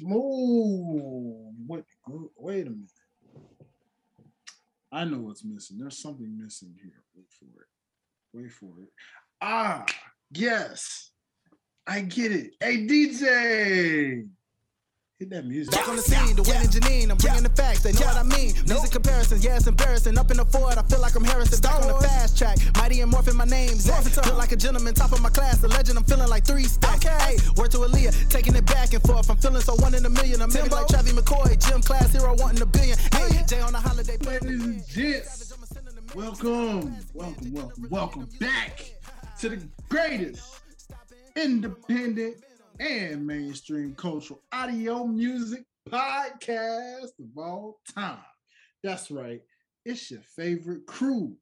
smooth. Wait, wait a minute. I know what's missing. There's something missing here. Wait for it. Wait for it. Ah, yes. I get it. Hey, DJ. Hit that music. Back on the scene, the winning Janine. I'm bringing the facts, they know what I mean. Music comparisons, yeah, it's embarrassing. Up in the Ford, I feel like I'm Harrison. Back on the fast track, mighty and morphing my name. Zach. Feel like a gentleman, top of my class. The legend, I'm feeling like three stacks. Hey, word to Aaliyah, taking it back and forth. I'm feeling so one in a million. I'm maybe like Travis McCoy, gym class hero, wanting a billion. Hey, Jay on the holiday. Ladies and gents, welcome, welcome, welcome, welcome back to the greatest independent and mainstream cultural audio music podcast of all time. That's right. It's your favorite crew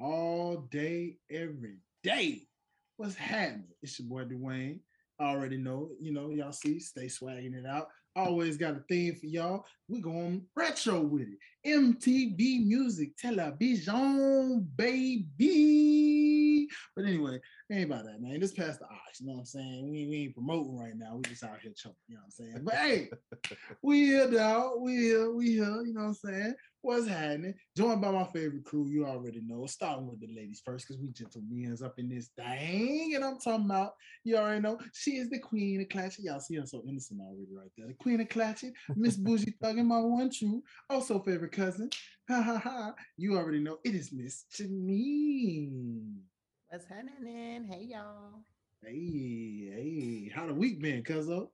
all day, every day. What's happening? It's your boy Dwayne. I already know, you know, y'all see, stay swagging it out. Always got a theme for y'all. We going retro with it. MTV music, television, baby. But anyway, ain't about that, man. Just Pass the Aux, you know what I'm saying? We, we ain't promoting right now. We just out here choking, you know what I'm saying? But hey, we here, dog. We here, we here, you know what I'm saying? What's happening? Joined by my favorite crew, you already know. Starting with the ladies first, because we gentlemen's up in this thing. And I'm talking about, you already know, she is the queen of clatchet. Y'all see her so innocent already right there. The queen of clatchet, Miss Bougie Thuggin, my one true, also favorite cousin. Ha ha ha. You already know it is Miss Janine. What's happening? Hey y'all. Hey, hey, how the week been, cuzzo?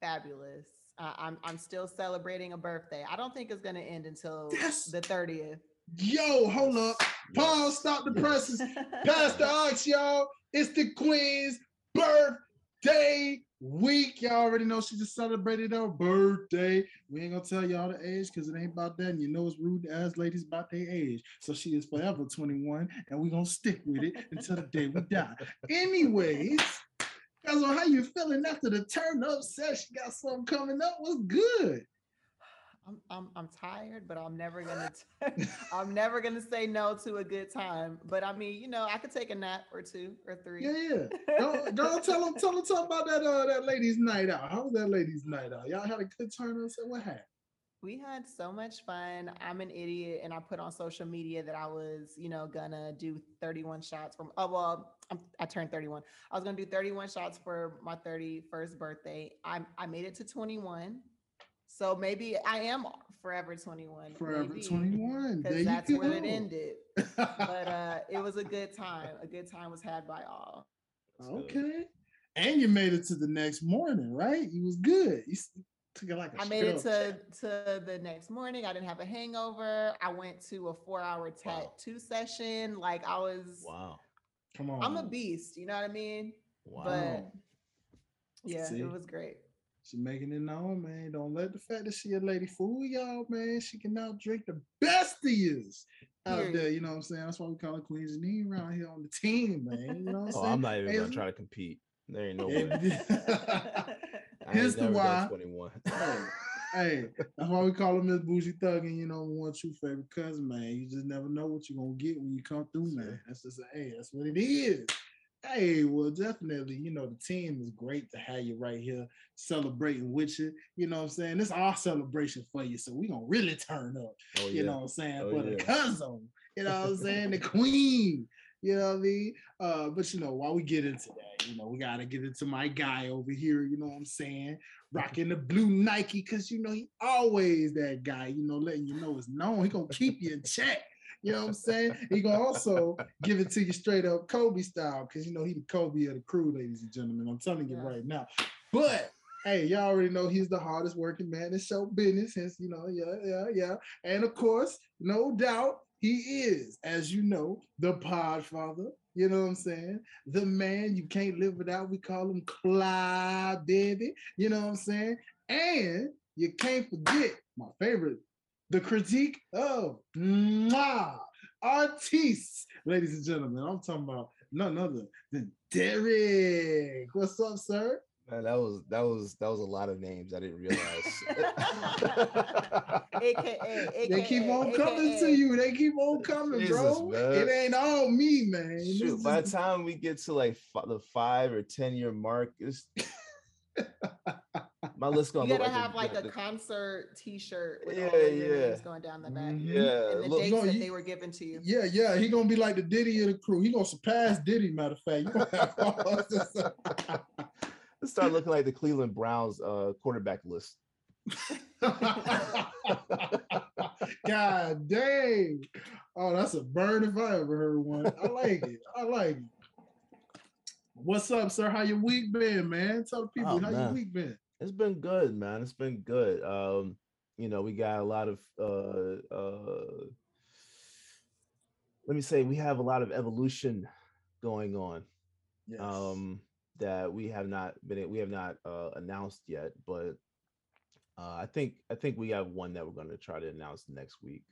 Fabulous. Uh, I'm I'm still celebrating a birthday. I don't think it's gonna end until Yes. the 30th. Yo, hold up. Pause, stop the presses. Pass the Aux, y'all. It's the queen's birthday week. Y'all already know she just celebrated her birthday. We ain't gonna tell y'all the age because it ain't about that. And you know it's rude to ask ladies about their age. So she is forever 21, and we gonna stick with it until the day we die. Anyways, guys, how you feeling after the turn up session? Got something coming up? What's good? I'm, I'm I'm tired, but I'm never gonna t- I'm never gonna say no to a good time. But I mean, you know, I could take a nap or two or three. Yeah, yeah. Go, go tell them, tell them, talk about that uh that ladies' night out. How was that ladies' night out? Y'all had a good turn up. What happened? We had so much fun. I'm an idiot, and I put on social media that I was, you know, gonna do 31 shots from. Oh well, I'm, I turned 31. I was gonna do 31 shots for my 31st birthday. I I made it to 21, so maybe I am forever 21. Forever maybe, 21. There Because you that's where it ended. But uh, it was a good time. A good time was had by all. okay. And you made it to the next morning, right? You was good. You took it like a I made it to to the next morning. I didn't have a hangover. I went to a four hour Wow. tattoo session. Like I was, Wow. Come on. I'm a beast. You know what I mean? Wow. But yeah, See? it was great. She making it known, man. Don't let the fact that she a lady fool y'all, man. She can now drink the best of yous out there. You know what I'm saying? That's why we call her Queen Janine around here on the team, man. You know what I'm oh, saying? I'm not even Hey, gonna try to compete. There ain't no way. I Here's ain't the never why. done 21. hey, hey, that's why we call her Miss Bougie Thug, and you know, one true favorite cousin, man. You just never know what you're gonna get when you come through, man. That's just a, hey, that's what it is. Hey, well, definitely, you know, the team is great to have you right here celebrating with you. You know what I'm saying? This our celebration for you, so we gonna really turn up. Oh, You yeah. know what I'm saying? Oh, for the cousin, you know what I'm saying? The queen. You know what I mean? Uh, but you know, while we get into that, you know, we gotta get into my guy over here, you know what I'm saying? Rocking the blue Nike, cause you know he always that guy, you know, letting you know it's known. He gonna keep you in check. You know what I'm saying? He gonna also give it to you straight up Kobe style, because you know he the Kobe of the crew, ladies and gentlemen. I'm telling you Yeah. right now. But hey, y'all already know he's the hardest working man in show business. Hence, you know, yeah, yeah, yeah. And of course, no doubt, he is, as you know, the podfather. You know what I'm saying? The man you can't live without. We call him Clyde, baby. You know what I'm saying? And you can't forget my favorite, the critique of mwah, artists. Ladies and gentlemen, I'm talking about none other than Derek. What's up, sir? Man, that was that was that was a lot of names I didn't realize. AKA, They keep AKA, on coming to you. They keep on coming, Jesus, bro. man. It ain't all me, man. Shoot, by the time we get to like fi- the five or ten year mark, it's My list You gonna look gotta like the- have like the- a concert T-shirt with Yeah, all yeah. names going down the back, Mhm. yeah. and the look- dates No, that you- they were given to you. Yeah, yeah, he gonna be like the Diddy of the crew. He gonna surpass Diddy. Matter of fact, You gonna have all this- Let's start looking like the Cleveland Browns uh, quarterback list. God dang! Oh, that's a burn if I ever heard one. I like it. I like it. What's up, sir? How your week been, man? Tell the people Oh, how your week been. It's been good, man. It's been good. Um, you know, we got a lot of uh uh let me say we have a lot of evolution going on. Yes. um that we have not been we have not uh announced yet but uh i think i think we have one that we're going to try to announce next week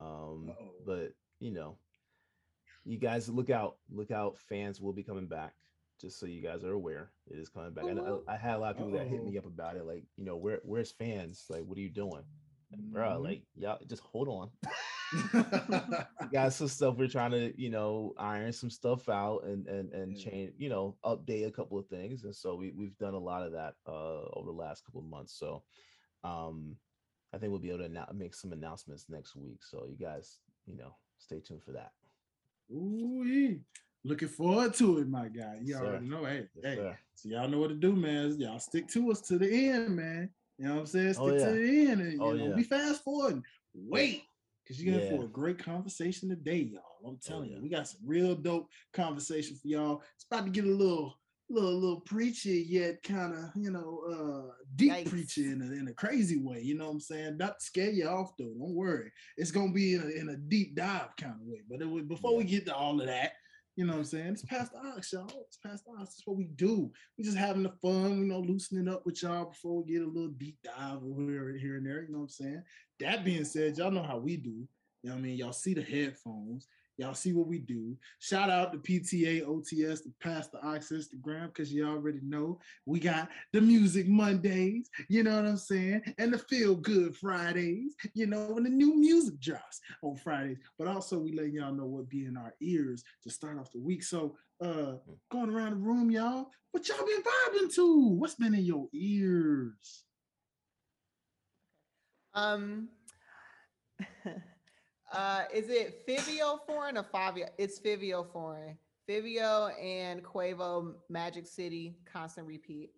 um Uh-oh. but you know you guys look out look out fans will be coming back just so you guys are aware it is coming back. And Woo-woo. I, I had a lot of people that hit me up about it like you know where where's fans? Like what are you doing? Bro Mhm. like y'all just hold on. Got some stuff we're trying to you know iron some stuff out and and and Yeah. change you know update a couple of things and so we, we've done a lot of that uh over the last couple of months so um i think we'll be able to make some announcements next week so you guys you know stay tuned for that. Ooh, looking forward to it, my guy. You Yes, sir. already know. Hey, yes, hey. sir. So y'all know what to do, man. Y'all stick to us to the end, man. You know what I'm saying? Stick Oh, yeah. to the end, and you Oh, know, yeah. be fast forward. Wait, because you're gonna Yeah. Oh, for a great conversation today, y'all. I'm telling yeah. you, we got some real dope conversation for y'all. It's about to get a little, little, little preachy yet kind of, you know, uh deep Yikes. preachy in a, in a crazy way. You know what I'm saying? Not to scare you off though. Don't worry. It's gonna be in a, in a deep dive kind of way. But it, was- before we get to all of that. You know what I'm saying? It's Pass Aux, y'all. It's Pass Aux. That's what we do. We just having the fun, you know, loosening up with y'all before we get a little deep dive here, here and there. You know what I'm saying? That being said, y'all know how we do. You know what I mean? Y'all see the headphones. Y'all see what we do. Shout out to PTA OTS, the Pass the Aux Instagram, because you already know we got the Music Mondays, you know what I'm saying? And the Feel Good Fridays, you know, when the new music drops on Fridays. But also we letting y'all know what be in our ears to start off the week. So uh going around the room, y'all, what y'all been vibing to? What's been in your ears? Um, uh, is it Fivio Foreign or Fabio? It's Fivio Foreign. Fivio and Quavo, Magic City, constant repeat,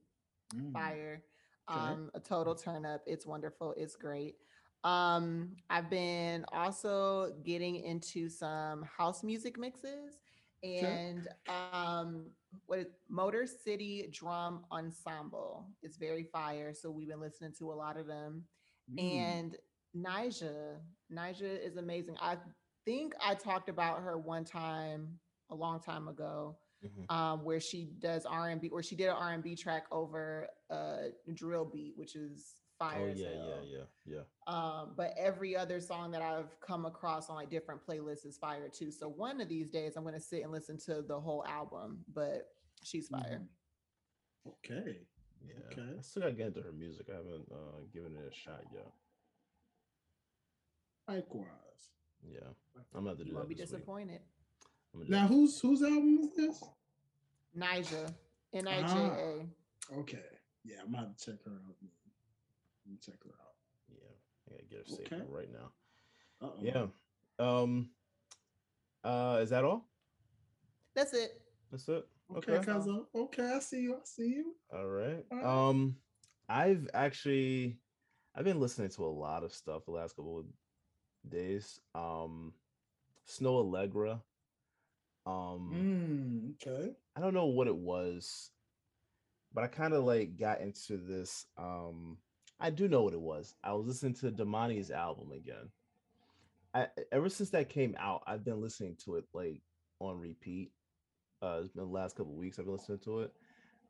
Mm, fire. Okay. Um, a total turn up. It's wonderful. It's great. Um, I've been also getting into some house music mixes and um what is Motor City Drum Ensemble. It's very fire. So we've been listening to a lot of them mm. and Nija, Nija is amazing. I think I talked about her one time a long time ago, Mhm. um, where she does R and B, where she did an R and B track over a drill beat, which is fire. oh yeah yeah yeah yeah Um, but every other song that I've come across on like different playlists is fire too. So one of these days I'm gonna sit and listen to the whole album. But she's fire. Mhm. Okay. yeah Okay. i still gotta get into her music i haven't uh given it a shot yet Likewise. yeah i'm about to do You that won't be this week. disappointed. I'm gonna do Now that. whose whose album is this? Nija, N I J A. Okay. Yeah, I'm gonna have to check her out. man. I'm gonna check her out. yeah i gotta get her saved Okay. right now Uh-oh. yeah um uh is that all That's it. that's it Okay, okay Kazo. Okay, I see you. I see you. All right. All right. Um, I've actually I've been listening to a lot of stuff the last couple of days. Um, Snoh Aalegra. Um, Mm, okay. I don't know what it was, but I kind of like got into this. Um, I do know what it was. I was listening to Damani's album again. I ever since that came out, I've been listening to it like on repeat. Uh, it's been the last couple weeks I've been listening to it.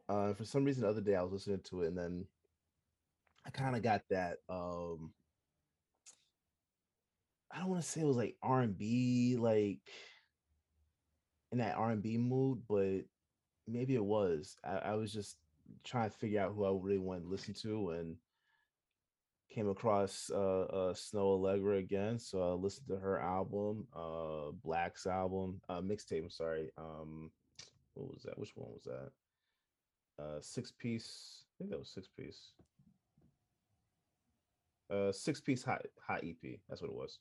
Uh, for some reason, the other day I was listening to it, and then I kind of got that. Um, I don't want to say it was like R and B, like in that R and B mood, but maybe it was. I, I was just trying to figure out who I really wanted to listen to, and came across uh, uh Snoh Aalegra again. So I listened to her album, uh Black's album, uh mixtape. I'm sorry. Um, what was that? Which one was that? Uh, six piece. I think that was six piece. uh six piece hot hot EP. That's what it was.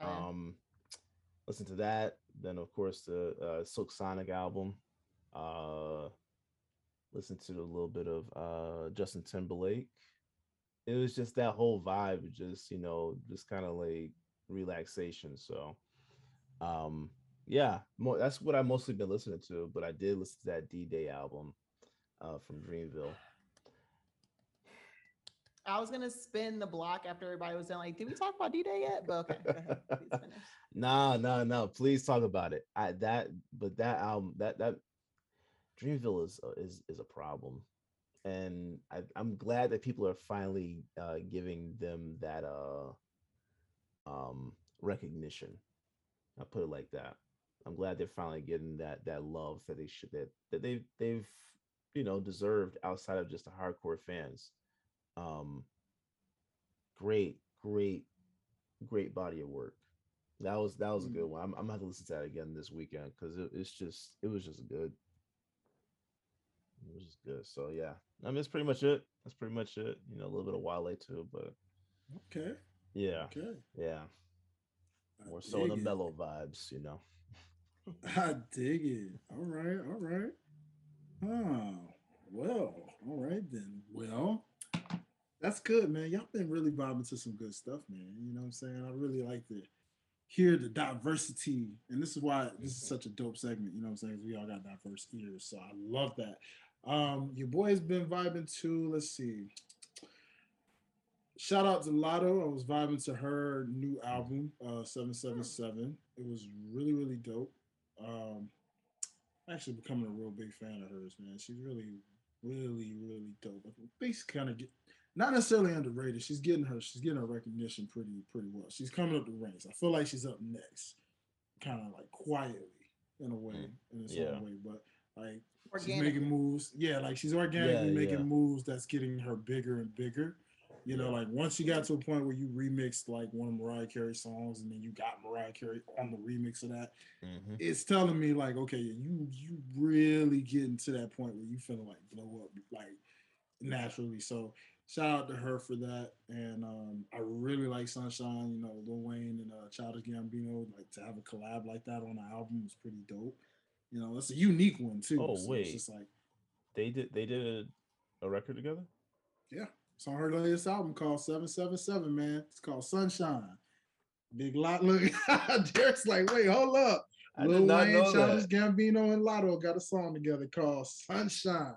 Uh, Um, listen to that. Then of course the uh, Silk Sonic album. Uh, listen to a little bit of uh Justin Timberlake. It was just that whole vibe, just you know, just kind of like relaxation. So, um, yeah, more that's what I mostly been listening to. But I did listen to that D Day album, uh, from Dreamville. I was gonna spin the block after everybody was done. Like, did we talk about D Day yet? But okay, go ahead. Please finish. Nah, nah, no. Please talk about it. I that, but that album, that that Dreamville is a- is is a problem, and I, I'm glad that people are finally uh, giving them that uh um recognition. I put it like that. I'm glad they're finally getting that that love that they should that that they they've you know deserved outside of just the hardcore fans. Um, great, great, great body of work. That was that was a good one. I'm, I'm gonna have to listen to that again this weekend because it, it's just it was just good. It was just good. So yeah, I mean that's pretty much it. That's pretty much it. You know, a little bit of Wale too, but Okay. yeah, Okay. yeah, I more so the it. mellow vibes. You know. I dig it. All right, all right. Oh, well, all right then. Well, that's good, man. Y'all been really vibing to some good stuff, man. You know what I'm saying? I really like to hear the diversity, and this is why this is such a dope segment. You know what I'm saying? We all got diverse ears, so I love that. Um, your boy's been vibing to. Let's see. Shout out to Latto. I was vibing to her new album, uh, 777. It was really, really dope. Um, actually becoming a real big fan of hers, man. She's really, really, really dope. Basically, kind of get not necessarily underrated. She's getting her, she's getting her recognition pretty, pretty well. She's coming up the ranks. I feel like she's up next, kind of like quietly in a way, in its Yeah. way. But like she's making moves. Yeah, like she's organically Yeah, making yeah. moves that's getting her bigger and bigger. You know, Yeah. like once you got to a point where you remixed like one of Mariah Carey songs and then you got Mariah Carey on the remix of that, Mhm. it's telling me like, okay, you you really getting to that point where you feeling like blow up like naturally. So shout out to her for that. And um I really like Sunshine, you know, Lil Wayne and uh Childish Gambino, like to have a collab like that on an album is pretty dope. You know, it's a unique one too. Oh, so wait. It's just like They did they did a, a record together. Yeah, it's on her latest album called 777, man. It's called Sunshine. Big lot look. Derek's like, wait, hold up. I Lil Wayne, Childish. Gambino, and Latto got a song together called Sunshine.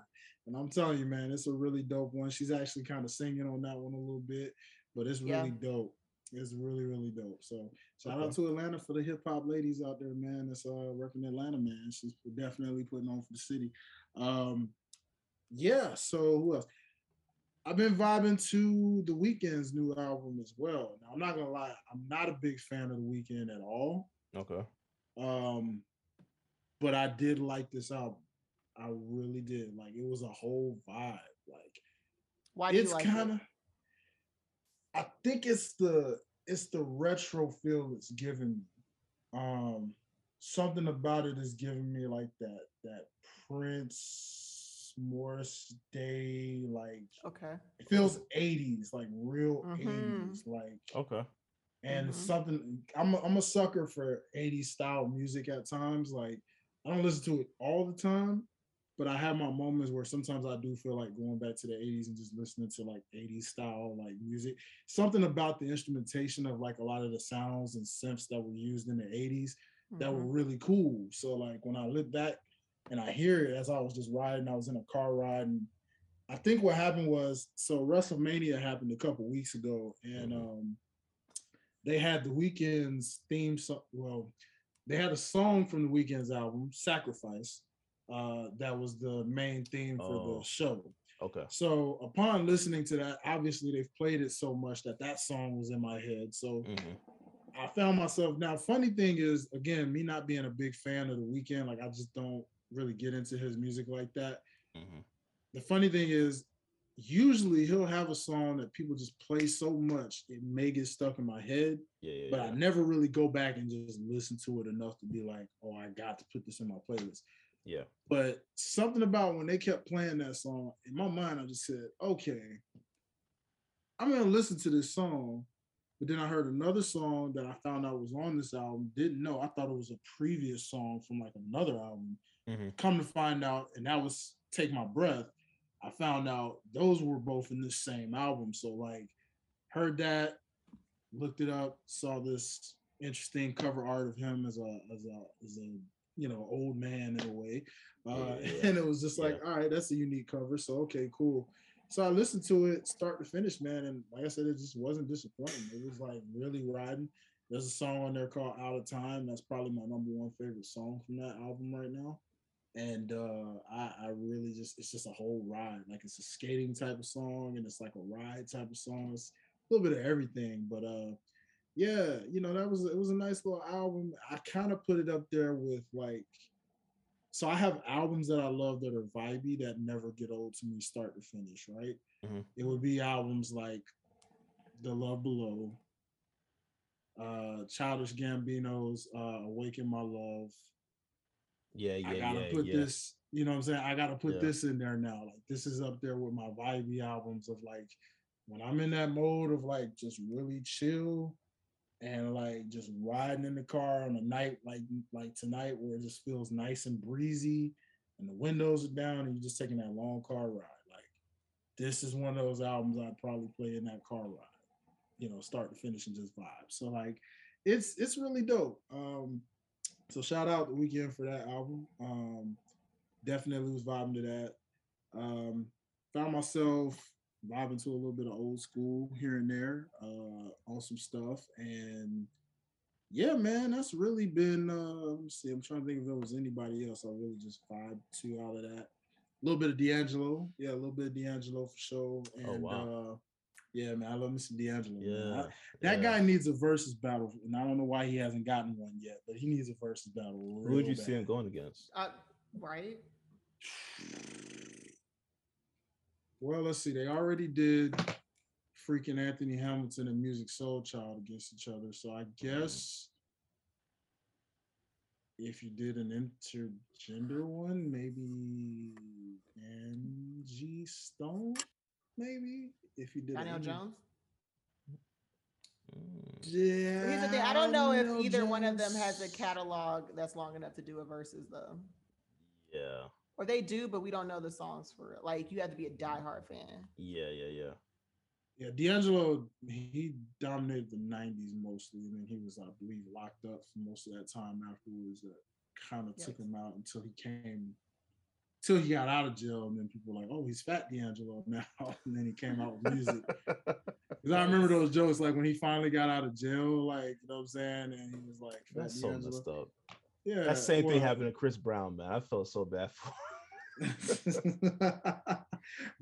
And I'm telling you, man, it's a really dope one. She's actually kind of singing on that one a little bit, but it's Yeah. really dope. It's really, really dope. So shout out to Atlanta for the hip hop ladies out there, man. That's uh working in Atlanta, man. She's definitely putting on for the city. Um, yeah. So who else? I've been vibing to the Weeknd's new album as well. Now I'm not gonna lie, I'm not a big fan of the Weeknd at all. Okay. Um, but I did like this album. I really did. Like it was a whole vibe. Like Why do you it's like kind it? of. I think it's the it's the retro feel it's giving me. Um, something about it is giving me like that that Prince Morris Day like Okay. it feels 80s like real Mhm. 80s like Okay. and Mhm. something I'm a, I'm a sucker for 80s style music at times like I don't listen to it all the time but I have my moments where sometimes I do feel like going back to the 80s and just listening to like 80s style like music something about the instrumentation of like a lot of the sounds and synths that were used in the 80s that were Mhm. really cool so like when I look back and I hear it as I was just riding I was in a car ride and I think what happened was so WrestleMania happened a couple weeks ago, and Mhm. um, they had the Weeknd's theme song. Well, they had a song from the Weeknd's album, "Sacrifice," uh, that was the main theme for Oh. the show. Okay. So upon listening to that, obviously they've played it so much that that song was in my head. So Mhm. I found myself now. Funny thing is, again, me not being a big fan of the Weeknd, like I just don't really get into his music like that Mhm. the funny thing is usually he'll have a song that people just play so much it may get stuck in my head Yeah. Yeah. but yeah. i never really go back and just listen to it enough to be like oh i got to put this in my playlist yeah. but something about when they kept playing that song in my mind i just said okay I'm gonna listen to this song, but then I heard another song that I found out was on this album. Didn't know. I thought it was a previous song from like another album. Mhm. Come to find out, and that was "Take My Breath." I found out those were both in this same album. So like, heard that, looked it up, saw this interesting cover art of him as a as a as a you know old man in a way, uh, Yeah. and it was just like, all right, that's a unique cover. So okay, cool. So I listened to it start to finish, man, and like I said, it just wasn't disappointing. It was like really riding. There's a song on there called "Out of Time." That's probably my number one favorite song from that album right now. And uh, I, I really just it's just a whole ride. Like it's a skating type of song, and it's like a ride type of song. It's a little bit of everything, but uh, yeah, you know that was it was a nice little album. I kind of put it up there with like so I have albums that I love that are vibey that never get old to me start to finish, right? Mhm. It would be albums like The Love Below, uh Childish Gambino's uh Awaken My Love. Yeah, yeah, I gotta yeah, put yeah. this, you know what I'm saying? I gotta put Yeah. this in there now. Like this is up there with my vibey albums of like when I'm in that mode of like just really chill and like just riding in the car on a night like like tonight where it just feels nice and breezy and the windows are down and you're just taking that long car ride. Like this is one of those albums I'd probably play in that car ride, you know, start to finish and just vibe. So like it's it's really dope. Um so shout out the Weeknd for that album. Um definitely was vibing to that. Um found myself vibing to a little bit of old school here and there uh on some stuff and yeah man that's really been uh let me see i'm trying to think if there was anybody else i really just vibe to out of that a little bit of d'angelo yeah a little bit of d'angelo for sure and Oh, wow. uh yeah man i love Mr. some d'angelo. Yeah. I- that yeah. guy needs a versus battle and i don't know why he hasn't gotten one yet but he needs a versus battle Who would real you see him going against? Uh, right? Well, let's see. They already did freaking Anthony Hamilton and Musiq Soulchild against each other. So I guess if you did an intergender one, maybe Angie Stone, maybe if you did Donnell an- Jones. Mm. Yeah. Here's the thing. I don't know if Donnell either one of them has a catalog that's long enough to do a versus though. Yeah, Or they do, but we don't know the songs for it. Like you have to be a diehard fan. yeah, yeah, yeah. Yeah, D'Angelo, he dominated the 90s mostly. I mean, he was, I believe, locked up for most of that time afterwards. That kind of took him out until he came, till he got out of jail. And then people were like, oh, he's fat D'Angelo now. and then he came out with music. Because I remember those jokes, like when he finally got out of jail, like, you know what I'm saying? And he was like, fat That's so messed up. Yeah. That same thing happened to Chris Brown, man. I felt so bad for.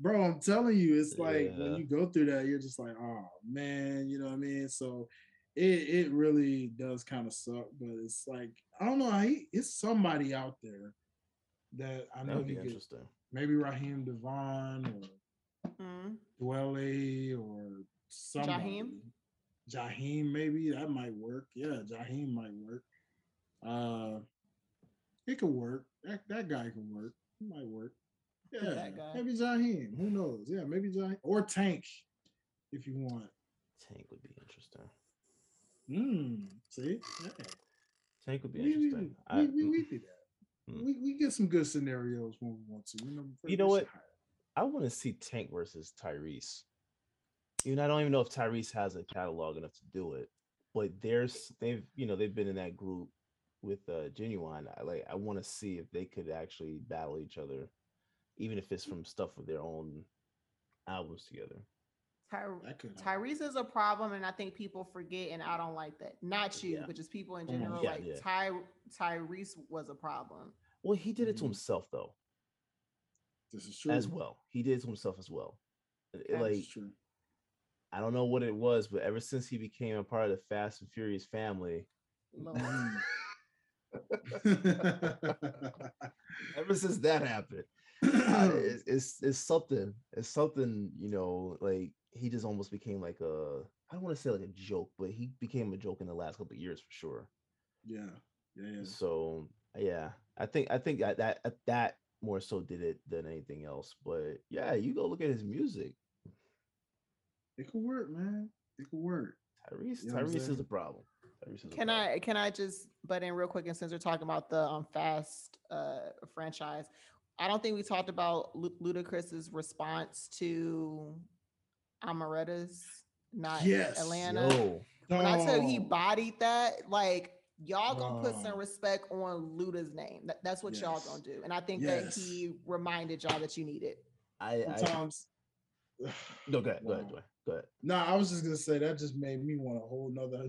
Bro, I'm telling you, it's like when you go through that, you're just like, oh man, you know what I mean? So it it really does kind of suck, but it's like I don't know, he it's somebody out there that I That know would he be could interesting. maybe Raheem DeVaughn or Mm. Dwele or somebody. Jaheim? Jaheim, maybe that might work. Yeah, Jaheim might work. Uh, it could work. That that guy can work. It might work. Who's Yeah, that guy? maybe Jaheim. Who knows? Yeah, maybe Jaheim or Tank, if you want. Tank would be interesting. Hmm. See, yeah. Tank would be we, we, interesting. we, I- we, we do that. Mm. We, we get some good scenarios when we want to. You know, You know what? should. I want to see Tank versus Tyrese. You know, I don't even know if Tyrese has a catalog enough to do it, but there's they've you know they've been in that group with uh Ginuwine. I like I want to see if they could actually battle each other, even if it's from stuff with their own albums together. Ty- That could happen. Tyrese is a problem, and I think people forget, and I don't like that. Not you, Yeah. but just people in Mm, general. yeah, like yeah. Ty Tyrese was a problem. Well, he did it to Mhm. himself though, This is true. as well. He did it to himself as well. It- it, like is true. I don't know what it was, but ever since he became a part of the Fast and Furious family, Lord. Mm. ever since that happened, uh, it's, it's it's something. It's something you know. Like he just almost became like a. I don't want to say like a joke, but he became a joke in the last couple of years for sure. yeah, yeah, yeah. So yeah, I think I think that that that more so did it than anything else. But yeah, you go look at his music. It could work, man. It could work. Tyrese, You know Tyrese is a problem. Tyrese is a Can. I can I just butt in real quick? And since we're talking about the um, Fast uh, franchise, I don't think we talked about Lu- Ludacris's response to Amaretta's not Yes, Atlanta. Yo, When I tell you he bodied that, like y'all gonna put some respect on Luda's name. That, that's what y'all gonna do. And I think Yes. that he reminded y'all that you need it. I, I Sometimes. no, go ahead, go ahead. Dwayne, go ahead. Nah, I was just gonna say that just made me want a whole nother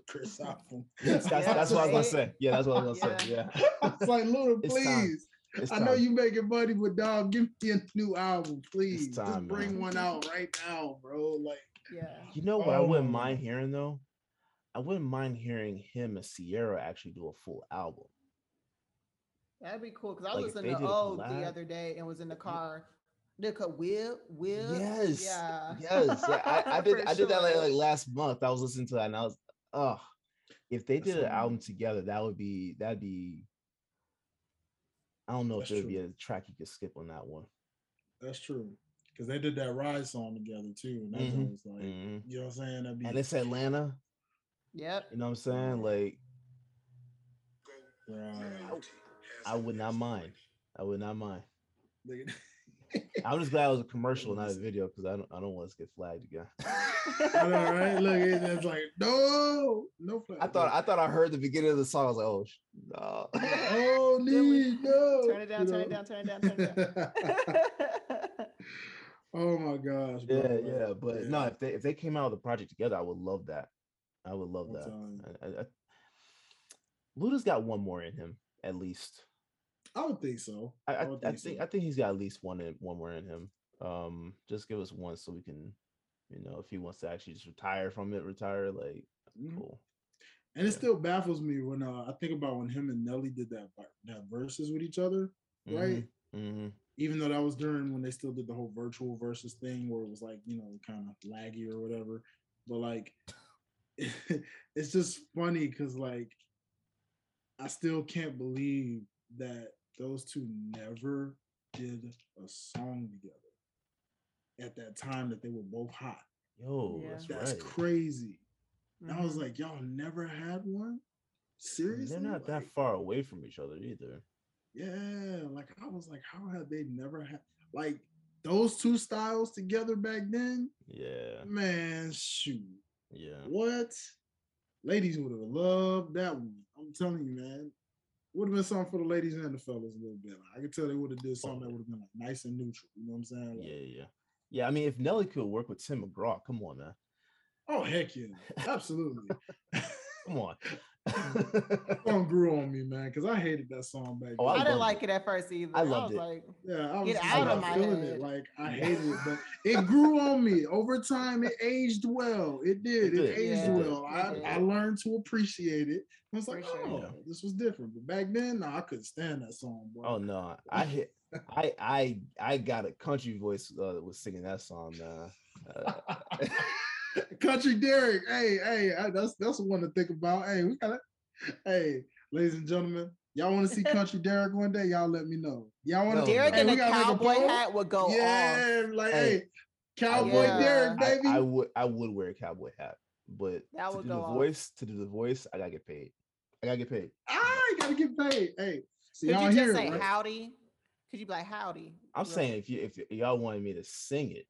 Chris album. That's, that's, that's what I was gonna say. Yeah, that's what I was gonna say. Yeah, it's like Luda, It's time. please. it's I know time. you making money, but dog, give me a new album, please. time, Just bring man. one out right now, bro. Like, Yeah. You know what I oh wouldn't Oh. mind hearing though? I wouldn't mind hearing him and Ciara actually do a full album. That'd be cool because I Like, was if listening they to did a Oh the other day and was in the car. Look at Will, Will. Yes. Yeah. Yes. yeah, I, I did I did that like, like last month. I was listening to that and I was oh if they That's did an what album together, that would be that'd be I don't know That's if there'd be a track you could skip on that one. that's true. Because they did that Ride song together too. And that Mhm, was like, Mhm. you know what I'm saying? That'd be And it's Atlanta, Yep. you know what I'm saying? Like right. I would not mind. I would not mind. Nigga. I'm just glad it was a commercial, not a video, because I don't I don't want us to get flagged again. I know, right? Look, it's like, no, no flag. I thought I thought I heard the beginning of the song. I was like, oh sh- no. oh, need no. Turn it down, turn it down, turn it down, turn it down. oh my gosh. yeah, bro, yeah. like, But no, if they if they came out with a project together, I would love that. I would love I'm that. I, I, I, Luda's got one more in him, at least. I would think so. I, I, I think think so. I think he's got at least one in one more in him. Um, just give us one so we can, you know, if he wants to actually just retire from it, retire. Like, Mhm. cool. And it still baffles me when uh, I think about when him and Nelly did that that verses with each other, right? hmm Even though that was during when they still did the whole virtual versus thing, where it was like you know kind of laggy or whatever. But like, it's just funny because like, I still can't believe that those two never did a song together at that time that they were both hot. Yo, Yeah. that's, That's right. crazy. And I was Mhm. like, y'all never had one? Seriously? They're not that far away from each other either. Yeah, like I was like, how have they never had like those two styles together back then? Yeah, Man, shoot. yeah. What? Ladies would have loved that one. I'm telling you, man. Would have been something for the ladies and the fellas a little bit. I could tell they would have did something that would have been like nice and neutral. You know what I'm saying? Like, Yeah, yeah. Yeah, I mean, if Nelly could work with Tim McGraw, come on, man. Oh heck yeah. Absolutely. Come on. song grew on me, man, because I hated that song back Oh, then. I didn't like it at first either. I I, loved was it. like, Yeah, I was Get out of my feeling head. it. Like I hated it, but it grew on me over time. It aged well. It did. It It, did. aged Yeah, well. it I, did. I learned to appreciate it. I was like, sure. oh, Yeah. this was different. But back then, no, I couldn't stand that song. Bro. oh no, I hit. I I I got a country voice uh, was singing that song. Uh, uh, Country Derek. Hey, hey, that's that's the one to think about. Hey, we gotta. Hey, ladies and gentlemen, y'all want to see Country Derek one day? Y'all let me know. Y'all want to? Derek hey, in a gotta a cowboy hat would go off. Yeah, like Hey, hey, Cowboy Yeah. Derek, baby. I would I would wear a cowboy hat, but That to would do the go off. voice, to do the voice, I gotta get paid. I gotta get paid. I gotta get paid. Hey, so Could y'all you just it, say right? howdy? Could you be like howdy? I'm Real- saying if you if y'all wanted me to sing it,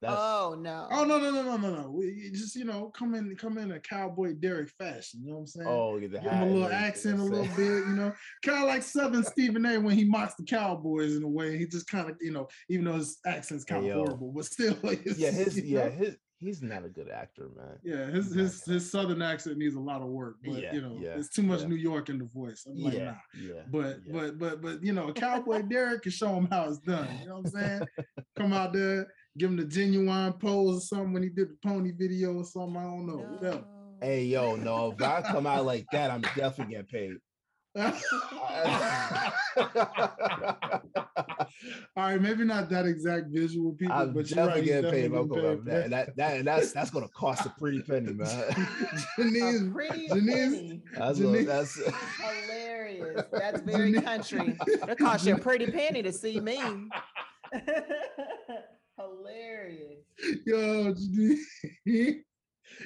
that's Oh no. Oh no no no no no no! We you just you know come in come in a cowboy Derek fashion. You know what I'm saying? oh get the Give hat. him a little everything, accent, a little bit, you know, kind of like Southern Stephen A. when he mocks the Cowboys in a way. He just kind of, you know, even though his accent's kind of yo. horrible, but still, yeah, his yeah know? his he's not a good actor, man. yeah, his his his Southern accent needs a lot of work, but Yeah, you know, yeah, it's too much yeah. New York in the voice. I'm like, yeah, nah. yeah. But yeah. but but but you know, Cowboy Derek can show him how it's done. You know what I'm saying? Come out there, give him the Ginuwine pose or something when he did the pony video or something. I don't know, whatever. No. Hey yo, no, if I come out like that, I'm definitely getting paid. All right, maybe not that exact visual, people, I'm but you're right. definitely he's getting paid. I'm definitely coming out with that. And that, that, and that's that's gonna cost a pretty penny, man. A Janice, pretty Janice- penny. That's Janice- what, that's Hilarious. That's very Janice- country. It cost you a pretty penny to see me. Hilarious. Yo,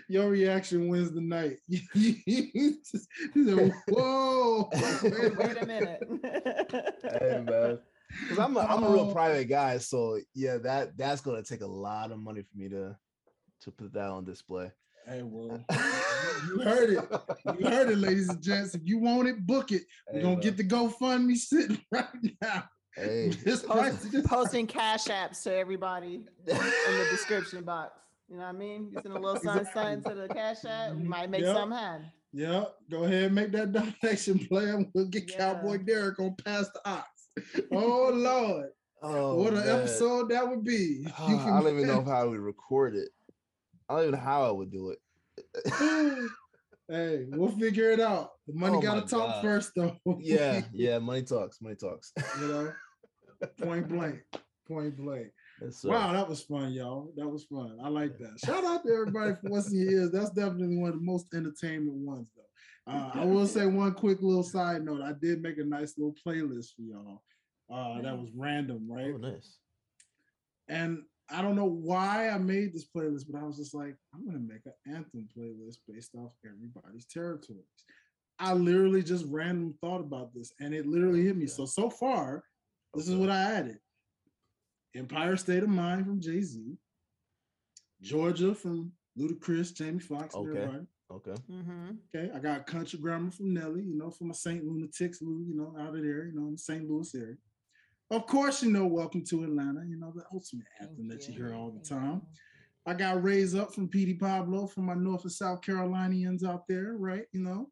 your reaction wins the night. he said, Whoa, wait a minute. hey man. Because I'm a, I'm a real um, private guy, so yeah, that that's gonna take a lot of money for me to to put that on display. Hey, well, you heard it. You heard it, ladies and gents. If you want it, book it. We're hey, gonna get the GoFundMe sitting right now. Hey, Post, posting cash apps to everybody in the description box. You know what I mean? Just in a little sign sign to the cash app. We might make yep. some happen. Yeah, go ahead and make that donation plan. We'll get yeah. Cowboy Derek on Pass the Aux. Oh Lord. Oh, what an man. episode that would be. Uh, I don't even know how we record it. I don't even know how I would do it. Hey, we'll figure it out. The money oh gotta talk God. first, though. yeah, yeah, money talks, money talks. you know, point blank, point blank. Yes, wow, that was fun, y'all. That was fun. I like that. Shout out to everybody for what's he is. That's definitely one of the most entertainment ones, though. Uh, I will say one quick little side note. I did make a nice little playlist for y'all. Uh, that was random, right? Oh, nice. And I don't know why I made this playlist, but I was just like, I'm gonna make an anthem playlist based off everybody's territories. I literally just random thought about this, and it literally hit me. So so far, this okay. is what I added: Empire State of Mind from Jay Z, Georgia from Ludacris, Jamie Foxx, okay. everybody. Okay. Mm-hmm. Okay. I got Country Grammar from Nelly, you know, from my St. Lunatics, you know, out of there, you know, in the St. Louis area. Of course, you know, Welcome to Atlanta, you know, the ultimate anthem that you hear all the time. I got Raise Up from Petey Pablo from my North and South Carolinians out there, right? You know,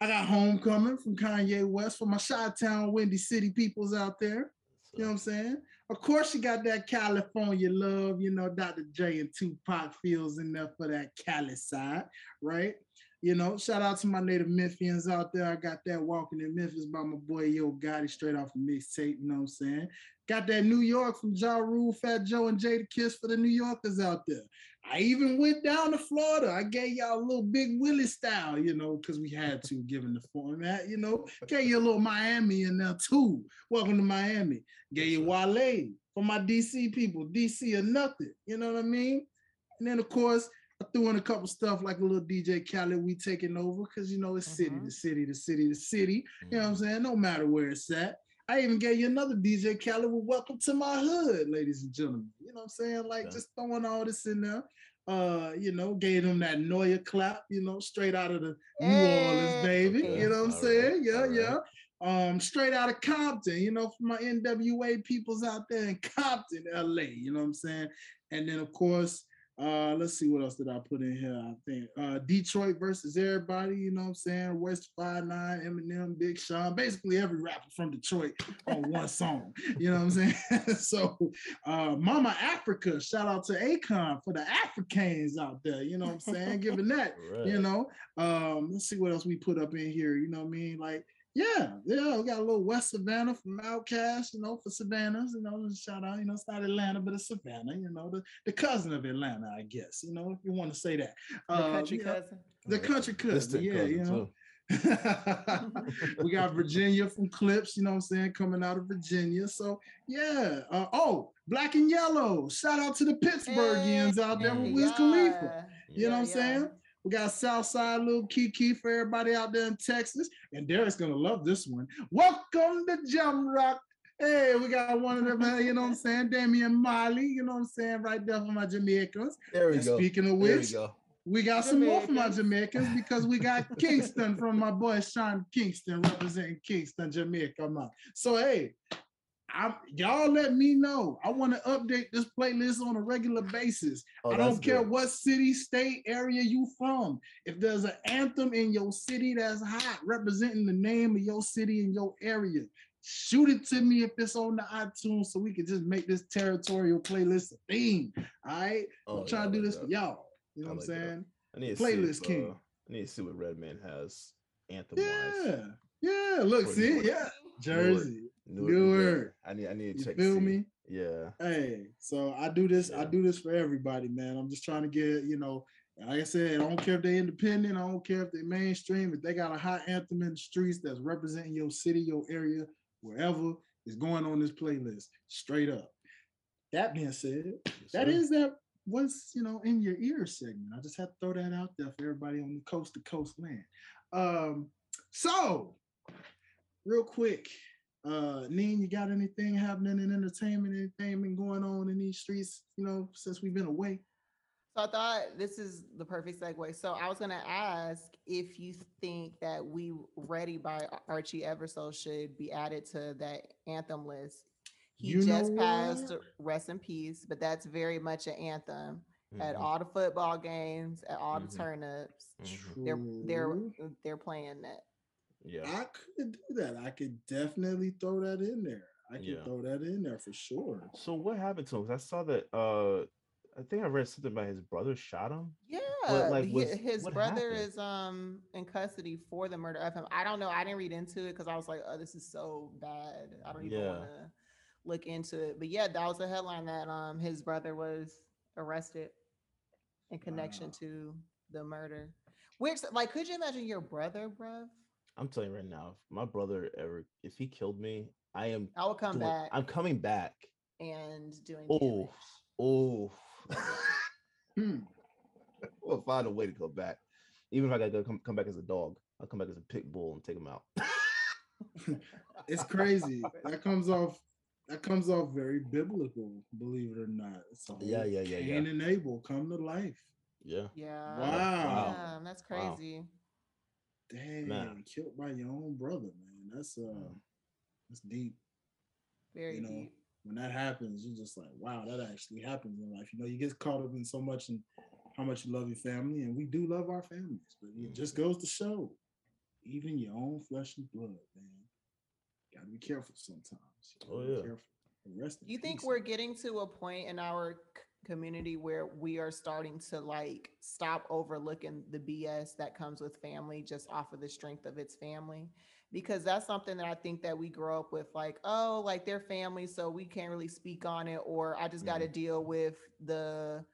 I got Homecoming from Kanye West for my Chi Town, Windy City peoples out there. You know what I'm saying? Of course, you got that California love, you know, Dr. J and Tupac feels in there for that Cali side, right? You know, shout out to my native Memphians out there. I got that walking in Memphis by my boy Yo Gotti straight off of mixtape. You know what I'm saying? Got that New York from Ja Rule, Fat Joe, and Jadakiss for the New Yorkers out there. I even went down to Florida. I gave y'all a little Big Willie style, you know, because we had to, given the format, you know. Gave you a little Miami in there too. Welcome to Miami. Gave you Wale for my DC people. DC or nothing. You know what I mean? And then of course I threw in a couple stuff like a little DJ Khaled, we taking over because you know it's city to city to city to city. Mm-hmm. You know what I'm mm-hmm. saying? No matter where it's at. I even gave you another DJ Khaled with Welcome to My Hood, ladies and gentlemen. You know what I'm saying? Like yeah. just throwing all this in there. Uh, you know, gave them that Nolia clap, you know, straight out of the New Orleans, baby. Okay. You know what I'm saying? Yeah, all yeah. Right. Um, straight out of Compton, you know, for my NWA peoples out there in Compton, LA, you know what I'm saying? And then of course, uh, let's see what else did I put in here. I think uh, Detroit versus everybody. You know what I'm saying? Royce Five Nine, Eminem, Big Sean, basically every rapper from Detroit on one song. You know what I'm saying? so, uh, Mama Africa, shout out to Akon for the Africans out there. You know what I'm saying? Giving that. Right. You know. Um, let's see what else we put up in here. You know what I mean? Like yeah, yeah, we got a little West Savannah from OutKast, you know, for Savannahs, you know, shout out, you know, it's not Atlanta, but it's Savannah, you know, the, the cousin of Atlanta, I guess, you know, if you want to say that. The uh, country cousin? the country cousin, yeah, cousin you know. we got Virginia from Clipse, you know what I'm saying, coming out of Virginia. So yeah. Uh, oh, black and yellow. Shout out to the Pittsburghians hey, out there with Wiz yeah. Khalifa. You yeah, know what I'm yeah. saying? We got Southside Little Keke for everybody out there in Texas. And Derek's gonna love this one. Welcome to Jamrock. Hey, we got one of them, you know what I'm saying? Damian Marley, you know what I'm saying? Right there for my Jamaicans. There we and go. Speaking of which, we, we, got some more for my Jamaicans because we got Kingston from my boy Sean Kingston representing Kingston, Jamaica. Man. So hey, I, y'all let me know. I want to update this playlist on a regular basis. Oh, I don't care good. what city, state, area you from. If there's an anthem in your city that's hot, representing the name of your city and your area, shoot it to me if it's on the iTunes so we can just make this territorial playlist a theme. All right. Oh, I'm trying to do this for y'all. You know I what I'm saying? I need playlist see king. Uh, I need to see what Redman has anthem wise. Yeah. Yeah. Look, see, yeah. Jersey. Newark. Newark. I need I need to check. Feel me? Yeah. Hey, so I do this. Yeah. I do this for everybody, man. I'm just trying to get you know. Like I said, I don't care if they're independent. I don't care if they're mainstream. If they got a hot anthem in the streets that's representing your city, your area, wherever is going on this playlist, straight up. that being said, Yes, that sir. is that what's you know in your ear segment. I just had to throw that out there for everybody on the coast to coast land. Um, so real quick, uh Neen, you got anything happening in entertainment, anything been going on in these streets, you know, since we've been away? So I thought this is the perfect segue. So I was gonna ask if you think that "We Ready" by Archie Eversole should be added to that anthem list. He You just passed, what? rest in peace. But that's very much an anthem at Mhm, all the football games, at all Mhm. the turnips. They're they're they're playing that. Yeah. I could do that. I could definitely throw that in there. I could Yeah. throw that in there for sure. So what happened to him? I saw that. Uh, I think I read something about his brother shot him. Yeah, like, was- his brother happened? is um in custody for the murder of him. I don't know. I didn't read into it because I was like, oh, this is so bad. I don't even Yeah. want to look into it. But yeah, that was a headline that um his brother was arrested in connection Wow. to the murder. Which like, could you imagine your brother, bruv? I'm telling you right now, if my brother ever, if he killed me, I am. I would come doing- back I'm coming back. and doing Oh, damage. oh. We'll find a way to go back. Even if I gotta go come, come back as a dog, I'll come back as a pit bull and take him out. it's crazy. that comes off that comes off very biblical, believe it or not. It's a Yeah, whole yeah, yeah, yeah. Cain and Abel come to life. yeah. Yeah. Wow. Yeah, that's Wow. Crazy. Dang, Man. killed by your own brother, man. That's uh Mm. that's deep. Very You know, deep. When that happens, you're just like, wow, that actually happens in life. You know, you get caught up in so much and how much you love your family, and we do love our families, but it just Mm-hmm. goes to show, even your own flesh and blood, man. Gotta be careful sometimes. You Oh, gotta be yeah. careful. Rest Do you think peace, we're getting to a point in our c- community where we are starting to like stop overlooking the BS that comes with family just off of the strength of its family? Because that's something that I think that we grow up with like, oh, like they're family, so we can't really speak on it, or I just got to mm-hmm. deal with the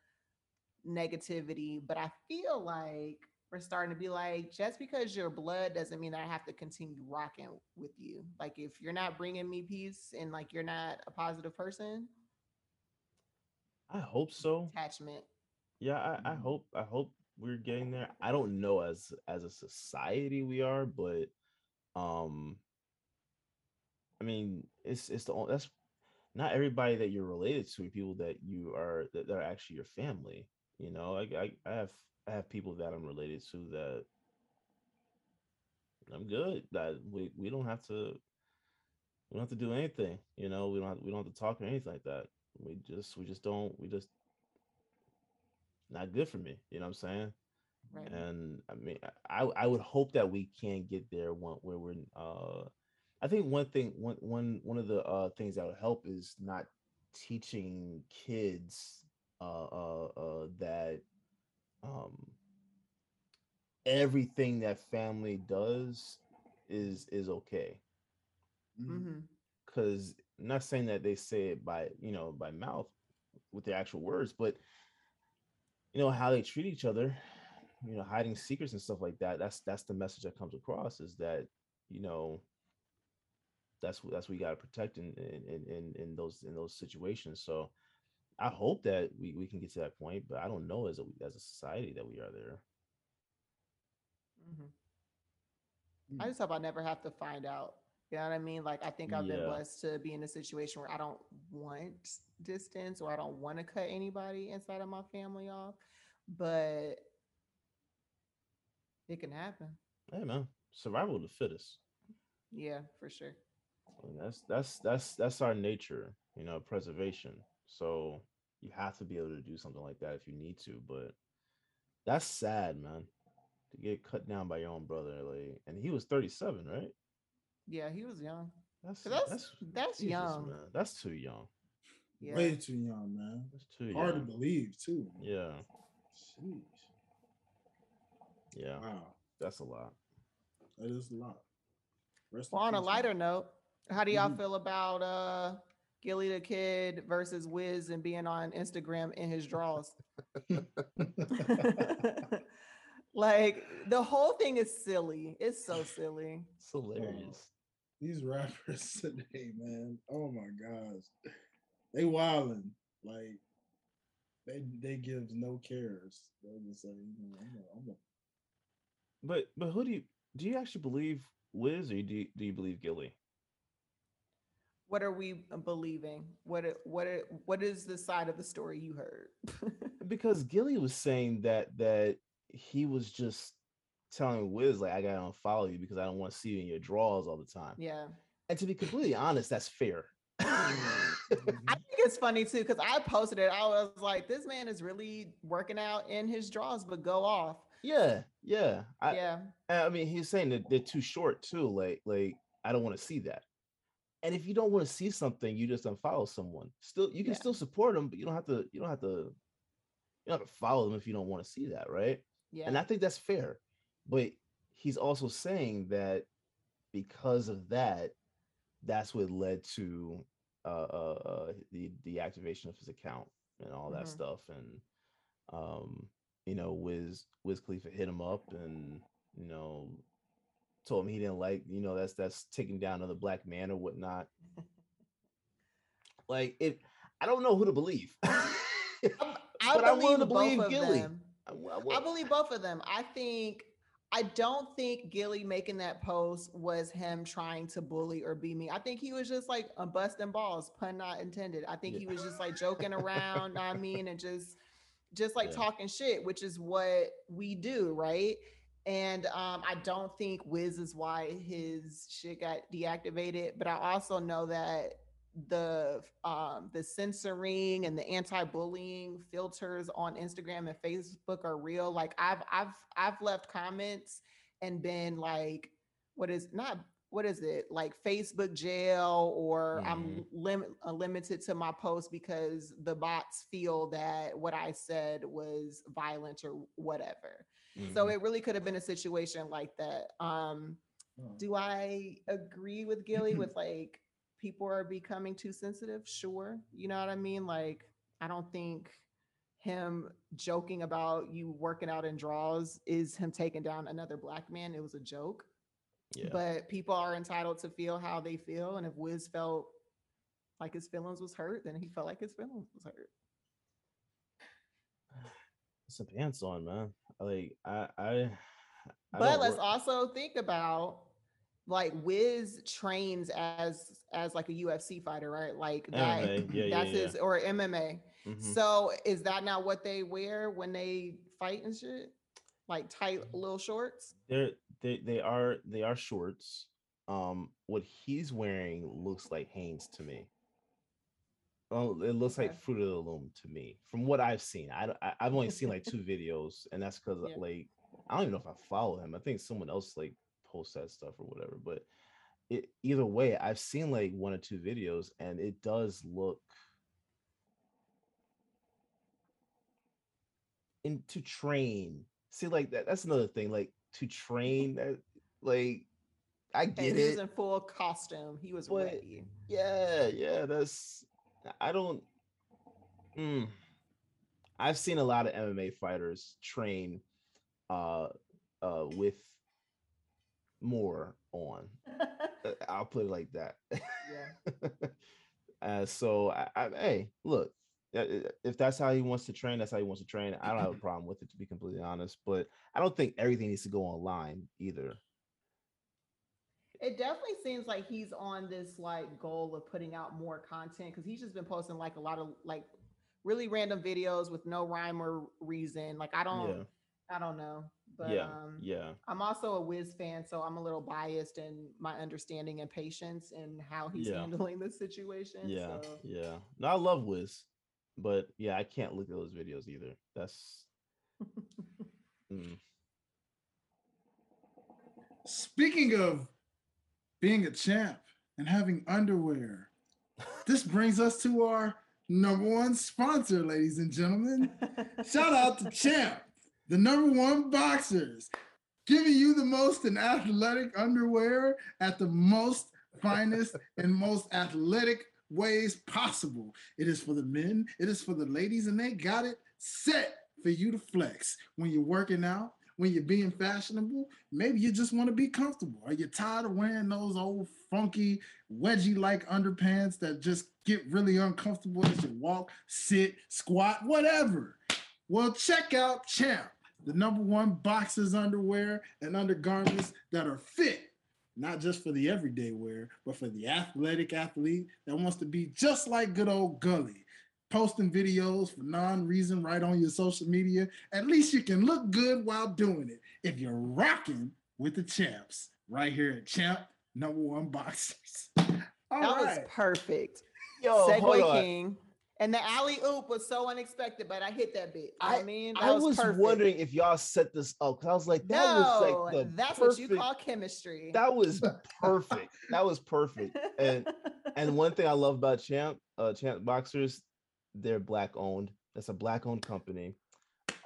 negativity. But I feel like we're starting to be like, just because you're blood doesn't mean that I have to continue rocking with you. Like, if you're not bringing me peace and like you're not a positive person, I hope so. attachment. Yeah, I, I Mhm. hope I hope we're getting there. I don't know as as a society we are, but um I mean it's it's the only that's not everybody that you're related to people that you are that, that are actually your family. You know, like I, I have I have people that I'm related to that I'm good. That we we don't have to we don't have to do anything, you know, we don't have, we don't have to talk or anything like that. We just we just don't we just not good for me, you know what I'm saying? Right. And I mean, I I would hope that we can get there one where we're. Uh, I think one thing, one one one of the uh, things that would help is not teaching kids uh, uh, uh, that um, everything that family does is is okay. Mhm. hmm Because I'm not saying that they say it by you know by mouth with the actual words, but you know how they treat each other you know hiding secrets and stuff like that that's that's the message that comes across is that you know that's what that's what we got to protect in in, in in those in those situations. So i hope that we, we can get to that point but i don't know as a as a society that we are there. Hmm I just hope I never have to find out. You know what I mean? Like I think I've been Yeah. blessed to be in a situation where I don't want distance or I don't want to cut anybody inside of my family off, but it can happen. hey man survival of the fittest Yeah, for sure. And that's that's that's that's our nature you know preservation so you have to be able to do something like that if you need to but that's sad man to get cut down by your own brother like and he was 37 right Yeah, he was young. that's 'Cause That's that's, Jesus, young. man. that's too young Yeah. Way too young, man. that's too Hard to believe too. yeah Jeez. yeah Wow. that's a lot That is a lot. Rest Well, on a peace, man. lighter note, how do y'all Mhm. feel about uh Gillie Da Kid versus Wiz and being on Instagram in his draws? like the whole thing is silly. It's so silly. it's hilarious These rappers today, man. Oh my gosh. They wildin'. Like they they give no cares. They'll just say, you know, I'm a, I'm a, But but who do you do you actually believe Wiz or do you, do you believe Gillie? What are we uh, believing? What it- what it- what is the side of the story you heard? Because Gillie was saying that that he was just telling Wiz like I gotta unfollow you because I don't want to see you in your draws all the time. yeah. And to be completely honest, that's fair. I think it's funny too because I posted it. I was like, this man is really working out in his draws, but go off. yeah, yeah. I, yeah. I mean, he's saying that they're too short too. Like, like I don't want to see that. And if you don't want to see something, you just unfollow someone. Still, you can Yeah. still support them, but you don't have to. You don't have to. You don't have to follow them if you don't want to see that, right? Yeah. And I think that's fair. But he's also saying that because of that, that's what led to uh, uh, uh the deactivation of his account and all that Mhm. stuff. And um, you know, Wiz Wiz Khalifa hit him up and you know told him he didn't like, you know, that's that's taking down another black man or whatnot. like it, I don't know who to believe. I but I'm willing to believe Gillie. I, I I believe both of them. I think I don't think Gillie making that post was him trying to bully or be me. I think he was just like a busting balls, pun not intended. I think Yeah. he was just like joking around, I mean, and just just like Yeah. talking shit, which is what we do, right? And um, I don't think Wiz is why his shit got deactivated, but I also know that the um the censoring and the anti-bullying filters on Instagram and Facebook are real. Like I've I've I've left comments and been like, what is not what is it like Facebook jail or I'm limit uh, limited to my post because the bots feel that what I said was violent or whatever. So Mhm. it really could have been a situation like that. Um, do I agree with Gillie with like people are becoming too sensitive? Sure. You know what I mean? Like, I don't think him joking about you working out in draws is him taking down another black man. It was a joke. yeah. But people are entitled to feel how they feel. And if Wiz felt like his feelings was hurt, then he felt like his feelings was hurt. some pants on, man. Like I, I. I but let's work- also think about like Wiz trains as as like a UFC fighter, right? Like that MMA, yeah, yeah, that's yeah. his or MMA. Mhm. So is that not what they wear when they fight and shit? Like tight little shorts? They're they they are they are shorts. Um, what he's wearing looks like Hanes to me. Oh, it looks Okay. like Fruit of the Loom to me, from what I've seen. I, don't- I I've only seen like two videos, and that's because Yeah. like I don't even know if I follow him. I think someone else like posts that stuff or whatever. But it, either way, I've seen like one or two videos, and it does look. And to train, see, like that, that's another thing. Like to train, that, like I And get he was it. in full costume. He was But- ready. Yeah, yeah, that's I don't mm. I've seen a lot of MMA fighters train uh uh with more on. Uh, I'll put it like that. yeah. uh so I, I hey, look, uh, uh, if that's how he wants to train, that's how he wants to train. I don't have a problem with it to be completely honest, but I don't think everything needs to go online either. It definitely seems like he's on this like goal of putting out more content because he's just been posting like a lot of like really random videos with no rhyme or reason. Like I don't, Yeah. I don't know, but yeah. um, yeah. I'm also a Wiz fan, so I'm a little biased in my understanding and patience and how he's Yeah. handling the situation. Yeah, so. yeah. No, I love Wiz, but yeah, I can't look at those videos either. That's mm, Speaking of being a champ and having underwear, this brings us to our number one sponsor, ladies and gentlemen. Shout out to Champ, the number one boxers, giving you the most in athletic underwear at the most finest and most athletic ways possible. It is for the men, it is for the ladies, and they got it set for you to flex when you're working out when you're being fashionable. Maybe you just want to be comfortable. Are you tired of wearing those old funky wedgie like underpants that just get really uncomfortable as you walk, sit, squat, whatever? Well, check out Champ, the number one boxers underwear and undergarments that are fit not just for the everyday wear, but for the athletic athlete that wants to be just like good old Gully, posting videos for non-reason right on your social media. At least you can look good while doing it. If you're rocking with the champs right here at Champ Number One Boxers. All that right. was perfect. Yo, Segue King. And the alley oop was so unexpected, but I hit that bit. I, I mean, I was, was wondering if y'all set this up because I was like, that no, was like that's perfect, what you call chemistry. That was perfect. that was perfect. And and one thing I love about Champ, uh, Champ Boxers, they're black owned. That's a black owned company,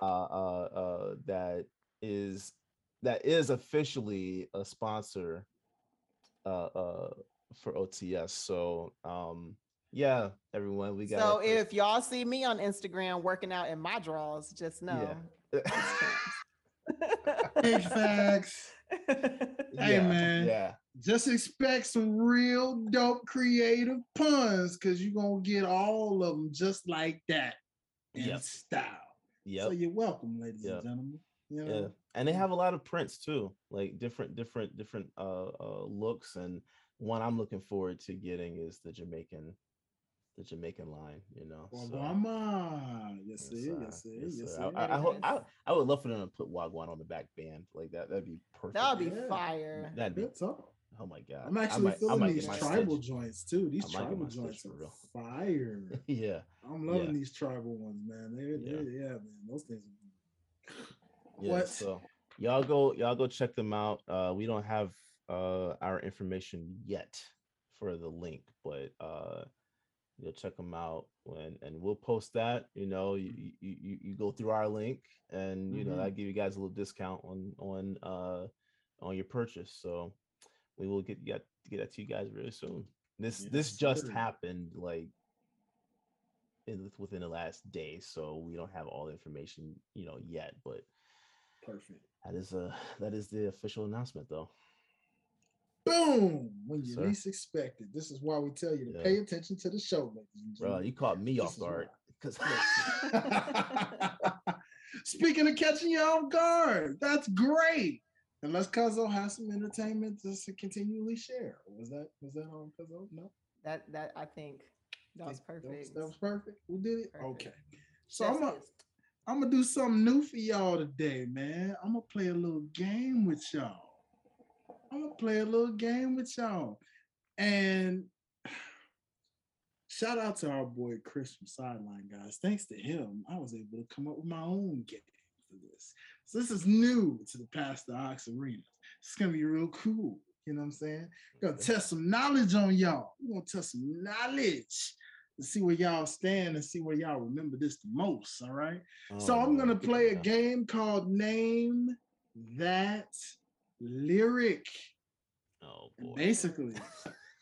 uh, uh, uh, that is that is officially a sponsor, uh, uh, for OTS. So, um yeah, everyone, we got. So if y'all see me on Instagram working out in my drawers, just know. Yeah. Big facts. Hey yeah, man, yeah. Just expect some real dope creative puns because you're gonna get all of them just like that in yep. style. Yeah. So you're welcome, ladies yep. and gentlemen. You know? Yeah, and they have a lot of prints too, like different, different, different uh, uh looks. And one I'm looking forward to getting is the Jamaican the Jamaican line, you know. Wagwan, yes, yes, sir. yes, sir. Yes, yes, sir. I, I, I, hope, I, I would love for them to put Wagwan on the back band like that. That'd be perfect. That'd be yeah. fire. That'd be. Oh my god! I'm actually might, feeling these tribal joints too. These tribal joints are real. fire. yeah, I'm loving yeah. these tribal ones, man. They're, yeah. They're, yeah, man. Those things. Are... Yeah. What? So y'all go, y'all go check them out. Uh, we don't have uh our information yet for the link, but uh you check them out and and we'll post that you know you you, you go through our link and you mm-hmm. know i give you guys a little discount on on uh on your purchase. So we will get get get that to you guys very soon. This yes, this just sure. happened like in, within the last day so we don't have all the information you know yet but perfect. that is a that is the official announcement though boom when you least expect it. This is why we tell you to yeah. pay attention to the show, Bro, you caught me this off guard. Because speaking of catching you off guard, that's great. Unless Cuzzo has some entertainment just to continually share. Was that was that on Cuzzo? No. That that I think that was perfect. That was, that was perfect. We did it. Perfect. Okay. So I'm gonna I'm gonna do something new for y'all today, man. I'm gonna play a little game with y'all. I'm gonna play a little game with y'all. And shout out to our boy Chris from Sideline Guys. Thanks to him, I was able to come up with my own game for this. So this is new to the Pass the Aux Arena. It's gonna be real cool. You know what I'm saying? We're gonna test some knowledge on y'all. We're gonna test some knowledge to see where y'all stand and see where y'all remember this the most. All right. Oh, so I'm gonna play a game called Name That lyric. Oh boy. basically,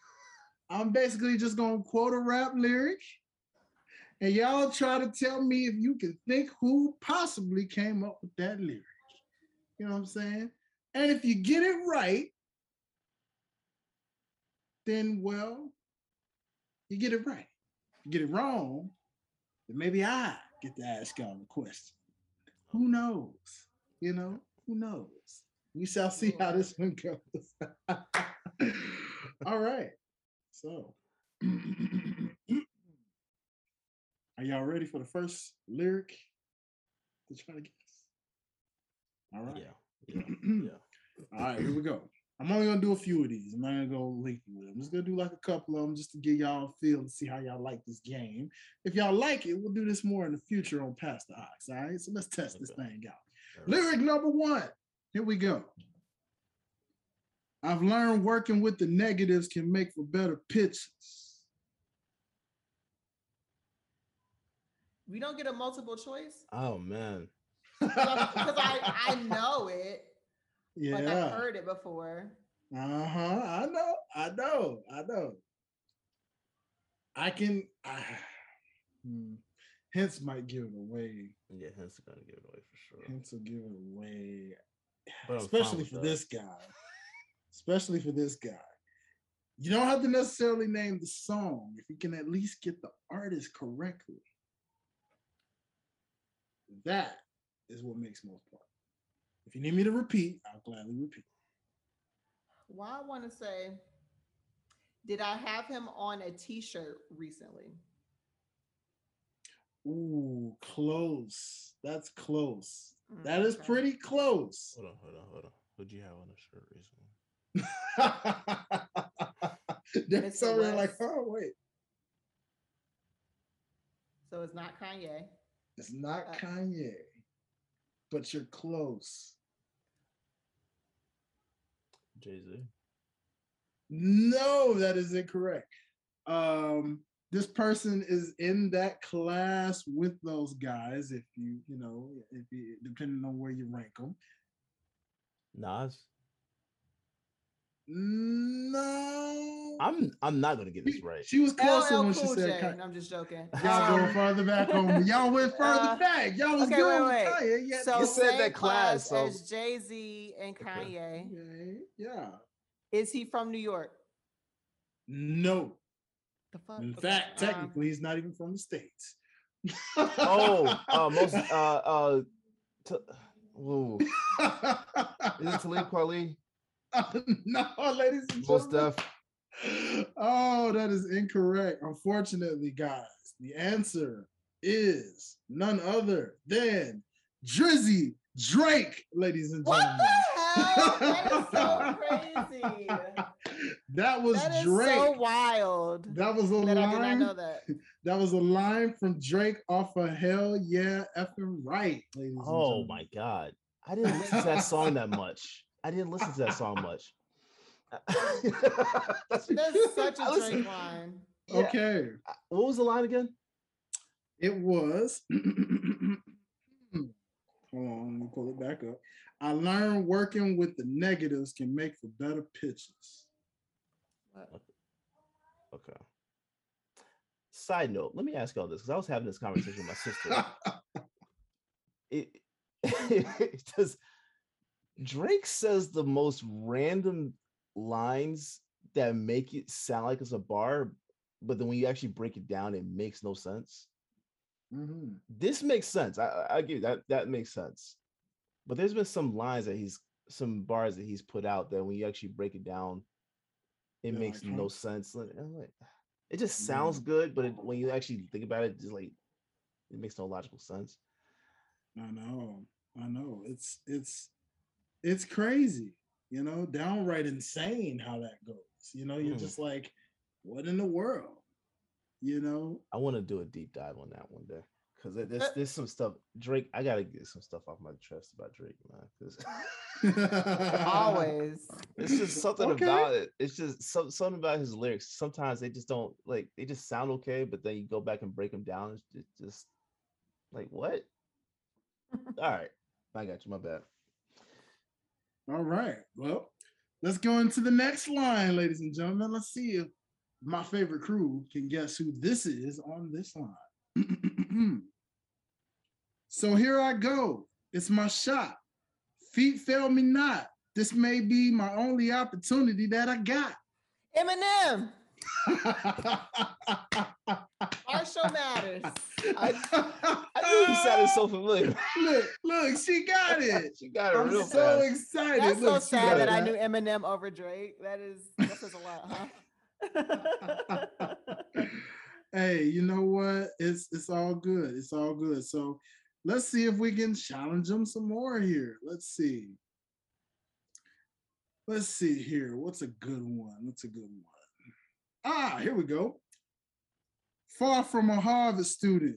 I'm basically just gonna quote a rap lyric, and y'all try to tell me if you can think who possibly came up with that lyric. You know what I'm saying? And if you get it right, then well, you get it right. If you get it wrong, then maybe I get to ask y'all a question. Who knows? You know, who knows? We shall see how this one goes. All right. So, are y'all ready for the first lyric to try to guess? All right. Yeah. Yeah. yeah. All right, here we go. I'm only gonna do a few of these. I'm not gonna go lengthy with them. I'm just gonna do like a couple of them just to give y'all a feel to see how y'all like this game. If y'all like it, we'll do this more in the future on Pass the Aux. All right, so let's test okay. this thing out. Right. Lyric number one. Here we go. I've learned working with the negatives can make for better pitches. We don't get a multiple choice. Oh man. Because I, I know it. Yeah. Like I've heard it before. Uh-huh. I know. I know. I know. I can I, hmm. Hints might give it away. Yeah, Hints are gonna give it away for sure. Hints will give it away. But Especially for that. this guy. Especially for this guy. You don't have to necessarily name the song if you can at least get the artist correctly. That is what makes most part. If you need me to repeat, I'll gladly repeat. Well, I want to say, did I have him on a T-shirt recently? Ooh, close. That's close. Mm, That is pretty close. Hold on, hold on, hold on. Who'd you have on the shirt recently? There's Mr. somewhere like, oh wait, So it's not Kanye. it's not Uh, Kanye, but you're close. Jay Z. No, that is incorrect. Um, this person is in that class with those guys. If you, you know, if you, depending on where you rank them. Nas. No, I'm I'm not gonna get this right. She was closer LL when she said. J. Kanye. No, I'm just joking. Y'all Um, going farther back on. Y'all went further uh, back. Y'all was okay, good wait, wait. Kanye. Yeah, So You said same that class, so- as Jay Z and Okay. Kanye. Okay, yeah. Is he from New York? No. The fuck. In Okay, fact, um, technically, he's not even from the states. Oh, uh, most uh uh. T- ooh. Is it Talib Kweli? no, ladies and Most gentlemen. Def. Oh, that is incorrect. Unfortunately, guys, the answer is none other than Drizzy Drake, ladies and gentlemen. What gentlemen. the hell? That is so crazy. That was That is Drake. so wild that was a that I did not line. know that. That was a line from Drake off of Hell Yeah Effing Right, ladies and Oh gentlemen. my god. I didn't listen to that song that much. I didn't listen to that song much. That's, That's such I a listen- Drake line. yeah. Okay. Uh, what was the line again? It was. Hold on, let me pull it back up. I learned working with the negatives can make for better pitches. Okay. Side note, let me ask y'all this because I was having this conversation with my sister. it does Drake says the most random lines that make it sound like it's a bar, but then when you actually break it down, it makes no sense. Mhm. This makes sense. I, I I give you that that makes sense. But there's been some lines that he's some bars that he's put out that when you actually break it down, it Yeah, makes no sense. Like, it just sounds good, but it, when you actually think about it, just like it makes no logical sense. I know, I know. It's it's it's crazy, you know, downright insane how that goes. You know, you're Mm. just like, what in the world? You know? I want to do a deep dive on that one day because there's Uh, there's some stuff Drake. I gotta get some stuff off my chest about Drake, man. Because Always. it's just something Okay. about it. It's just some, something about his lyrics. Sometimes they just don't like they just sound okay, but then you go back and break them down. It's just, just like what? All right, I got you. My bad. All right. Well, let's go into the next line, ladies and gentlemen. Let's see if my favorite crew can guess who this is on this line. so here I go. It's my shot. Feet fail me not. This may be my only opportunity that I got. Eminem. Marshall Mathers. I I, knew you sounded so familiar. look, look, she got it. she got it I'm real so fast. excited. That's so Look, she sad got that I knew Eminem over Drake. That is that says a lot, huh? hey, you know what? It's it's all good. It's all good. So let's see if we can challenge them some more here. Let's see. Let's see here. What's a good one? What's a good one? Ah, here we go. Far from a Harvard student,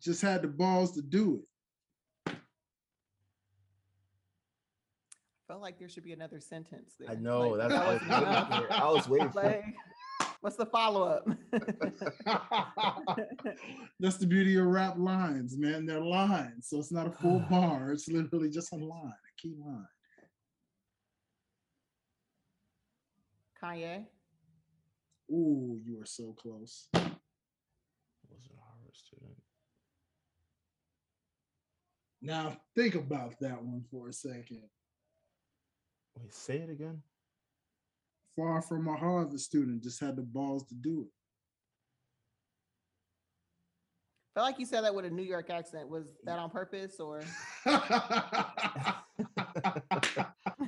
just had the balls to do it. I felt like there should be another sentence there. I know. Like, That's that what I was waiting for. I was waiting for. Like, what's the follow up? That's the beauty of rap lines, man. They're lines. So it's not a full bar. It's literally just a line, a key line. Kanye. Ooh, you are so close. Was a Harvard student. Now think about that one for a second. Wait, say it again. Far from a Harvard student, just had the balls to do it. I feel like you said that with a New York accent. Was that on purpose or? I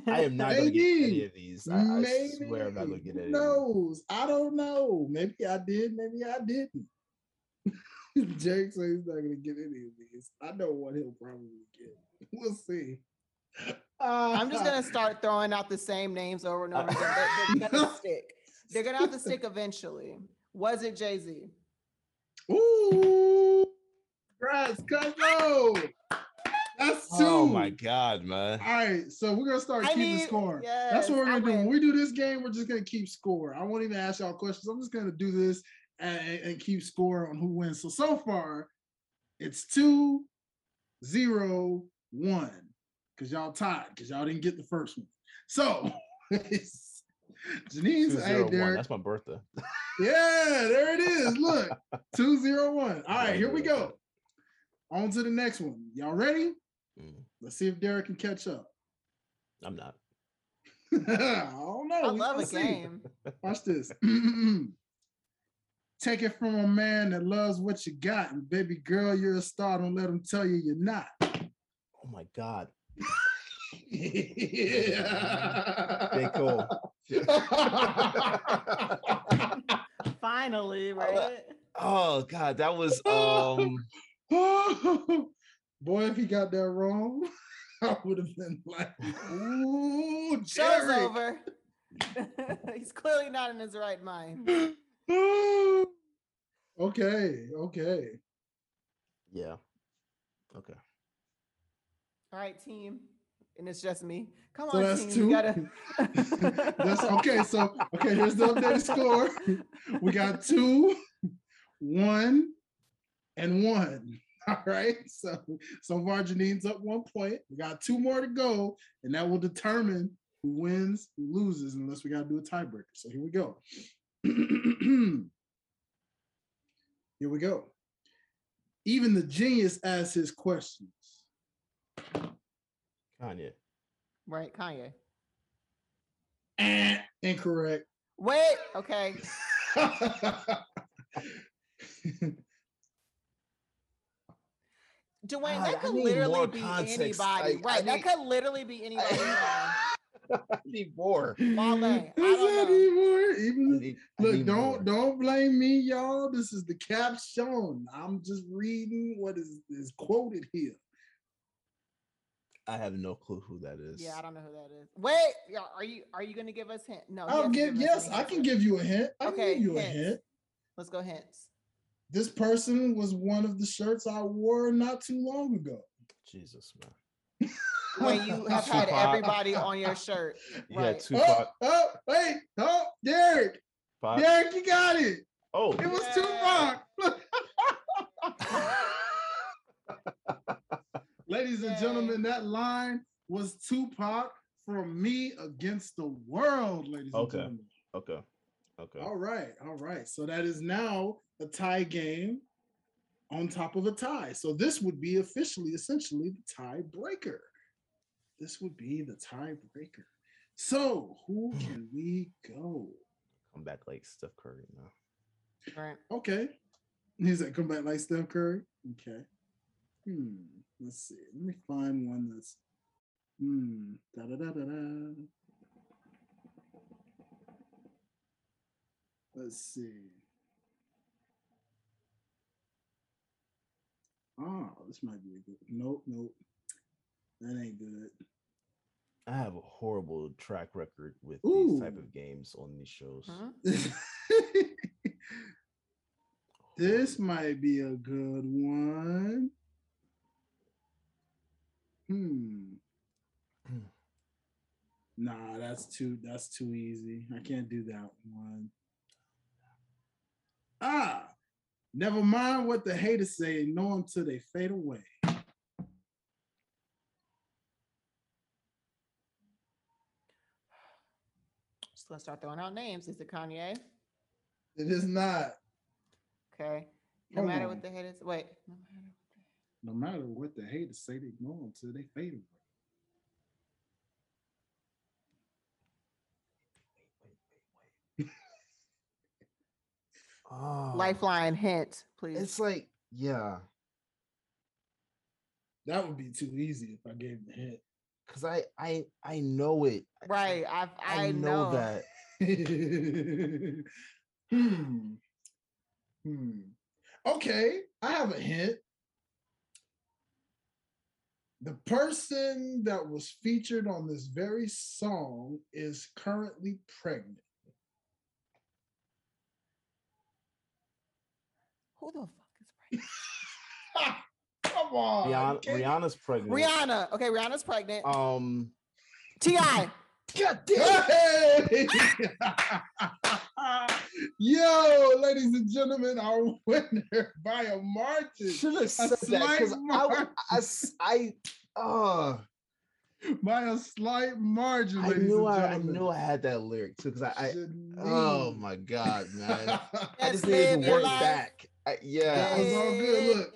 am not going to get any of these. I, I swear I'm not going to get Who any. of these. knows? I don't know. Maybe I did. Maybe I didn't. Jake says he's not gonna get any of these. I know what he'll probably get. We'll see. Uh, I'm just gonna start throwing out the same names over and over again. They're, they're gonna stick. They're gonna have to stick eventually. Was it Jay Z? Ooh, congrats, Cuzzo. That's oh two. Oh my god, man! All right, so we're gonna start I keeping need- score. yes, That's what we're I gonna do. When win. we do this game, we're just gonna keep score. I won't even ask y'all questions. I'm just gonna do this and, and- and keep score on who wins. So so far, it's two, zero, one. Cause y'all tied, because y'all didn't get the first one. So it's Janine's hey zero, one. Derek. That's my birthday. Yeah, there it is. Look, two zero one. All right, here we go. On to the next one. Y'all ready? Mm, Let's see if Derek can catch up. I'm not. I don't know. I We love a see. game. Watch this. Take it from a man that loves what you got, and baby girl, you're a star. Don't let him tell you you're not. Oh my god. Yeah. Cole. Finally, right? Oh god, that was um. Boy, if he got that wrong, I would have been like, "Ooh, Show's over. He's clearly not in his right mind. okay, okay. Yeah. Okay. All right, team. And it's just me. Come So on, that's team. two. Gotta That's okay. So okay, here's the updated score. We got two, one, and one. All right. So so far Janine's up one point. We got two more to go, and that will determine who wins, who loses, unless we gotta do a tiebreaker. So here we go. here we go. Even the genius asks his questions. Kanye. right, Kanye. Eh, incorrect. Wait, okay. Dwayne, that could literally be context. anybody. Like, I right. that need- could literally be anybody. I need more. Wale, I don't that know. anymore? I Even need- I look, need don't more. don't blame me, y'all. This is the caption. I'm just reading what is is quoted here. I have no clue who that is. Yeah, I don't know who that is. Wait, are you are you gonna give us hint? No. I'll hasn't give yes, I can give you a hint. I Okay, can give you a hint. Let's go hints. This person was one of the shirts I wore not too long ago. Jesus, man. When you have had everybody on your shirt. Yeah, Right. Oh, Tupac. oh, wait, oh, Derek, Pac. Derek, you got it. Oh, It was Yeah. Tupac. Ladies and gentlemen, that line was Tupac from Me Against the World, ladies Okay. and gentlemen. okay. Okay. All right, all right. So that is now a tie game on top of a tie. So this would be officially, essentially, the tiebreaker. This would be the tiebreaker. So who can we go? Come back like Steph Curry now. Right. Okay. He's like, come back like Steph Curry. Okay. Hmm. Let's see. Let me find one that's hmm. Da da da da da. Let's see. Oh, this might be a good. Nope, nope. That ain't good. I have a horrible track record with these type of games on these shows. Mhm. this might be a good one. Hmm. Nah, that's too that's too easy. I can't do that one. Ah, never mind what the haters say. Know them till they fade away. Just gonna start throwing out names. Is it Kanye? It is not. Okay. No Hold matter on. what the haters. Wait. No matter what no matter what the haters say, they ignore them till they fade away. Oh, Lifeline hint, please. It's like, yeah, That would be too easy if I gave the hint. because I I I know it. I- right. I I, I, know, that. hmm. Hmm. Okay, I have a hint. The person that was featured on this very song is currently pregnant. Who the fuck is pregnant? Come on. Rihanna, Rihanna's pregnant. Rihanna. Okay, Rihanna's pregnant. Um, Ti. God damn. Hey! Yo, ladies and gentlemen, our winner by a margin. Should have said that because slight I, w- I, s- I, uh, By a slight margin. I knew I, I knew I had that lyric too because I, I, oh my god, man, I just needed to work life. back. I, yeah, That was all good. Look,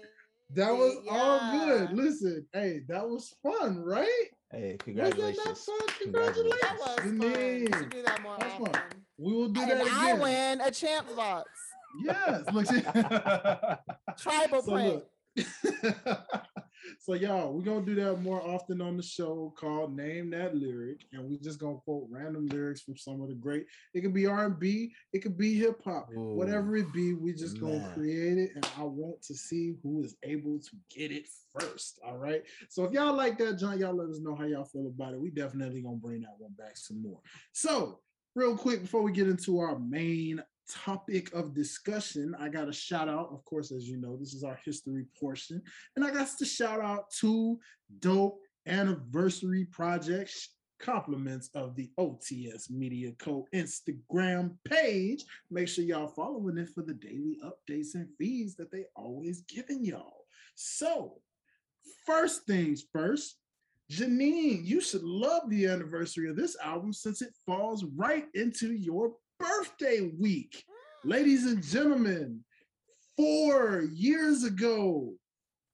That was all good. Listen, hey, that was fun, right? hey, Was that not congratulations. fun? Congratulations. That was fun. We do that more That's fun. Often. We will do And that I win a champs box. Yes. Look. Tribal So print. so y'all, we're gonna do that more often on the show called Name That Lyric, and we just gonna quote random lyrics from some of the great. It could be R and B, it could be hip hop, whatever it be. We just gonna create it, and I want to see who is able to get it first. All right. So if y'all like that, John, y'all let us know how y'all feel about it. We definitely gonna bring that one back some more. So real quick before we get into our main topic of discussion, I got a shout out. Of course, as you know, this is our history portion, and I got to shout out two dope anniversary projects. Compliments of the OTS Media Co. Instagram page. Make sure y'all following it for the daily updates and feeds that they always giving y'all. So, first things first, Janine, you should love the anniversary of this album since it falls right into your birthday week. Mm. Ladies and gentlemen, four years ago,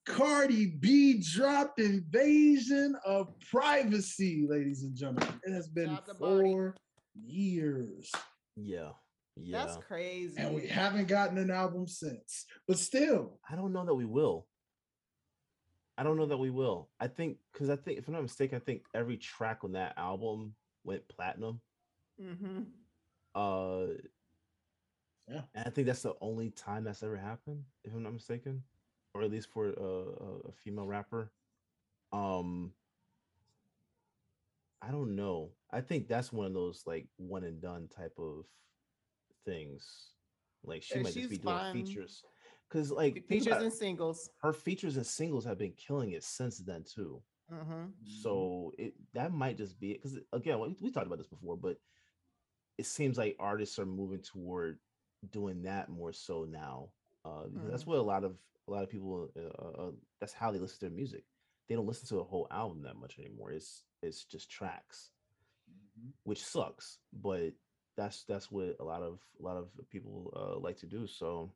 Cardi B dropped Invasion of Privacy, ladies and gentlemen. It has been Drop body. four years, Yeah, yeah. That's crazy. and we haven't gotten an album since. But still, I don't know that we will. I don't know that we will. I think because I think if I'm not mistaken, I think every track on that album went platinum. hmm Uh Yeah. And I think that's the only time that's ever happened, if I'm not mistaken, or at least for a, a, female rapper. Um, I don't know. I think that's one of those like one and done type of things. Like she Yeah, might just be doing features, because like Features about and singles. her features and singles have been killing it since then too. hmm Mm-hmm. So it that might just be it. Because again, we, we talked about this before, but it seems like artists are moving toward doing that more so now. Uh, because that's what a lot of a lot of people. Uh, uh, that's how they listen to their music. They don't listen to a whole album that much anymore. It's it's just tracks, Mhm. which sucks. But that's that's what a lot of a lot of people uh, like to do. So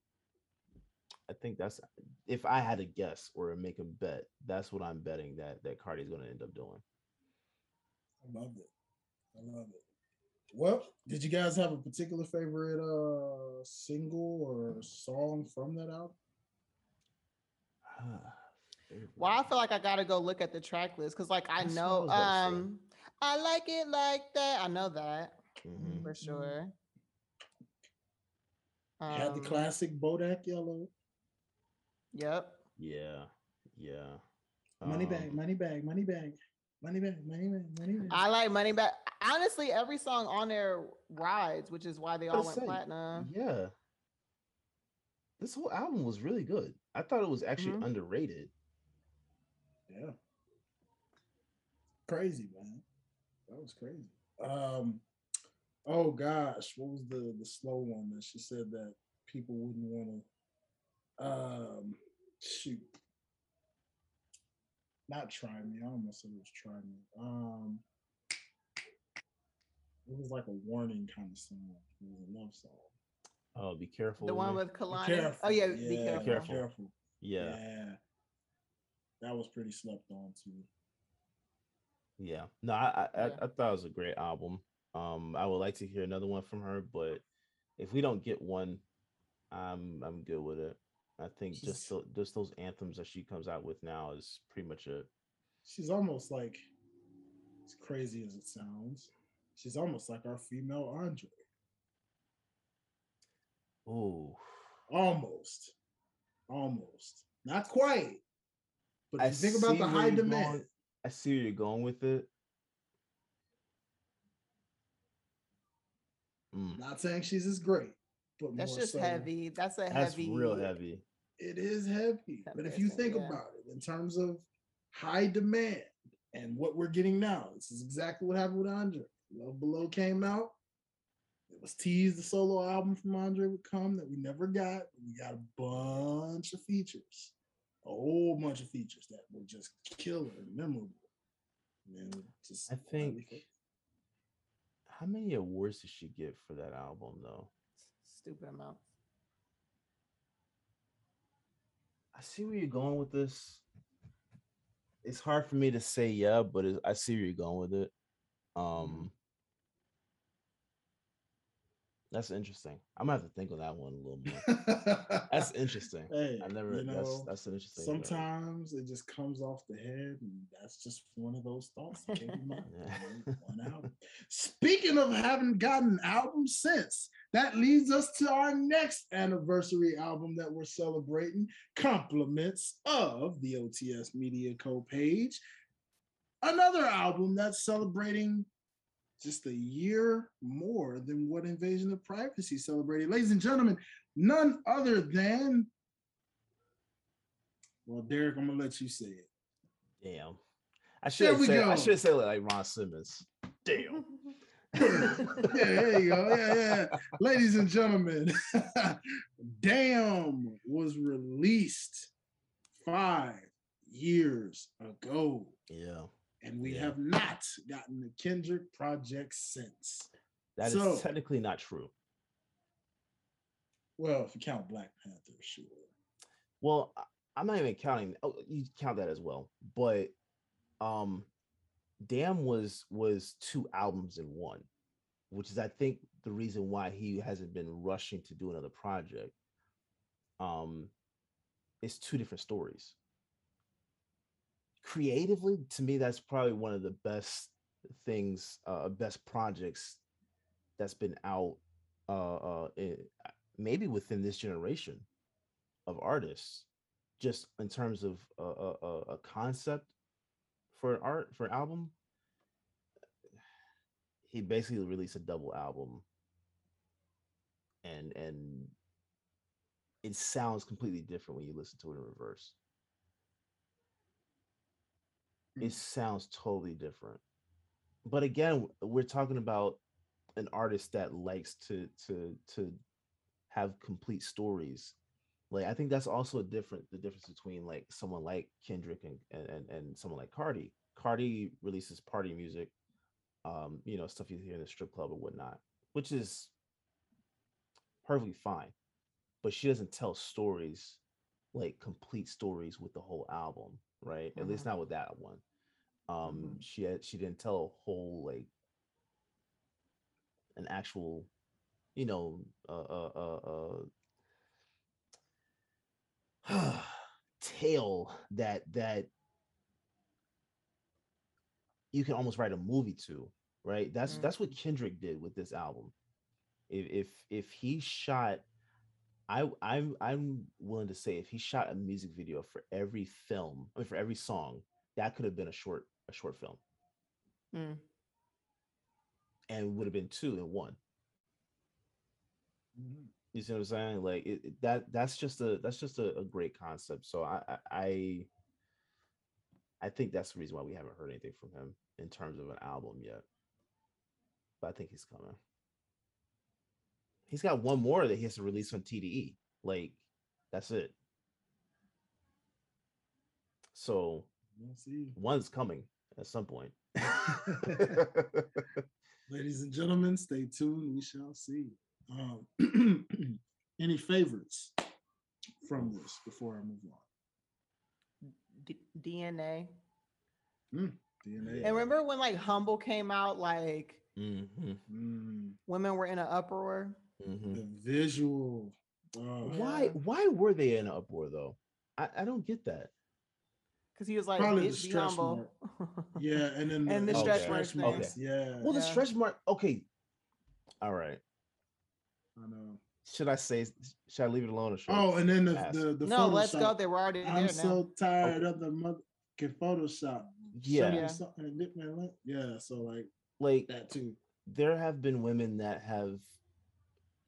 I think that's if I had to guess or make a bet, that's what I'm betting that that Cardi's going to end up doing. I love it. I love it. Well, did you guys have a particular favorite uh single or song from that album? Well, I feel like I gotta go look at the track list because, like, I I know, was about to say. um, I like it like that. I know that Mhm. for sure. Had the Um, classic Bodak Yellow. Yep. Yeah, yeah. Money bag, Um, money bag, money bag, money bag, money bag, money bag. I like Money Bag. Honestly, every song on there rides, which is why they all went say, platinum. Yeah. This whole album was really good. I thought it was actually Mhm. underrated. Yeah. Crazy, man. That was crazy. Um, oh gosh, what was the the slow one that she said that people wouldn't want to um shoot. Not try me. I almost said it was try me. Um it was like a warning kind of song. It was a love song. Oh, be careful. The one with Kehlani. Oh yeah, be careful. Careful. careful. Yeah. Yeah. that was pretty slept on too. Yeah. No, I I, Yeah. I I thought it was a great album. Um, I would like to hear another one from her, but if we don't get one, I'm I'm good with it. I think She's- just tho- just those anthems that she comes out with now is pretty much it. She's almost like, as crazy as it sounds, she's almost like our female Andre. Oh, Almost, almost, not quite. But I if you think about the high demand. going- I see where you're going with it. Mm, Not saying she's as great, but That's more just so- heavy. That's a that's heavy. real heavy. It is heavy, but if you think yeah. about it in terms of high demand and what we're getting now, this is exactly what happened with Andre. Love Below came out. It was teased the solo album from Andre would come that we never got. We got a bunch of features, a whole bunch of features that were just killer and memorable. And just I think- hit. How many awards did she get for that album though? Stupid amount. I see where you're going with this. It's hard for me to say yeah, but I see where you're going with it. Um, that's interesting. I'm gonna have to think on that one a little more. That's interesting. Hey, I never. you that's know, that's an interesting. Sometimes it just comes off the head, and that's just one of those thoughts that came to mind. Yeah. you know, One album. Speaking of having gotten an album since, that leads us to our next anniversary album that we're celebrating. Compliments of the OTS Media Co page. Another album that's celebrating just a year more than what Invasion of Privacy celebrated. Ladies and gentlemen, none other than well, Derek, I'm gonna let you say it. Damn. I should we say. I should say like Ron Simmons. Damn. yeah, there you go. Yeah, yeah. Ladies and gentlemen, Damn was released five years ago, Yeah. And we Yeah. have not gotten the Kendrick project since. That is So- technically not true. Well, if you count Black Panther, sure. Well, I'm not even counting. Oh, you count that as well. But um Damn was was two albums in one, which is I think the reason why he hasn't been rushing to do another project. Um it's two different stories. Creatively, to me, that's probably one of the best things, uh best projects that's been out uh uh eh, maybe within this generation of artists just in terms of a, a, a- concept for art for album. He basically released a double album. And and it sounds completely different when you listen to it in reverse it Mm. sounds totally different. But again we're talking about an artist that likes to to to have complete stories. Like i think that's also a different the difference between like someone like kendrick and and and, and someone like cardi. Cardi releases party music um you know stuff you hear in the strip club or whatnot which is perfectly fine but she doesn't tell stories like complete stories with the whole album right? At least not with that one. Um she had she didn't tell a whole like an actual you know uh uh uh, uh tale that that you can almost write a movie to right? That's that's what kendrick did with this album. If if if he shot I I'm I'm willing to say if he shot a music video for every film, I mean for every song, that could have been a short a short film Mm. and would have been two in one. Mhm. You see what I'm saying? Like it, it- that that's just a that's just a, a great concept. So I I I think that's the reason why we haven't heard anything from him in terms of an album yet. But I think he's coming. He's got one more that he has to release on TDE. Like that's it. So We'll see. one's coming at some point. Ladies and gentlemen, stay tuned. We shall see. Um, any favorites from this before I move on? D- DNA. DNA. And remember when like Humble came out, like Mm-hmm. Mm, women were in an uproar? Mm-hmm. the visual. Oh, Why? Yeah. Why were they in an uproar though? I, I don't get that. Because he was like, Probably the stretch humble." Yeah, and then And the uh, stretch marks thing. marks, Yeah, Well, the Yeah. stretch mark. Okay. All right. I know. Should I say? Should I leave it alone or should? I- Oh, and then the Pass. the, the no, let's go. They were already there I'm now. so tired of the mother can Photoshop. yeah. Yeah. something and dip my lip. Yeah, so like Like that too. there have been women that have,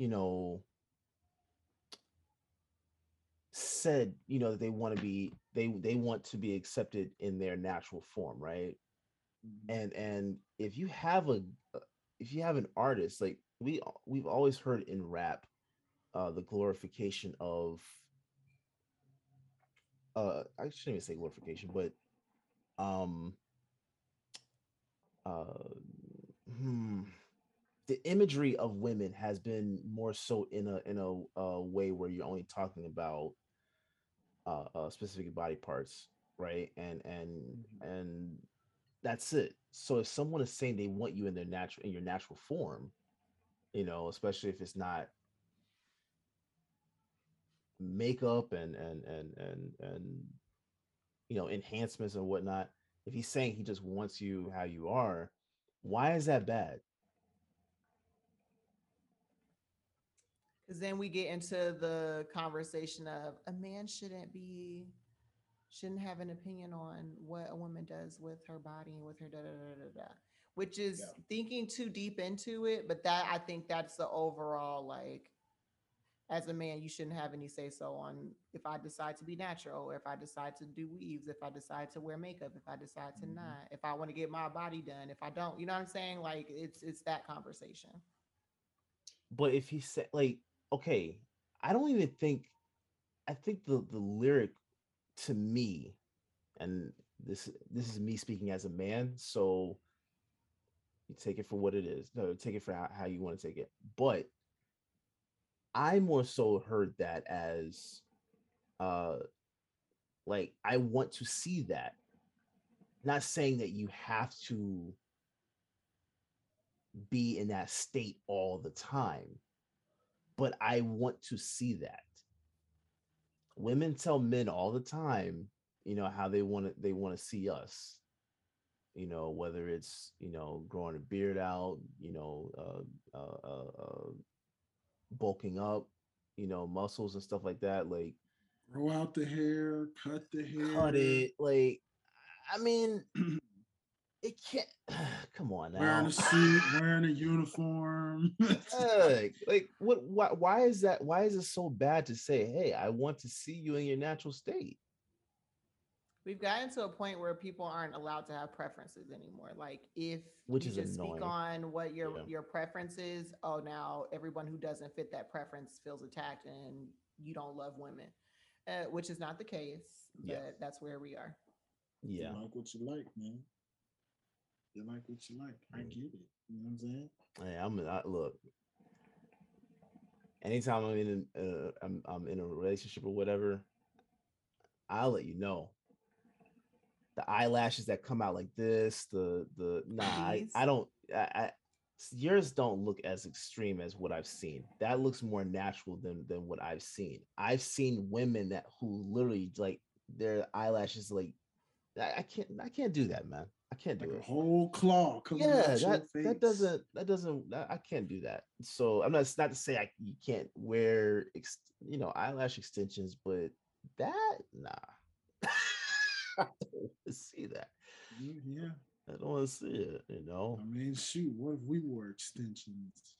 you know, said you know that they want to be they they want to be accepted in their natural form, right? Mhm. and and if you have a uh, if you have an artist like we we've always heard in rap uh the glorification of uh i shouldn't even say glorification but um uh hmm, the imagery of women has been more so in a in a uh, way where you're only talking about uh, uh specific body parts right? And and Mhm. and that's it. So if someone is saying they want you in their natural in your natural form you know especially if it's not makeup and and and and and you know enhancements and whatnot if he's saying he just wants you how you are why is that bad Because then we get into the conversation of a man shouldn't be, shouldn't have an opinion on what a woman does with her body and with her da da da da da, which is Yeah. thinking too deep into it. But that I think that's the overall like, as a man, you shouldn't have any say so on if I decide to be natural, or if I decide to do weaves, if I decide to wear makeup, if I decide to Mhm. not, if I want to get my body done, if I don't, you know what I'm saying? Like it's it's that conversation. but if he said like okay i don't even think i think the the lyric to me and this this is me speaking as a man so you take it for what it is no take it for how, how you want to take it but i more so heard that as uh like i want to see that. Not saying that you have to be in that state all the time but I want to see that. Women tell men all the time, you know, how they want to they want to see us. You know, whether it's you know growing a beard out, you know, uh, uh, uh, uh, bulking up, you know, muscles and stuff like that. Like Grow out the hair, cut the hair. cut it. Like, I mean, it can't. Come on now. Wearing a suit, wearing a uniform. Like, like what? Why? Why is that? Why is it so bad to say, "Hey, I want to see you in your natural state"? We've gotten to a point where people aren't allowed to have preferences anymore. Like if Which you is just annoying. speak on what your Yeah. your preference is, oh now everyone who doesn't fit that preference feels attacked and you don't love women. Uh, which is not the case, but Yeah. that's where we are. Yeah. You like what you like, man. You like what you like. I Mm. get it. You know what I'm saying? Hey, I'm I, look. Anytime I'm in, a, uh, I'm, I'm in a relationship or whatever, I'll let you know. The eyelashes that come out like this, the the nah, I, I don't. I, I s- yours don't look as extreme as what I've seen. That looks more natural than than what I've seen. I've seen women that who literally like their eyelashes like I, I can't I can't do that, man. I can't do Like a it. whole claw coming yeah that face. that doesn't that doesn't i can't do that so i'm not it's not to say i you can't wear ex, you know eyelash extensions but that nah i don't want to see that Yeah. i don't want to see it you know I mean, shoot, what if we wore extensions?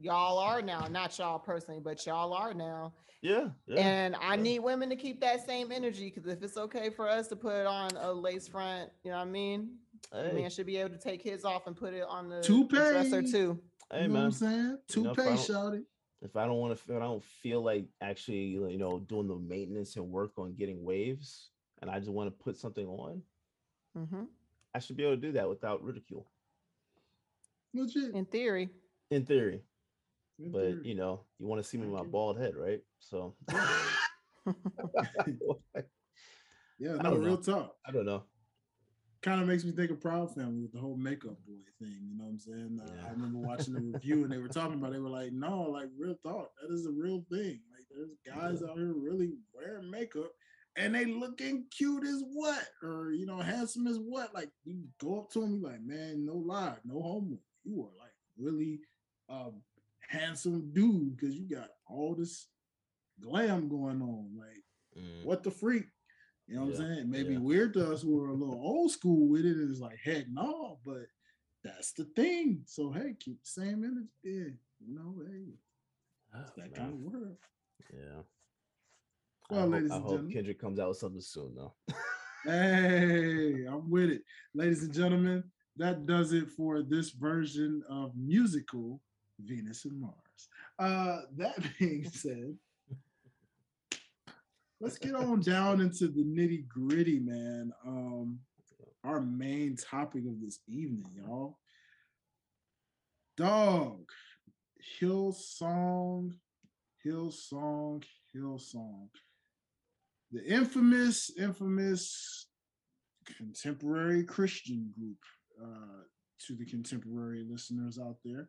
Y'all are now, not y'all personally, but y'all are now. yeah, yeah. And I yeah. need women to keep that same energy because if it's okay for us to put on a lace front, you know what I mean? The hey, man should be able to take his off and put it on the the Toupee. dresser too. hey you know man what I'm saying? you know, if Toupee, don't- shouty. if i don't want to i don't feel like actually you know doing the maintenance and work on getting waves and i just want to put something on mm-hmm. i should be able to do that without ridicule Legit. In theory. in theory in but you know, you want to see me with my bald head, right? So Yeah, no, real talk. I don't know. Kind of makes me think of Proud Family with the whole makeup boy thing. You know what I'm saying? Uh, Yeah. I remember watching the review and they were talking about. It, they were like, "No, like real talk. That is a real thing. Like there's guys out here really wearing makeup." And they looking cute as what, or you know, handsome as what. Like you go up to them, you like, man, no lie, no homo. You are like really um handsome dude because you got all this glam going on. Like Mm, what the freak? You know what Yeah, I'm saying? Maybe yeah. weird to us who are a little old school with it. It's like, heck no, but that's the thing. So hey, keep the same energy. Yeah, you know, hey, it's oh, that kind of world. Yeah. Well, I hope, ladies I and hope gentlemen. Kendrick comes out with something soon, though. Hey, I'm with it. Ladies and gentlemen, that does it for this version of musical Venus and Mars. Uh, that being said, let's get on down into the nitty gritty, man. Um, our main topic of this evening, y'all. Dog, Hillsong, Hillsong, Hillsong. The infamous, infamous contemporary Christian group uh, to the contemporary listeners out there.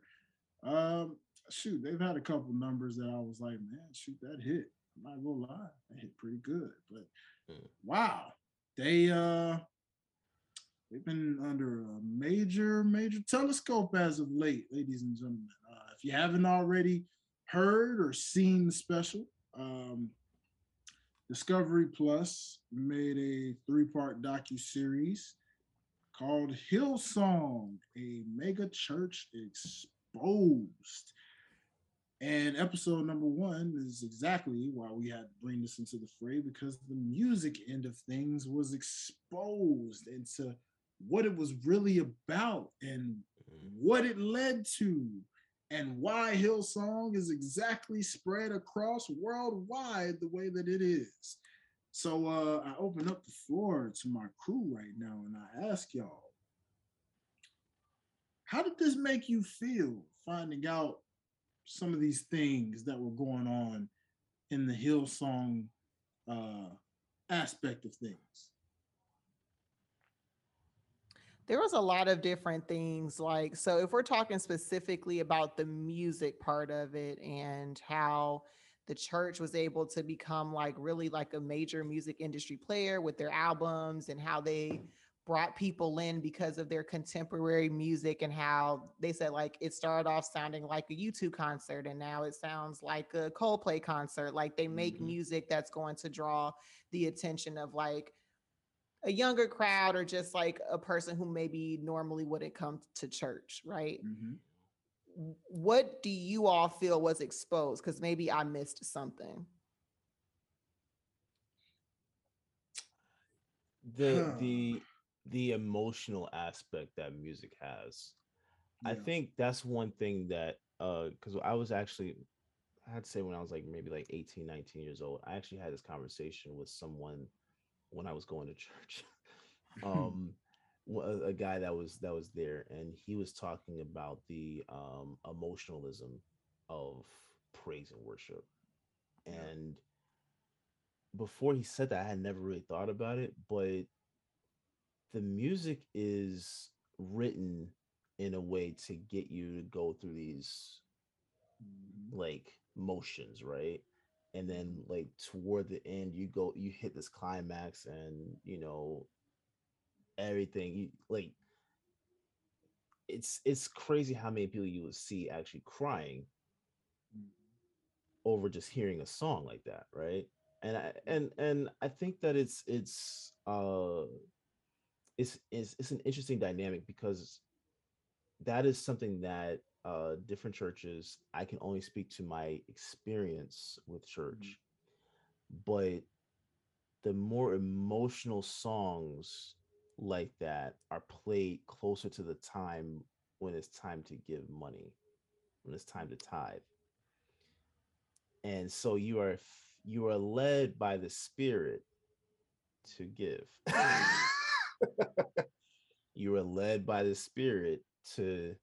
Um, shoot, they've had a couple numbers that I was like, man, shoot, that hit. I'm not gonna lie, that hit pretty good. But Mm. wow, they uh they've been under a major, major telescope as of late, ladies and gentlemen. Uh, if you haven't already heard or seen the special, um, Discovery Plus made a three-part docu-series called Hillsong, a mega church exposed. And episode number one is exactly why we had to bring this into the fray because the music end of things was exposed into what it was really about and Mhm. what it led to and why Hillsong is exactly spread across worldwide the way that it is. So uh, I open up the floor to my crew right now and I ask y'all, how did this make you feel finding out some of these things that were going on in the Hillsong uh, aspect of things? there was a lot of different things like so if we're talking specifically about the music part of it and how the church was able to become like really like a major music industry player with their albums and how they brought people in because of their contemporary music and how they said like it started off sounding like a U2 concert and now it sounds like a Coldplay concert like they make Mhm. music that's going to draw the attention of like a younger crowd or just like a person who maybe normally wouldn't come to church, right? Mhm. What do you all feel was exposed? Because maybe I missed something. the the the emotional aspect that music has. I think that's one thing that uh because i was actually i'd say when i was like maybe like 18 19 years old i actually had this conversation with someone when i was going to church. Um a, a guy that was that was there and he was talking about the um emotionalism of praise and worship Yeah. and before he said that i had never really thought about it but the music is written in a way to get you to go through these Mhm. like motions right and then like toward the end you go you hit this climax and you know everything you like it's it's crazy how many people you would see actually crying Mhm. over just hearing a song like that right and I, and and i think that it's it's uh it's it's, it's an interesting dynamic because that is something that uh different churches i can only speak to my experience with church but the more emotional songs like that are played closer to the time when it's time to give money when it's time to tithe. And so you are you are led by the spirit to give you are led by the spirit to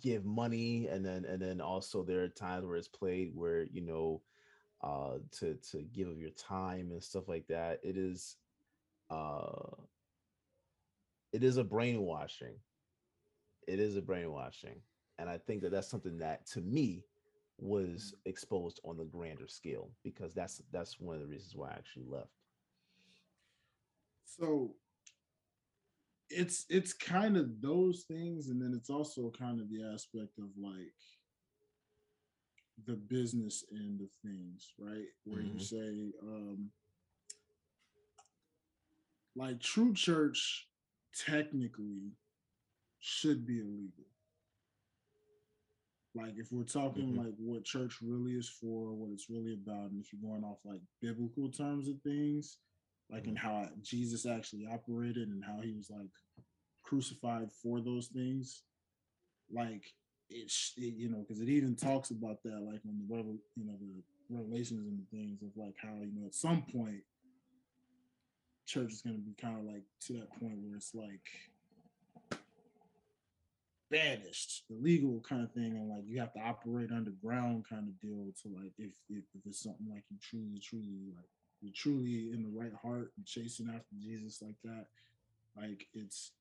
give money and then and then also there are times where it's played where you know uh to to give of your time and stuff like that. It is uh it is a brainwashing. It is a brainwashing and i think that that's something that to me was exposed on the grander scale because that's that's one of the reasons why i actually left so it's it's kind of those things and then it's also kind of the aspect of like the business end of things right where you Mhm. say um like true church technically should be illegal like if we're talking Mhm. like what church really is for what it's really about and if you're going off like biblical terms of things like in how jesus actually operated and how he was like crucified for those things. Like it's it, you know because it even talks about that like on the revel you know the revelations and things of like how you know at some point church is going to be kind of like to that point where it's like banished the legal kind of thing and like you have to operate underground kind of deal to like if if, if it's something like you truly truly like you're truly in the right heart and chasing after jesus like that like it's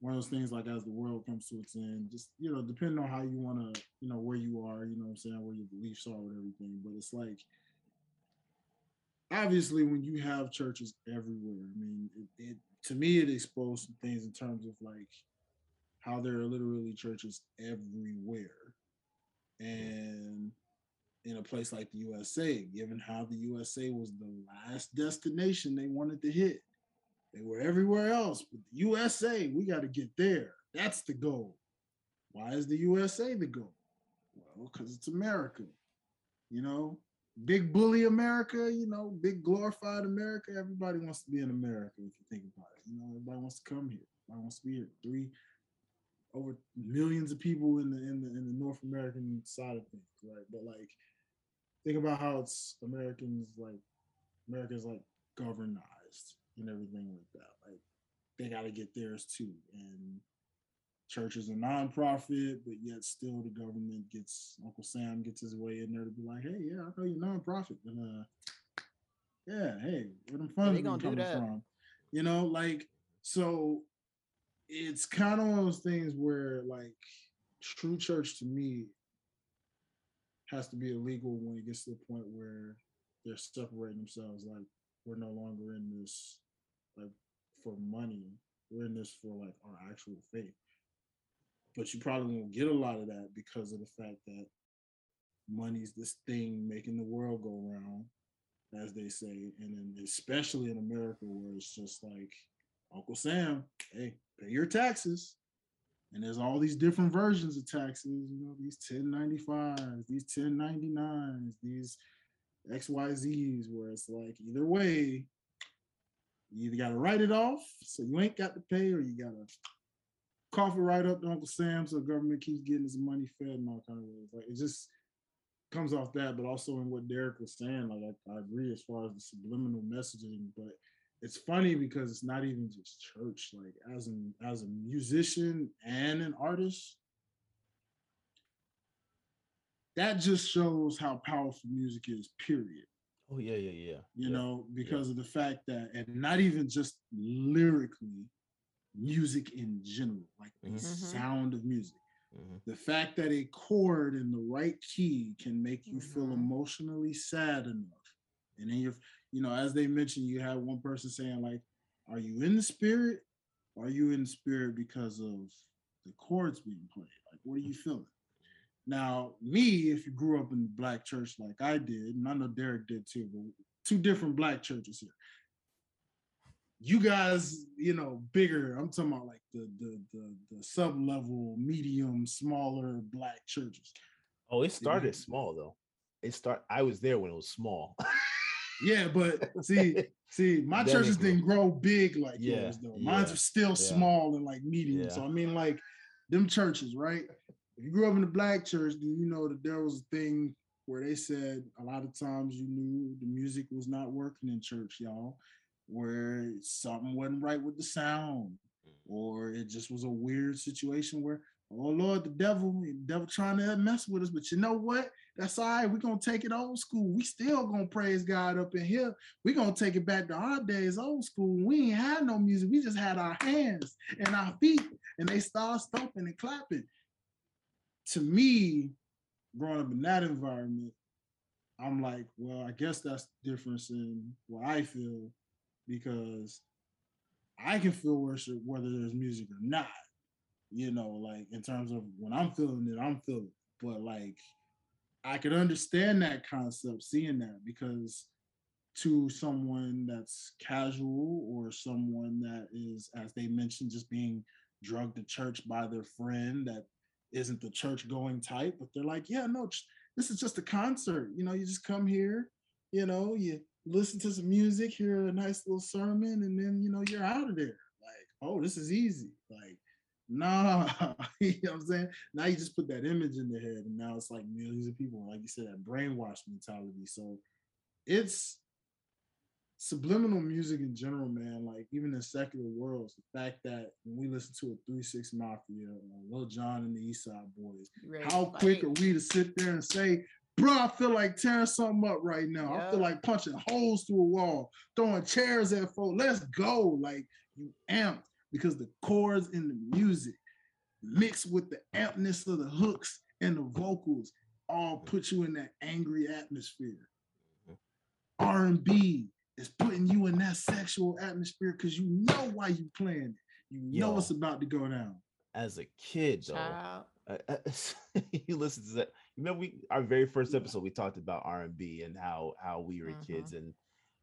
one of those things like as the world comes to its end just you know depending on how you want to you know where you are you know what i'm saying where your beliefs are and everything but it's like obviously when you have churches everywhere i mean it, it to me it exposed some things in terms of like how there are literally churches everywhere. And in a place like the usa given how the usa was the last destination they wanted to hit they were everywhere else, but the USA, we got to get there. That's the goal. Why is the USA the goal? Well, because it's America. You know, big bully America, you know, big glorified America. Everybody wants to be in America if you think about it. You know, everybody wants to come here. Everybody wants to be here. Three over millions of people in the in the in the North American side of things, right? But like think about how it's Americans like America's like governized and everything like that. Like they got to get theirs too. And churches are nonprofit, but yet still the government gets Uncle Sam gets his way in there to be like, hey, yeah, I know you're nonprofit, but uh, yeah, hey, where them funds they been gonna do coming that. from? You know, like so. It's kind of one of those things where, like, true church to me has to be illegal when it gets to the point where they're separating themselves. Like, we're no longer in this like for money. We're in this for like our actual faith. But you probably won't get a lot of that because of the fact that money's this thing making the world go round, as they say. And then especially in America where it's just like Uncle Sam, hey, pay your taxes. And there's all these different versions of taxes, you know, these 1095s, these 1099s, these XYZs, where it's like either way, you either gotta write it off, so you ain't got to pay, or you gotta cough it right up to Uncle Sam so the government keeps getting his money fed and all kind of ways. Like it just comes off that, but also in what Derek was saying, like I, I agree as far as the subliminal messaging, but it's funny because it's not even just church. Like as an as a musician and an artist, that just shows how powerful music is, period. oh yeah yeah yeah You yeah. know, because of the fact that, and not even just lyrically, music in general, like the Mhm. Mhm. sound of music. Mhm. The fact that a chord in the right key can make you feel Mhm. emotionally sad enough. And then you're, you know, as they mentioned, you have one person saying, like, are you in the spirit? Or are you in the spirit because of the chords being played? Like, what are you feeling? Now, me, if you grew up in black church like I did, and I know Derek did too, but two different black churches here. You guys, you know, bigger. I'm talking about like the the the, the sub level, medium, smaller black churches. oh it you started know. small though it start i was there when it was small Yeah, but see, see, my Then churches didn't grow big like Yeah, yours though. Mine's are still yeah. small and like medium. So I mean, like them churches, right? If you grew up in a black church, then you know that there was a thing where they said a lot of times you knew the music was not working in church, y'all, where something wasn't right with the sound, Mm. or it just was a weird situation where oh Lord, the devil, the devil trying to mess with us. But you know what? That's all right. We're gonna take it old school. We still gonna praise God up in here. We're gonna take it back to our days, old school. We ain't had no music. We just had our hands and our feet, and they start stomping and clapping. To me, growing up in that environment, I'm like, well, I guess that's the difference in what I feel because I can feel worship whether there's music or not. You know, like in terms of when I'm feeling it, I'm feeling it. But like I could understand that concept, seeing that because to someone that's casual or someone that is, as they mentioned, just being drugged to church by their friend that isn't the church going type, but they're like, yeah, no, this is just a concert. You know, you just come here, you know, you listen to some music, hear a nice little sermon, and then you know you're out of there. Like, oh, this is easy. Like, nah, you know what I'm saying? Now you just put that image in their head, and now it's like millions of people, like you said, that brainwash mentality. So it's subliminal music in general, man, like even in secular worlds, the fact that when we listen to a Three Six Mafia, or Lil Jon and the East Side Boyz, right. how quick are we to sit there and say, bro, I feel like tearing something up right now. I feel like punching holes through a wall, throwing chairs at folks. Let's go. Like you amped because the chords in the music mixed with the ampness of the hooks and the vocals all put you in that angry atmosphere. Mm-hmm. R&B, is putting you in that sexual atmosphere because you know why you playing it. You know Yo, it's about to go down. As a kid, though, uh, you listen to that. You remember we our very first episode we talked about R and B and how how we were mm-hmm. kids and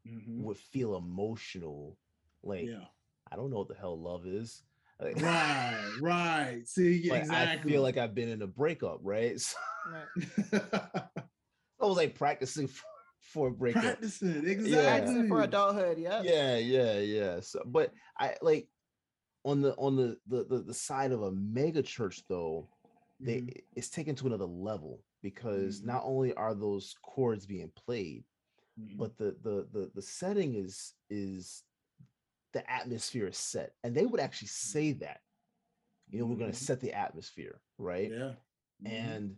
mm-hmm. would feel emotional. Like yeah. I don't know what the hell love is. Right, right. See, like, exactly. I feel like I've been in a breakup, right? So, right. I was like practicing for for breakup. Practicing, exactly. Yeah. For adulthood, yeah. Yeah, yeah, yeah. So, but I like on the on the the the, the side of a mega church though, they mm-hmm. it's taken to another level because mm-hmm. not only are those chords being played, mm-hmm. but the the the the setting is is the atmosphere is set, and they would actually say that. You know, we're going to mm-hmm. set the atmosphere, right? Yeah. Mm-hmm. And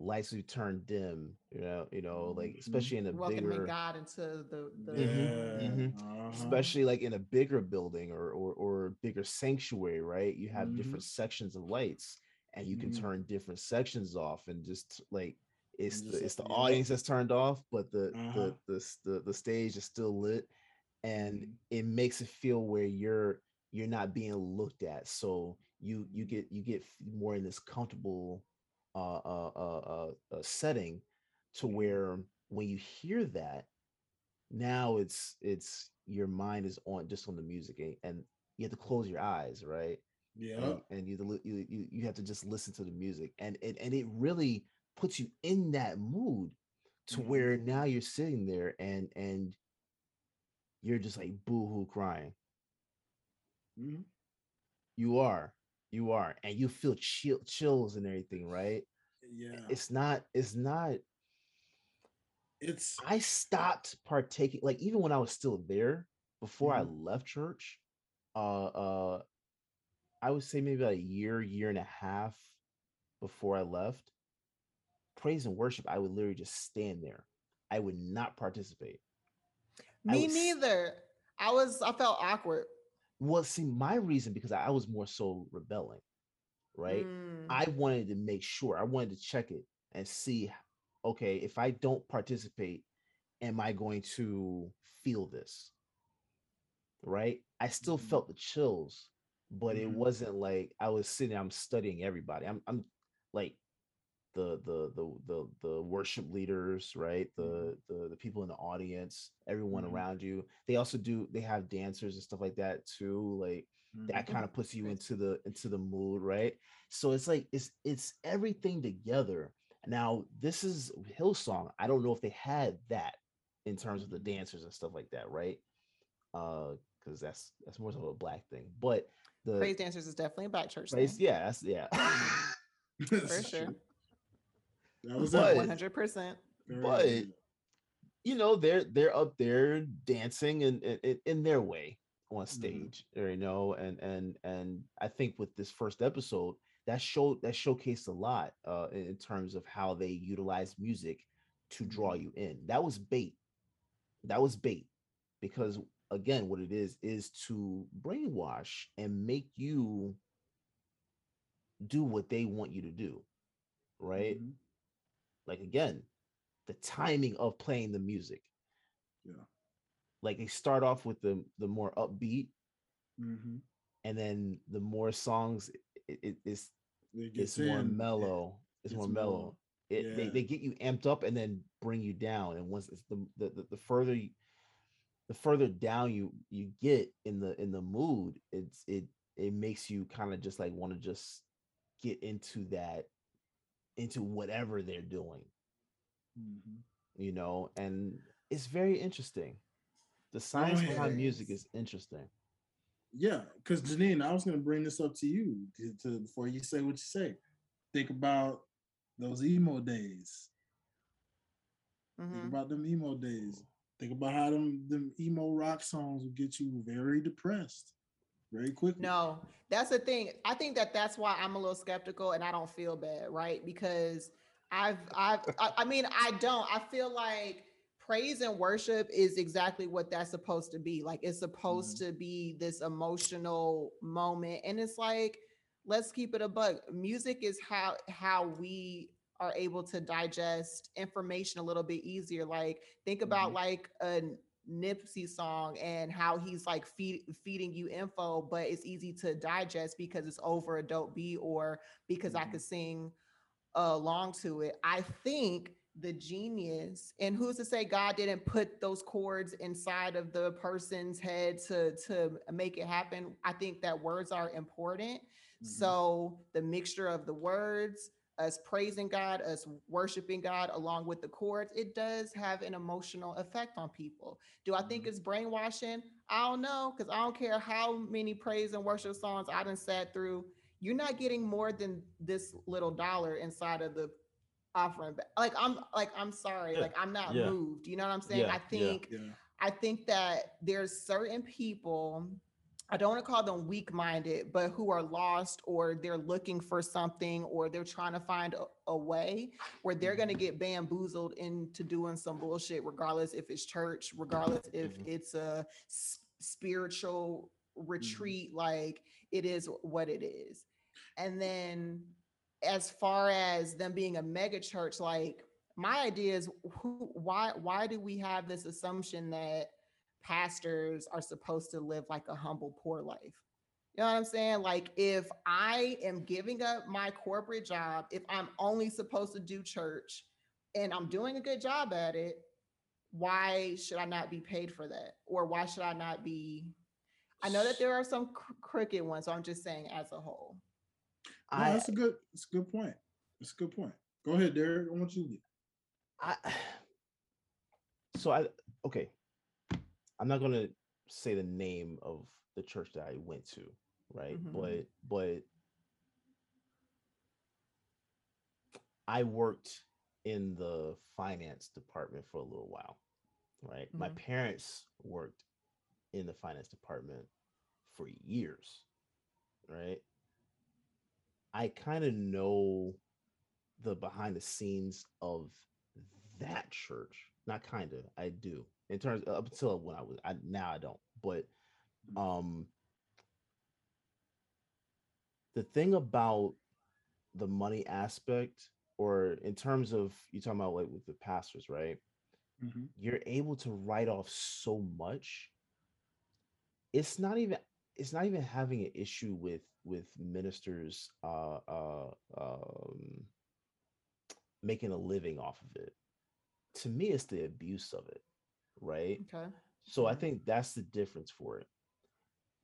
lights would turn dim you know you know like mm-hmm. especially in a Welcoming bigger god into the, the mm-hmm, mm-hmm. Uh-huh. especially like in a bigger building or or, or bigger sanctuary right you have mm-hmm. different sections of lights and you can mm-hmm. turn different sections off and just like it's the it's the audience that's turned off but the, uh-huh. the, the the the stage is still lit and it makes it feel where you're you're not being looked at so you you get you get more in this comfortable uh, uh, uh, uh, setting to where when you hear that, now it's it's your mind is on just on the music and, and you have to close your eyes, right? Yeah, and, and you, you you you have to just listen to the music, and it and it really puts you in that mood to mm-hmm. where now you're sitting there and and you're just like boo-hoo crying. Mm-hmm. You are, you are and you feel chill, chills and everything right yeah it's not it's not it's i stopped partaking like even when i was still there before mm-hmm. i left church uh uh i would say maybe a year year and a half before i left praise and worship i would literally just stand there i would not participate me neither i was i felt awkward well, see, my reason because I was more so rebelling, right? Mm. I wanted to make sure, I wanted to check it and see, okay, if I don't participate, am I going to feel this? Right? I still mm. felt the chills, but mm. it mm-hmm. wasn't like I was sitting, I'm studying everybody. I'm, I'm like, the the the the the worship leaders, right? The mm-hmm. the the people in the audience, everyone mm-hmm. around you. They also do they have dancers and stuff like that too. Like mm-hmm. that kind of puts you into the into the mood, right? So it's like it's it's everything together. Now this is Hillsong. I don't know if they had that in terms of the dancers and stuff like that, right? Uh, because that's that's more of a black thing. But the praise dancers is definitely a black church. Praise, thing. yeah, that's yeah. For sure. That was one hundred percent. But you know, they're they're up there dancing in in, in their way on mm-hmm. stage, mm-hmm. you know, and and and I think with this first episode, that showed that showcased a lot uh, in, in terms of how they utilize music to draw Mm-hmm. you in. That was bait. That was bait because again, what it is is to brainwash and make you do what they want you to do, right? Mhm. Like again, the timing of playing the music. Yeah. Like they start off with the the more upbeat, Mhm. and then the more songs, it, it, it's It it's gets more mellow. It's more mellow. more- It, they, yeah. they get you amped up and then bring you down. And once it's the the, the, the further you, the further down you you get in the in the mood, it's it it makes you kind of just like want to just get into that into whatever they're doing, Mhm. you know, and it's very interesting. The science yeah, behind music is. is interesting. Yeah, because Janine, I was going to bring this up to you to, to before you say what you say. Think about those emo days. Think Mhm. about them emo days. Think about how them them emo rock songs will get you very depressed very quickly. No, that's the thing. I think that that's why I'm a little skeptical and I don't feel bad, right? Because I've, I've, I, I mean, I don't. I feel like praise and worship is exactly what that's supposed to be. Like it's supposed to be this emotional moment, and it's like, let's keep it a bug. Music is how how we are able to digest information a little bit easier. Like think about Mhm. like a Nipsey song and how he's like feed, feeding you info, but it's easy to digest because it's over a dope beat or because I Mhm. could sing along to it. I think the genius, and who's to say God didn't put those chords inside of the person's head to to make it happen? I think that words are important. Mhm. So the mixture of the words, us praising God, us worshiping God along with the chords, it does have an emotional effect on people. Do I think Mhm. it's brainwashing? I don't know, because I don't care how many praise and worship songs I done sat through. You're not getting more than this little dollar inside of the offering. ba- Like I'm like, I'm sorry, Yeah, like I'm not yeah. moved. You know what I'm saying? Yeah, I think yeah. I think that there's certain people, I don't want to call them weak minded, but who are lost or they're looking for something or they're trying to find a, a way where they're going to Mhm. get bamboozled into doing some bullshit, regardless if it's church, regardless if Mhm. it's a s- spiritual retreat, like it is what it is. And then as far as them being a mega church, like my idea is who why why do we have this assumption that pastors are supposed to live like a humble poor life you know what i'm saying like if i am giving up my corporate job if i'm only supposed to do church and i'm doing a good job at it why should i not be paid for that or why should i not be i know that there are some cr- crooked ones so i'm just saying as a whole No, I, that's a good. That's a good point. That's a good point. Go ahead, Derek. I want you to get. I so I okay. I'm not gonna say the name of the church that I went to, right? Mhm. But but I worked in the finance department for a little while, right? My Mhm. parents worked in the finance department for years, right? I kind of know the behind the scenes of that church. Not kind of, I do. In terms up until when I was, I now I don't. But um, the thing about the money aspect, or in terms of you talking about like with the pastors, right? Mhm. You're able to write off so much. It's not even it's not even having an issue with with ministers uh uh um making a living off of it to me it's the abuse of it right? Okay. So i Mhm. think that's the difference for it.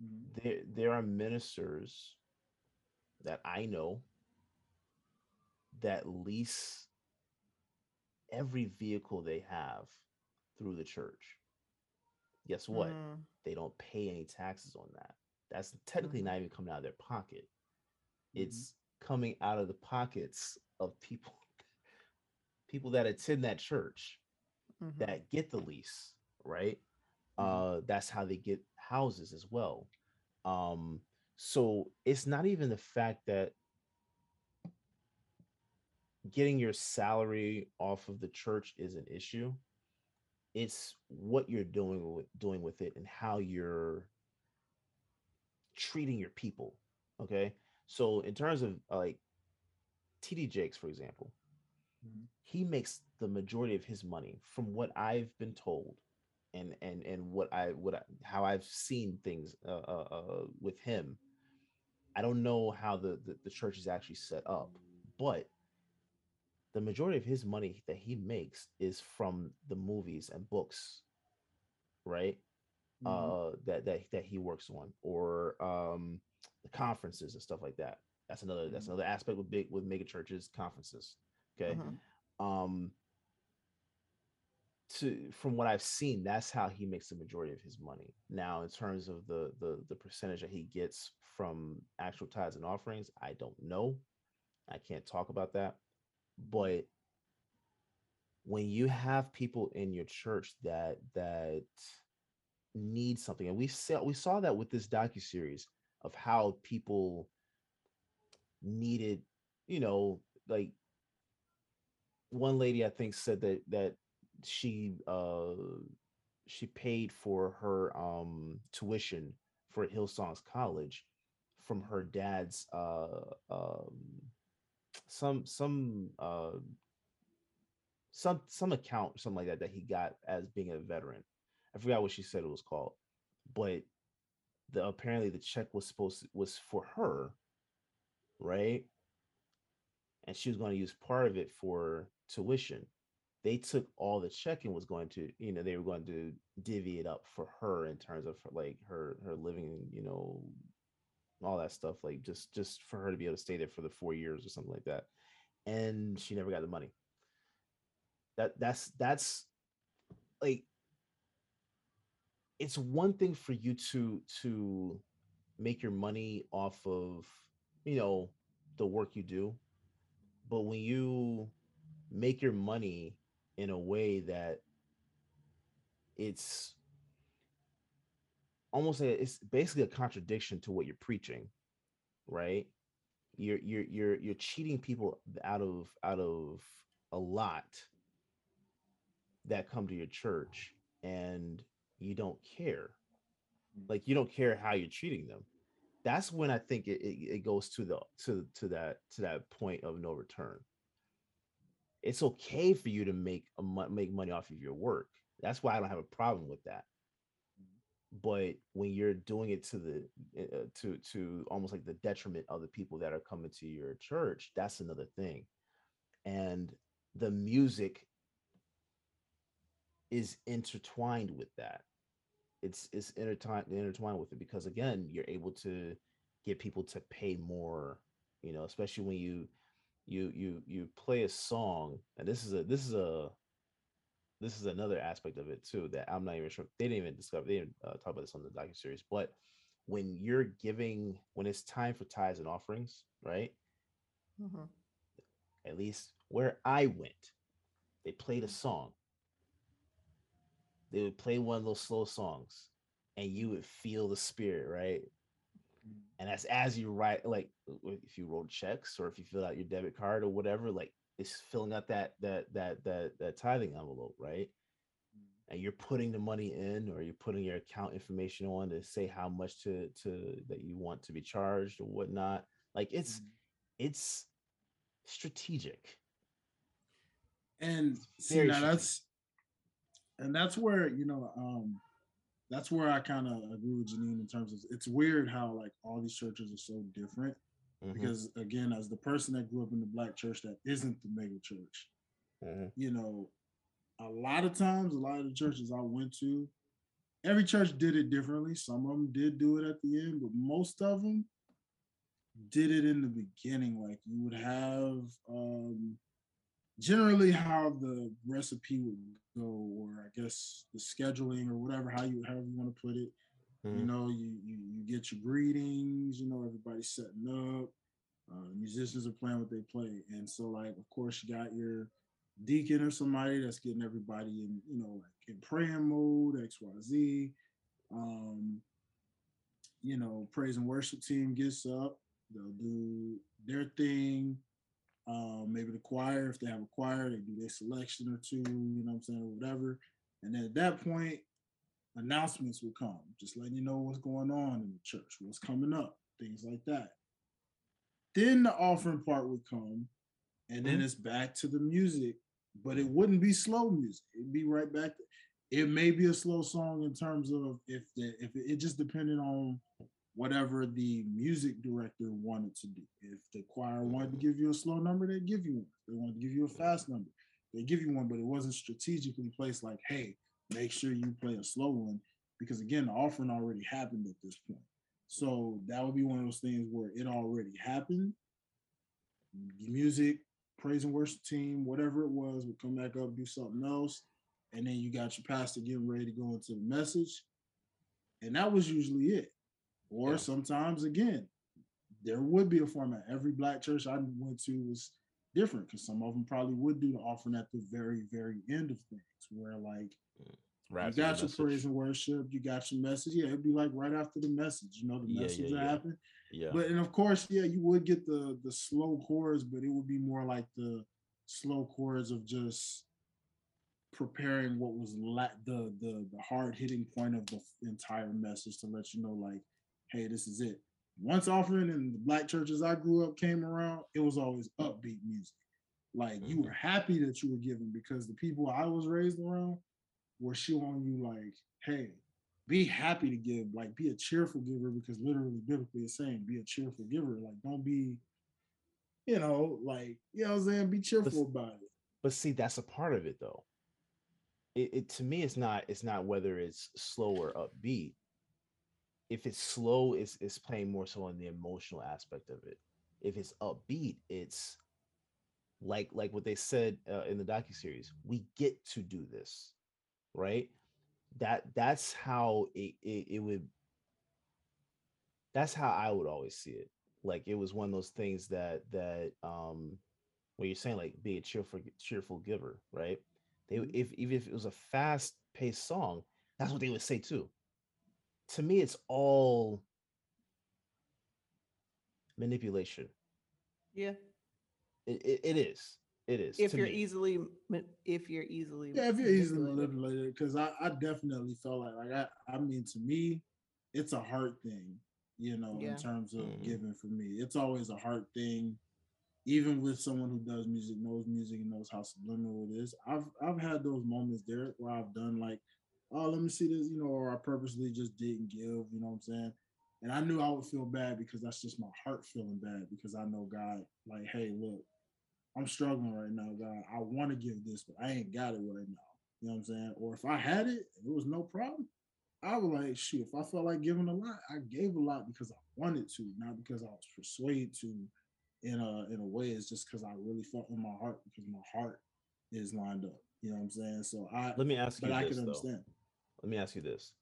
Mhm. there there are ministers that i know that lease every vehicle they have through the church. Guess what? Mm, they don't pay any taxes on that. That's technically Mhm. not even coming out of their pocket. Mhm. it's coming out of the pockets of people people that attend that church mhm. that get the lease right Mhm. uh that's how they get houses as well um so it's not even the fact that getting your salary off of the church is an issue. It's what you're doing with doing with it and how you're treating your people. Okay. So in terms of like TD Jakes, for example, Mhm. he makes the majority of his money from what I've been told and and and what I what I, how I've seen things uh, uh, uh, with him. I don't know how the, the the church is actually set up, but the majority of his money that he makes is from the movies and books, right? Mhm. uh that that that he works on or um the conferences and stuff like that that's another that's Mhm. another aspect with big with mega churches conferences okay? Mhm. um to from what i've seen that's how he makes the majority of his money. Now in terms of the the the percentage that he gets from actual tithes and offerings i don't know. I can't talk about that. But when you have people in your church that that need something and we saw we saw that with this docu series of how people needed you know like one lady i think said that that she uh she paid for her um tuition for hillsong's college from her dad's uh um some some uh some some account something like that that he got as being a veteran I forgot what she said it was called, but the apparently the check was supposed to, was for her, right? And she was going to use part of it for tuition. They took all the check and was going to, you know, they were going to divvy it up for her in terms of like her her living, you know, all that stuff, like just just for her to be able to stay there for the four years or something like that. And she never got the money. That that's that's like it's one thing for you to to make your money off of you know the work you do but when you make your money in a way that it's almost a, it's basically a contradiction to what you're preaching right? You're you're you're you're cheating people out of out of a lot that come to your church and you don't care. Mm. Like you don't care how you're treating them. That's when i think it, it, it goes to the to to that to that point of no return it's okay for you to make a make money off of your work. That's why i don't have a problem with that. But when you're doing it to the uh, to to almost like the detriment of the people that are coming to your church that's another thing. And the music is intertwined with that. It's it's intertwined intertwined with it because again you're able to get people to pay more you know especially when you you you you play a song and this is a this is a this is another aspect of it too that i'm not even sure they didn't even discover they didn't uh, talk about this on the docu series but when you're giving when it's time for tithes and offerings right? Mhm. at least where i went they played a song. They would play one of those slow songs and you would feel the spirit right and that's as you write like if you wrote checks or if you fill out your debit card or whatever like it's filling out that that that that that tithing envelope right? And you're putting the money in or you're putting your account information on to say how much to to that you want to be charged or whatnot. Like it's it's strategic. And see now strategic. that's and that's where you know um that's where i kind of agree with janine in terms of it's weird how like all these churches are so different Mhm, because again as the person that grew up in the black church that isn't the mega church mhm, you know a lot of times a lot of the churches i went to every church did it differently. Some of them did do it at the end but most of them did it in the beginning. Like you would have um generally how the recipe would or i guess the scheduling or whatever how you however you want to put it. You mhm. know you, you you get your greetings you know everybody's setting up uh, musicians are playing what they play. And so like of course you got your deacon or somebody that's getting everybody in you know like in praying mode xyz um you know praise and worship team gets up. They'll do their thing uh, maybe the choir, if they have a choir, they do their selection or two, you know what I'm saying, or whatever. And then at that point, announcements will come, just letting you know what's going on in the church, what's coming up, things like that. Then the offering part would come, and then Mhm. it's back to the music, but it wouldn't be slow music. It'd be right back. To, it may be a slow song in terms of if the if it, it just depended on whatever the music director wanted to do. If the choir wanted to give you a slow number, they'd give you one. They wanted to give you a fast number, they give you one, but it wasn't strategically placed like, hey, make sure you play a slow one. Because again, the offering already happened at this point. So that would be one of those things where it already happened. The music, praise and worship team, whatever it was, would come back up, do something else. And then you got your pastor getting ready to go into the message. And that was usually it. Or Yeah. sometimes again, there would be a format. Every black church I went to was different because some of them probably would do the offering at the very, very end of things, where like Right you after the got your message. praise and worship, you got your message. Yeah, it'd be like right after the message, you know, the Yeah, message yeah, that yeah. happened. Yeah. But and of course, yeah, you would get the the slow chords, but it would be more like the slow chords of just preparing what was la- the the the hard hitting point of the entire message to let you know, like, hey, this is it. Once offering in the black churches I grew up came around, it was always upbeat music. Like you Mhm. were happy that you were given because the people I was raised around were showing you like, hey, be happy to give, like be a cheerful giver because literally biblically it's saying be a cheerful giver. Like don't be, you know, like you know what I'm saying, be cheerful about it. but see that's a part of it though it, it to me it's not it's not whether it's slow or upbeat if it's slow it's it's playing more so on the emotional aspect of it. If it's upbeat it's like like what they said uh, in the docu series we get to do this right? That that's how it, it it would that's how i would always see it. Like it was one of those things that that um where you're saying like be a cheerful cheerful giver right? They would- if even if it was a fast paced song that's what they would say too to me it's all manipulation Yeah. it, it, it is it is If you're me. easily, if you're easily, Yeah, if you're easily manipulated. manipulated, because I, I definitely felt like like I, I mean to me, it's a heart thing, you know, Yeah. in terms of Mhm. giving for me. It's always a heart thing. Even with someone who does music, knows music, and knows how subliminal it is. I've I've had those moments there where I've done like, oh, let me see this, you know, or I purposely just didn't give, you know what I'm saying? And I knew I would feel bad because that's just my heart feeling bad because I know God, like, hey, look, I'm struggling right now, God. I want to give this, but I ain't got it right now. You know what I'm saying? Or if I had it, it was no problem. I was like, shoot, if I felt like giving a lot, I gave a lot because I wanted to, not because I was persuaded to in a in a way. It's just because I really felt in my heart because my heart is lined up. You know what I'm saying? So I let me ask you but I this can though understand. Let me ask you this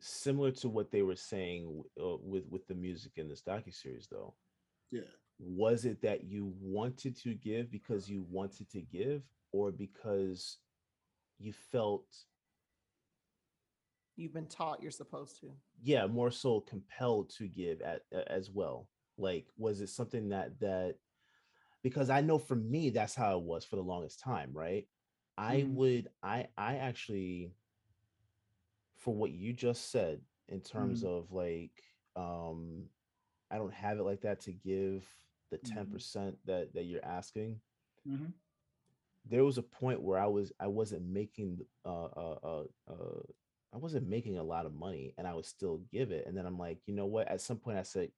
similar to what they were saying uh, with with the music in this docu series though Yeah. was it that you wanted to give because you wanted to give or because you felt you've been taught you're supposed to. yeah more so compelled to give at, a- as well like was it something that that because i know for me that's how it was for the longest time right i Mhm. would i i actually for what you just said in terms Mhm. of like um i don't have it like that to give the Mhm. 10% that that you're asking Mhm. there was a point where I was I wasn't making uh uh uh, uh I wasn't making a lot of money and I would still give it and then I'm like you know what at some point I said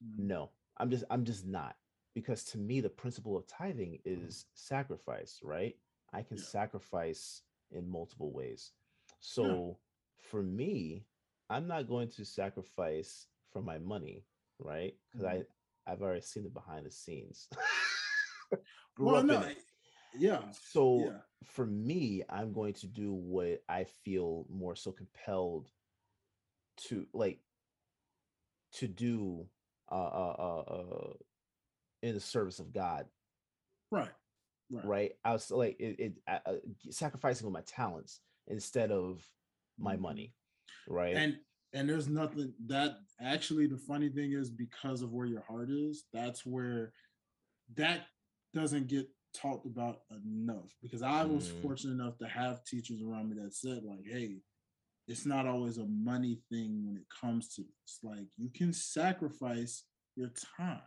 Mhm. no I'm just I'm just not because to me the principle of tithing is sacrifice right I can Yeah. sacrifice in multiple ways so for me I'm not going to sacrifice for my money right because Mhm. I I've already seen the behind the scenes Well, no, yeah. So Yeah. for me, I'm going to do what I feel more so compelled to like to do uh uh uh, uh in the service of God, Right. Right. right? I was like it, it uh, sacrificing my talents instead of my Mhm. money, right? and and there's nothing that actually the funny thing is because of where your heart is that's where that doesn't get talked about enough because I was Mm. fortunate enough to have teachers around me that said, like, hey, it's not always a money thing when it comes to this. Like, you can sacrifice your time.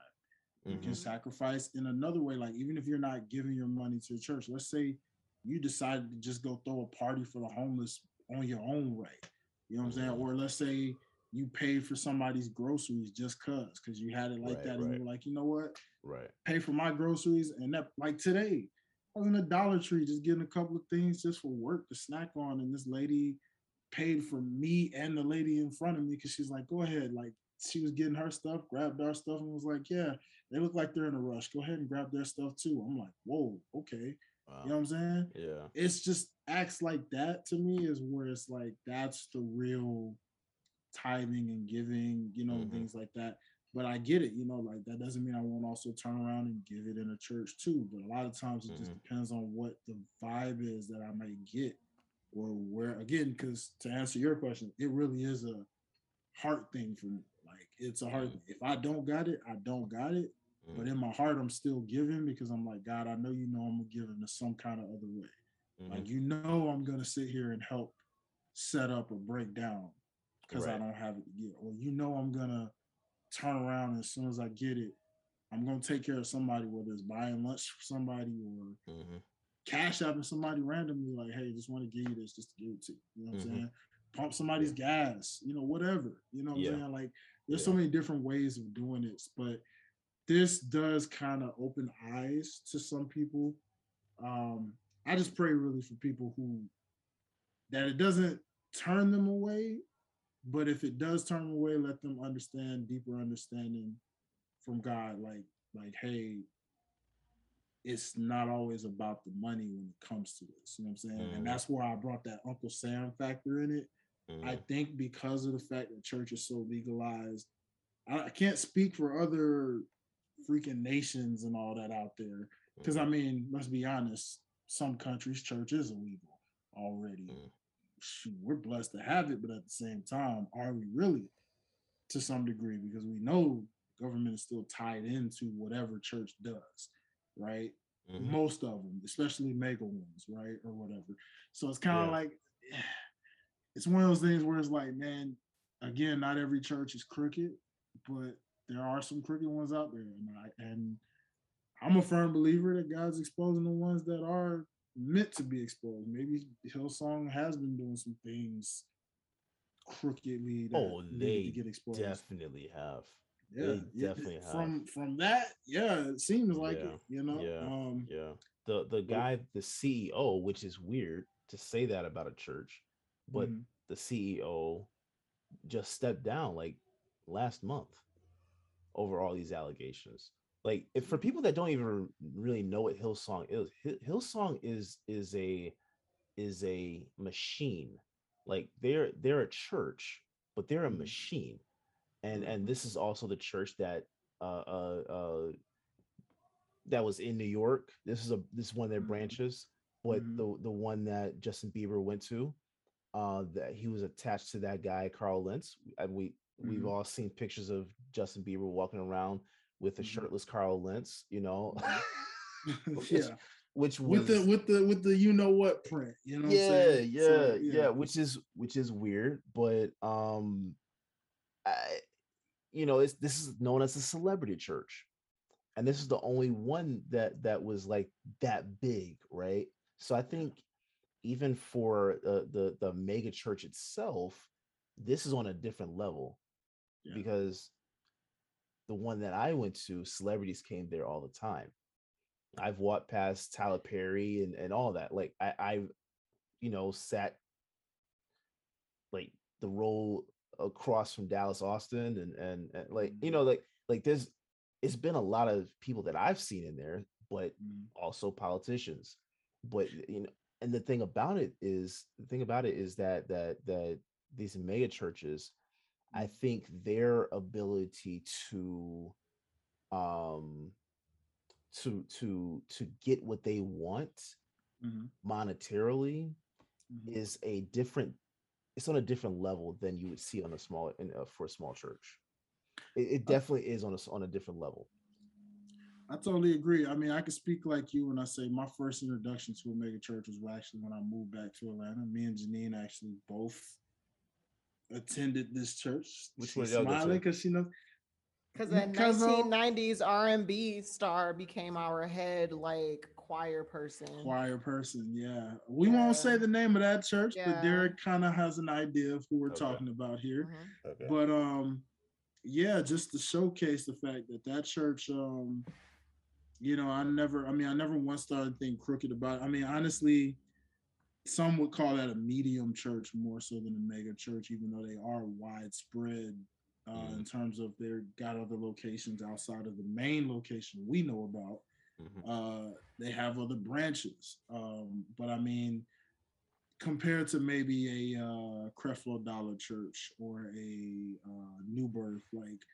You can Mhm. sacrifice in another way. Like, even if you're not giving your money to the church, let's say you decided to just go throw a party for the homeless on your own right. You know what I'm saying? Mhm. Or let's say you paid for somebody's groceries just cause because you had it like Right, that and right. you were like, you know what? Right. pay for my groceries and that like today I was in a Dollar Tree just getting a couple of things just for work to snack on and this lady paid for me and the lady in front of me because she's like go ahead like she was getting her stuff grabbed our stuff and was like yeah they look like they're in a rush go ahead and grab their stuff too I'm like whoa okay Wow. you know what I'm saying yeah. it's just acts like that to me is where it's like that's the real tithing and giving, you know, Mhm. things like that. But I get it, you know, like that doesn't mean I won't also turn around and give it in a church too. But a lot of times it just Mhm. depends on what the vibe is that I might get or where again, because to answer your question, it really is a heart thing for me. Like it's a heart Mhm. thing. If I don't got it, I don't got it. But Mhm. in my heart, I'm still giving because I'm like, God, I know you know I'm gonna give him to some kind of other way. Like Mhm. you know I'm gonna sit here and help set up or break down because I don't have it to get. Or you know I'm gonna turn around as soon as I get it. I'm gonna take care of somebody, whether it's buying lunch for somebody or Mhm. cash apping somebody randomly, like, hey, just want to give you this just to give it to you. You know what. I'm saying? Pump somebody's gas, you know, whatever. You know what Yeah. I'm saying? Like there's so many different ways of doing this, but this does kind of open eyes to some people. Um, I just pray really for people who that it doesn't turn them away, but if it does turn them away, let them understand deeper understanding from God, like like, hey, it's not always about the money when it comes to this. You know what I'm saying? Mhm. And that's where I brought that Uncle Sam factor in it. I Mhm. think because of the fact that church is so legalized, I, I can't speak for other freaking nations and all that out there. Because I Mhm. mean, let's be honest, some countries church is illegal already. Mm. Shoot, we're blessed to have it, but at the same time, are we really? To some degree, because we know government is still tied into whatever church does, right? Mhm. most of them, especially mega ones, right, or whatever. So it's kind of Yeah. like it's one of those things where it's like, man, again, not every church is crooked, but there are some crooked ones out there, and I and I'm a firm believer that God's exposing the ones that are meant to be exposed. Maybe Hillsong has been doing some things crookedly that Oh, they to get exposed. definitely have. yeah, they definitely have. from from that, yeah, it seems like Yeah, it, you know. yeah. Um, Yeah. The the guy, the CEO, which is weird to say that about a church, but mhm. the CEO just stepped down like last month over all these allegations. Like if for people that don't even really know what Hillsong is, Hill- Hillsong is is a is a machine. Like they're they're a church, but they're a Mhm. machine. And and this is also the church that uh uh uh that was in New York. This is a this is one of their Mhm. branches, but Mhm. the the one that Justin Bieber went to, uh, that he was attached to that guy Carl Lentz. And we we've Mhm. all seen pictures of Justin Bieber walking around with a Mhm. shirtless Carl Lentz, you know, which, yeah, which was with the with the with the you know what print, you know. what I'm yeah, saying? yeah, yeah, which is which is weird, but um, I, you know, it's this is known as a celebrity church, and this is the only one that that was like that big, right? So I think even for uh, the the mega church itself, this is on a different level Yeah. because the one that I went to, celebrities came there all the time. I've walked past Tyler Perry and, and all that. Like I, I've, you know, sat like the role across from Dallas Austin and and, and like you Mhm. know like like there's it's been a lot of people that I've seen in there, but Mhm. also politicians. But you know, and the thing about it is the thing about it is that that that these mega churches, I think their ability to um to to to get what they want Mhm. monetarily Mhm. is a different it's on a different level than you would see on a small in, uh, for a small church it, it definitely is on a on a different level I totally agree. I mean, I can speak like you when I say my first introduction to a mega church was actually when I moved back to Atlanta. Me and Janine actually both attended this church. Which She's one y'all go to? smiling because she knows. Because that Because, um, 1990s R&B star became our head like choir person. choir person. Yeah, we won't say the name of that church, but Derek kind of has an idea of who we're Okay. talking about here. Mhm. Okay. But um, yeah, just to showcase the fact that that church, um, you know, I never, I mean, I never once started thinking crooked about. It. I mean, honestly, some would call that a medium church more so than a mega church, even though they are widespread. Uh, in terms of they're got other locations outside of the main location we know about Mhm. uh, they have other branches. Um, but I mean, compared to maybe a uh, Creflo Dollar Church or a uh, New Birth, like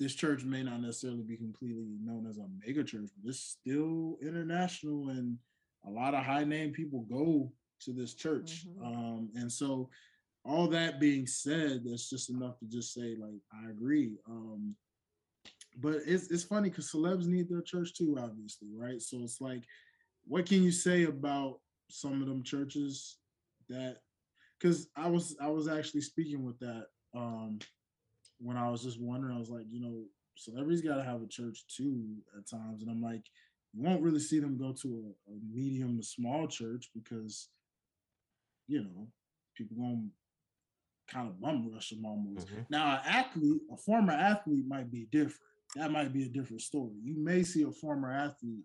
this church may not necessarily be completely known as a mega church, but it's still international, and a lot of high name people go to this church. Mhm. Um, and so, all that being said, that's just enough to just say, like, I agree. Um, but it's it's funny because celebs need their church too, obviously, right? So it's like, what can you say about some of them churches that? Because I was I was actually speaking with that um when I was just wondering, I was like, you know, celebrities got to have a church too at times, and I'm like, you won't really see them go to a, a medium to small church because, you know, people gonna kind of bum rush them almost. Mhm. Now, an athlete, a former athlete might be different. That might be a different story. You may see a former athlete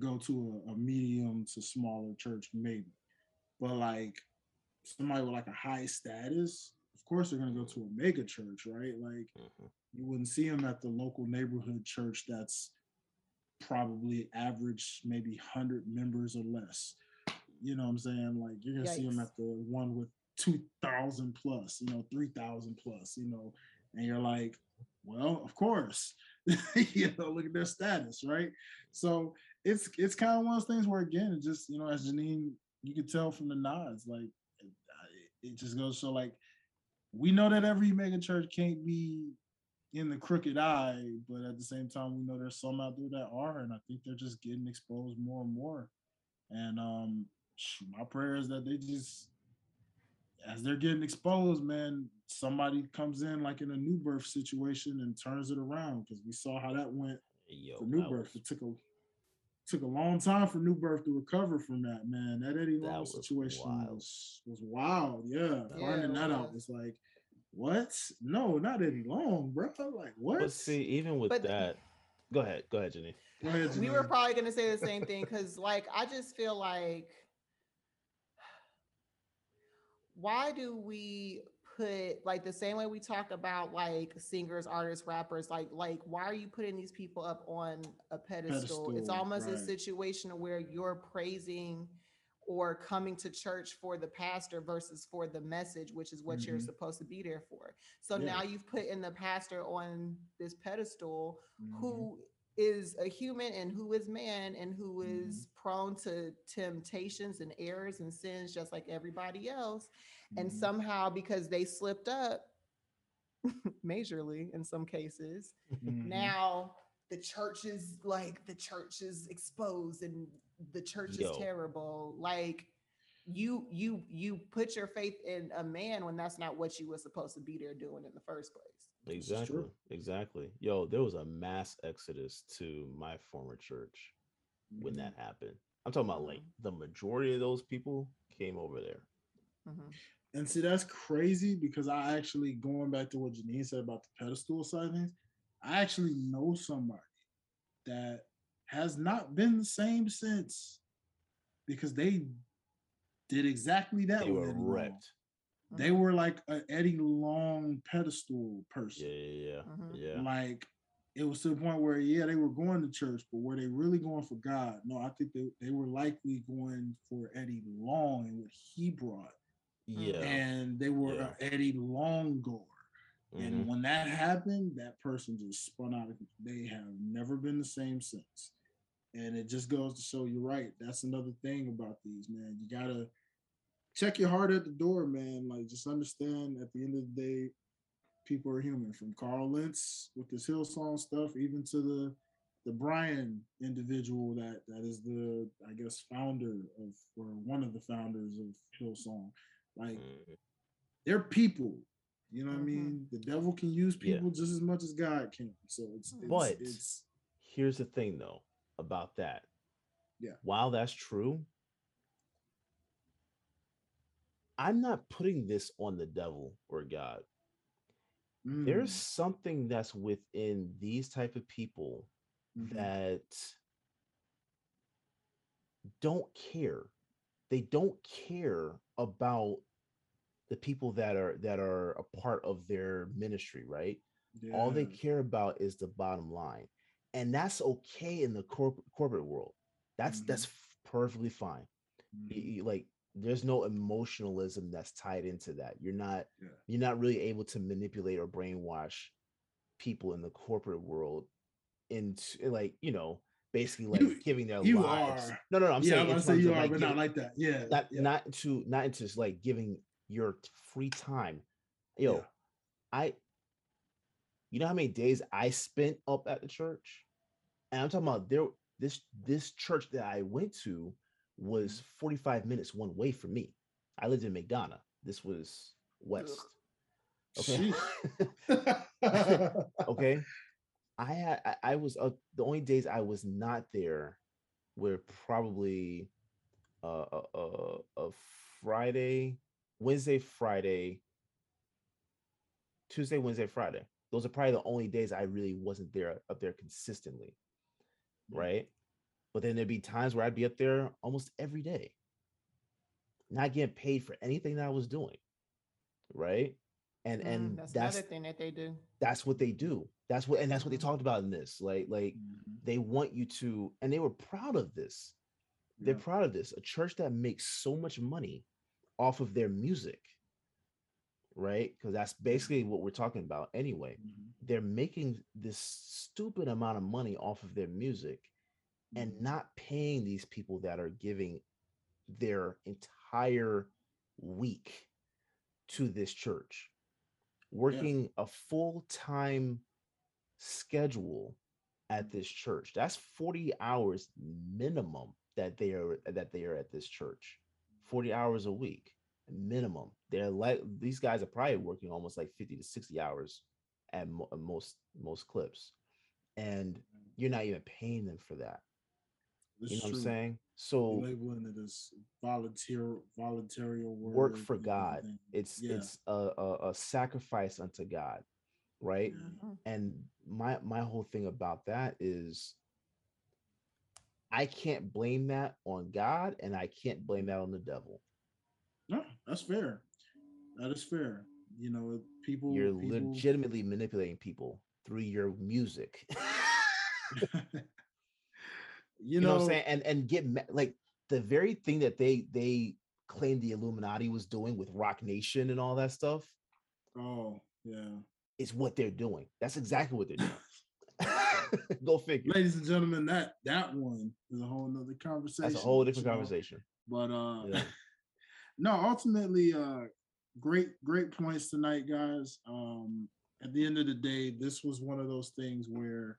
go to a, a medium to smaller church, maybe. But like somebody with like a high status, of course they're gonna go to a mega church, right? Like Mhm. you wouldn't see them at the local neighborhood church that's probably average maybe 100 members or less. You know what I'm saying? Like you're gonna see them at the one with 2,000 plus, you know, 3,000 plus, you know, and you're like, well, of course, you know, look at their status, right? So it's it's kind of one of those things where again, it just you know, as Janine, you can tell from the nods, like it, it just goes so like we know that every mega church can't be in the crooked eye, but at the same time, we know there's some out there that are, and I think they're just getting exposed more and more. And um, my prayer is that they just, as they're getting exposed, man, somebody comes in like in a new birth situation and turns it around because we saw how that went Yo, for new birth. was- It took a took a long time for new birth to recover from that, man. That Eddie That Long situation wild. was was wild. Yeah, Yeah, finding that out was. was like, what? No, not Eddie Long, bro. Like what? But see, even with But- that, go ahead, go ahead, Jenny. Go ahead, we were probably going to say the same thing because like i just feel like why do we put like the same way we talk about like singers artists rappers like like why are you putting these people up on a pedestal, it's Pedestal, almost a situation where you're praising or coming to church for the pastor versus for the message which is what you're Mhm. supposed to be there for so Yeah. now you've put in the pastor on this pedestal Mhm. who is a human and who is man and who Mm-hmm. is prone to temptations and errors and sins just like everybody else and Mhm. somehow because they slipped up majorly in some cases Mhm. now the church is like the church is exposed and the church Yo. is terrible like you you you put your faith in a man when that's not what you were supposed to be there doing in the first place Exactly, exactly. Yo, there was a mass exodus to my former church when Mhm. that happened. I'm talking about like the majority of those people came over there. Mhm. And see, that's crazy because I actually going back to what Janine said about the pedestal side of things. I actually know somebody that has not been the same since because they did exactly that. They were Eddie Long. wrecked. They were like an Eddie Long pedestal person. Yeah, yeah, yeah. Mhm. yeah. Like it was to the point where yeah, they were going to church, but were they really going for God? No, I think they, they were likely going for Eddie Long and what he brought. Yeah. And they were Yeah. a Eddie Long goer. And mhm. when that happened, that person just spun out of they have never been the same since. And it just goes to show you're right. That's another thing about these, man. You gotta check your heart at the door, man. Like just understand at the end of the day, people are human. From Carl Lentz with his Hillsong stuff, even to the the Brian individual that that is the I guess founder of or one of the founders of Hillsong, like Mm, they're people. You know what I Mhm. mean? The devil can use Yeah. people just as much as God can. So it's, it's But- it's Here's the thing though about that. Yeah. While that's true, I'm not putting this on the devil or God. There's mm, something that's within these type of people mhm. that don't care they don't care about the people that are that are a part of their ministry right all they care about is the bottom line and that's okay in the corp- corporate world that's Mhm. that's perfectly fine Mhm. y- like there's no emotionalism that's tied into that you're not Yeah. you're not really able to manipulate or brainwash people in the corporate world into like you know basically like You- giving their you lives are. no no no i'm yeah, saying I'm in gonna say terms you are, like, but giving- not like that. Yeah. not yeah. not to not into just, like giving your free time. Yo Yeah. i you know how many days i spent up at the church? And i'm talking about there this this church that i went to was Mm-hmm. 45 minutes one way from me. I lived in mcdonough this was west. Okay. Okay. I had i, I was uh, the only days i was not there were probably uh a, a, a friday wednesday friday tuesday wednesday friday those are probably the only days i really wasn't there up there consistently Yeah. right but then there'd be times where i'd be up there almost every day not getting paid for anything that i was doing right and Mm, and that's, that's another thing that they do. that's what they do that's what and that's what they Mhm. talked about in this like like Mhm. they want you to and they were proud of this they're proud of this a church that makes so much money off of their music right? Because that's basically what we're talking about anyway. Mhm. they're making this stupid amount of money off of their music and Mhm. not paying these people that are giving their entire week to this church. Working a full-time schedule at this church. That's 40 hours minimum that they are that they are at this church 40 hours a week minimum they're like these guys are probably working almost like 50 to 60 hours at mo- most most clips and you're not even paying them for that It's you know what i'm saying so labeling it as volunteer voluntarial work, work for god everything. it's Yeah. it's a, a, a sacrifice unto god right Yeah. Mhm. and my my whole thing about that is i can't blame that on god and i can't blame that on the devil No, that's fair. That is fair. You know, people. you're people, legitimately manipulating people through your music you, you know, know, what i'm saying and and get like the very thing that they they claimed the illuminati was doing with Roc Nation and all that stuff Oh, yeah. is what they're doing that's exactly what they're doing go figure Ladies and gentlemen, that that one is a whole nother conversation. that's a whole different conversation But uh Yeah. no, ultimately, uh great, great points tonight, guys. Um, at the end of the day, this was one of those things where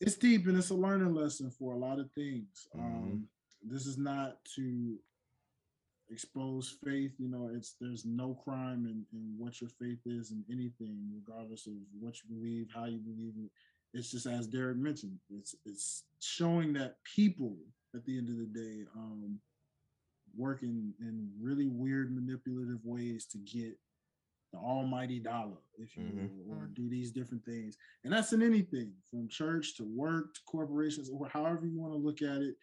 it's deep and it's a learning lesson for a lot of things. Mhm. Um, this is not to expose faith, you know, it's there's no crime in, in what your faith is in anything, regardless of what you believe, how you believe it. It's just as Derek mentioned, it's it's showing that people at the end of the day, um, work in, in really weird manipulative ways to get the almighty dollar, if you Mhm. will, or Mm. do these different things. And that's in anything from church to work to corporations, or however you want to look at it.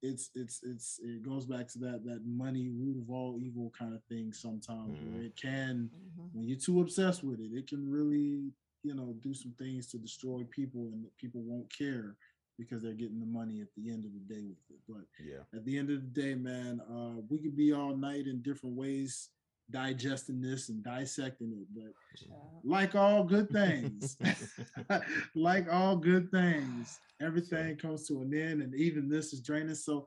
It's it's it's it goes back to that that money root of all evil kind of thing sometimes where Mhm. it can Mhm. when you're too obsessed with it, it can really, you know, do some things to destroy people and people won't care because they're getting the money at the end of the day with it. But yeah at the end of the day, man, uh, we could be all night in different ways digesting this and dissecting it. But Yeah. like all good things, like all good things, everything comes to an end, and even this is draining. So,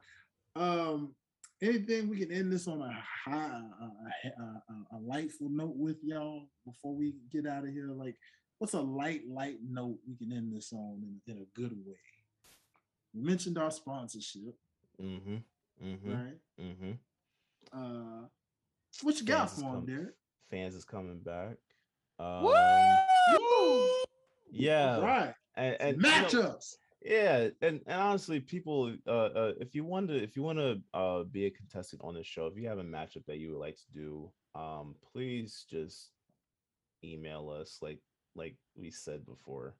um, anything we can end this on a high, a, a, a, a lightful note with y'all before we get out of here. Like, what's a light, light note we can end this on in, in a good way? We mentioned our sponsorship, Mm-hmm. Mm-hmm. right? Mm-hmm. Uh, what you got Fans for him, coming. Derek? Fans is coming back. Um, Woo! yeah. right. And, and you know, Matchups. yeah and, and honestly people uh, uh if you want to if you want to uh be a contestant on this show if you have a matchup that you would like to do um please just email us like like we said before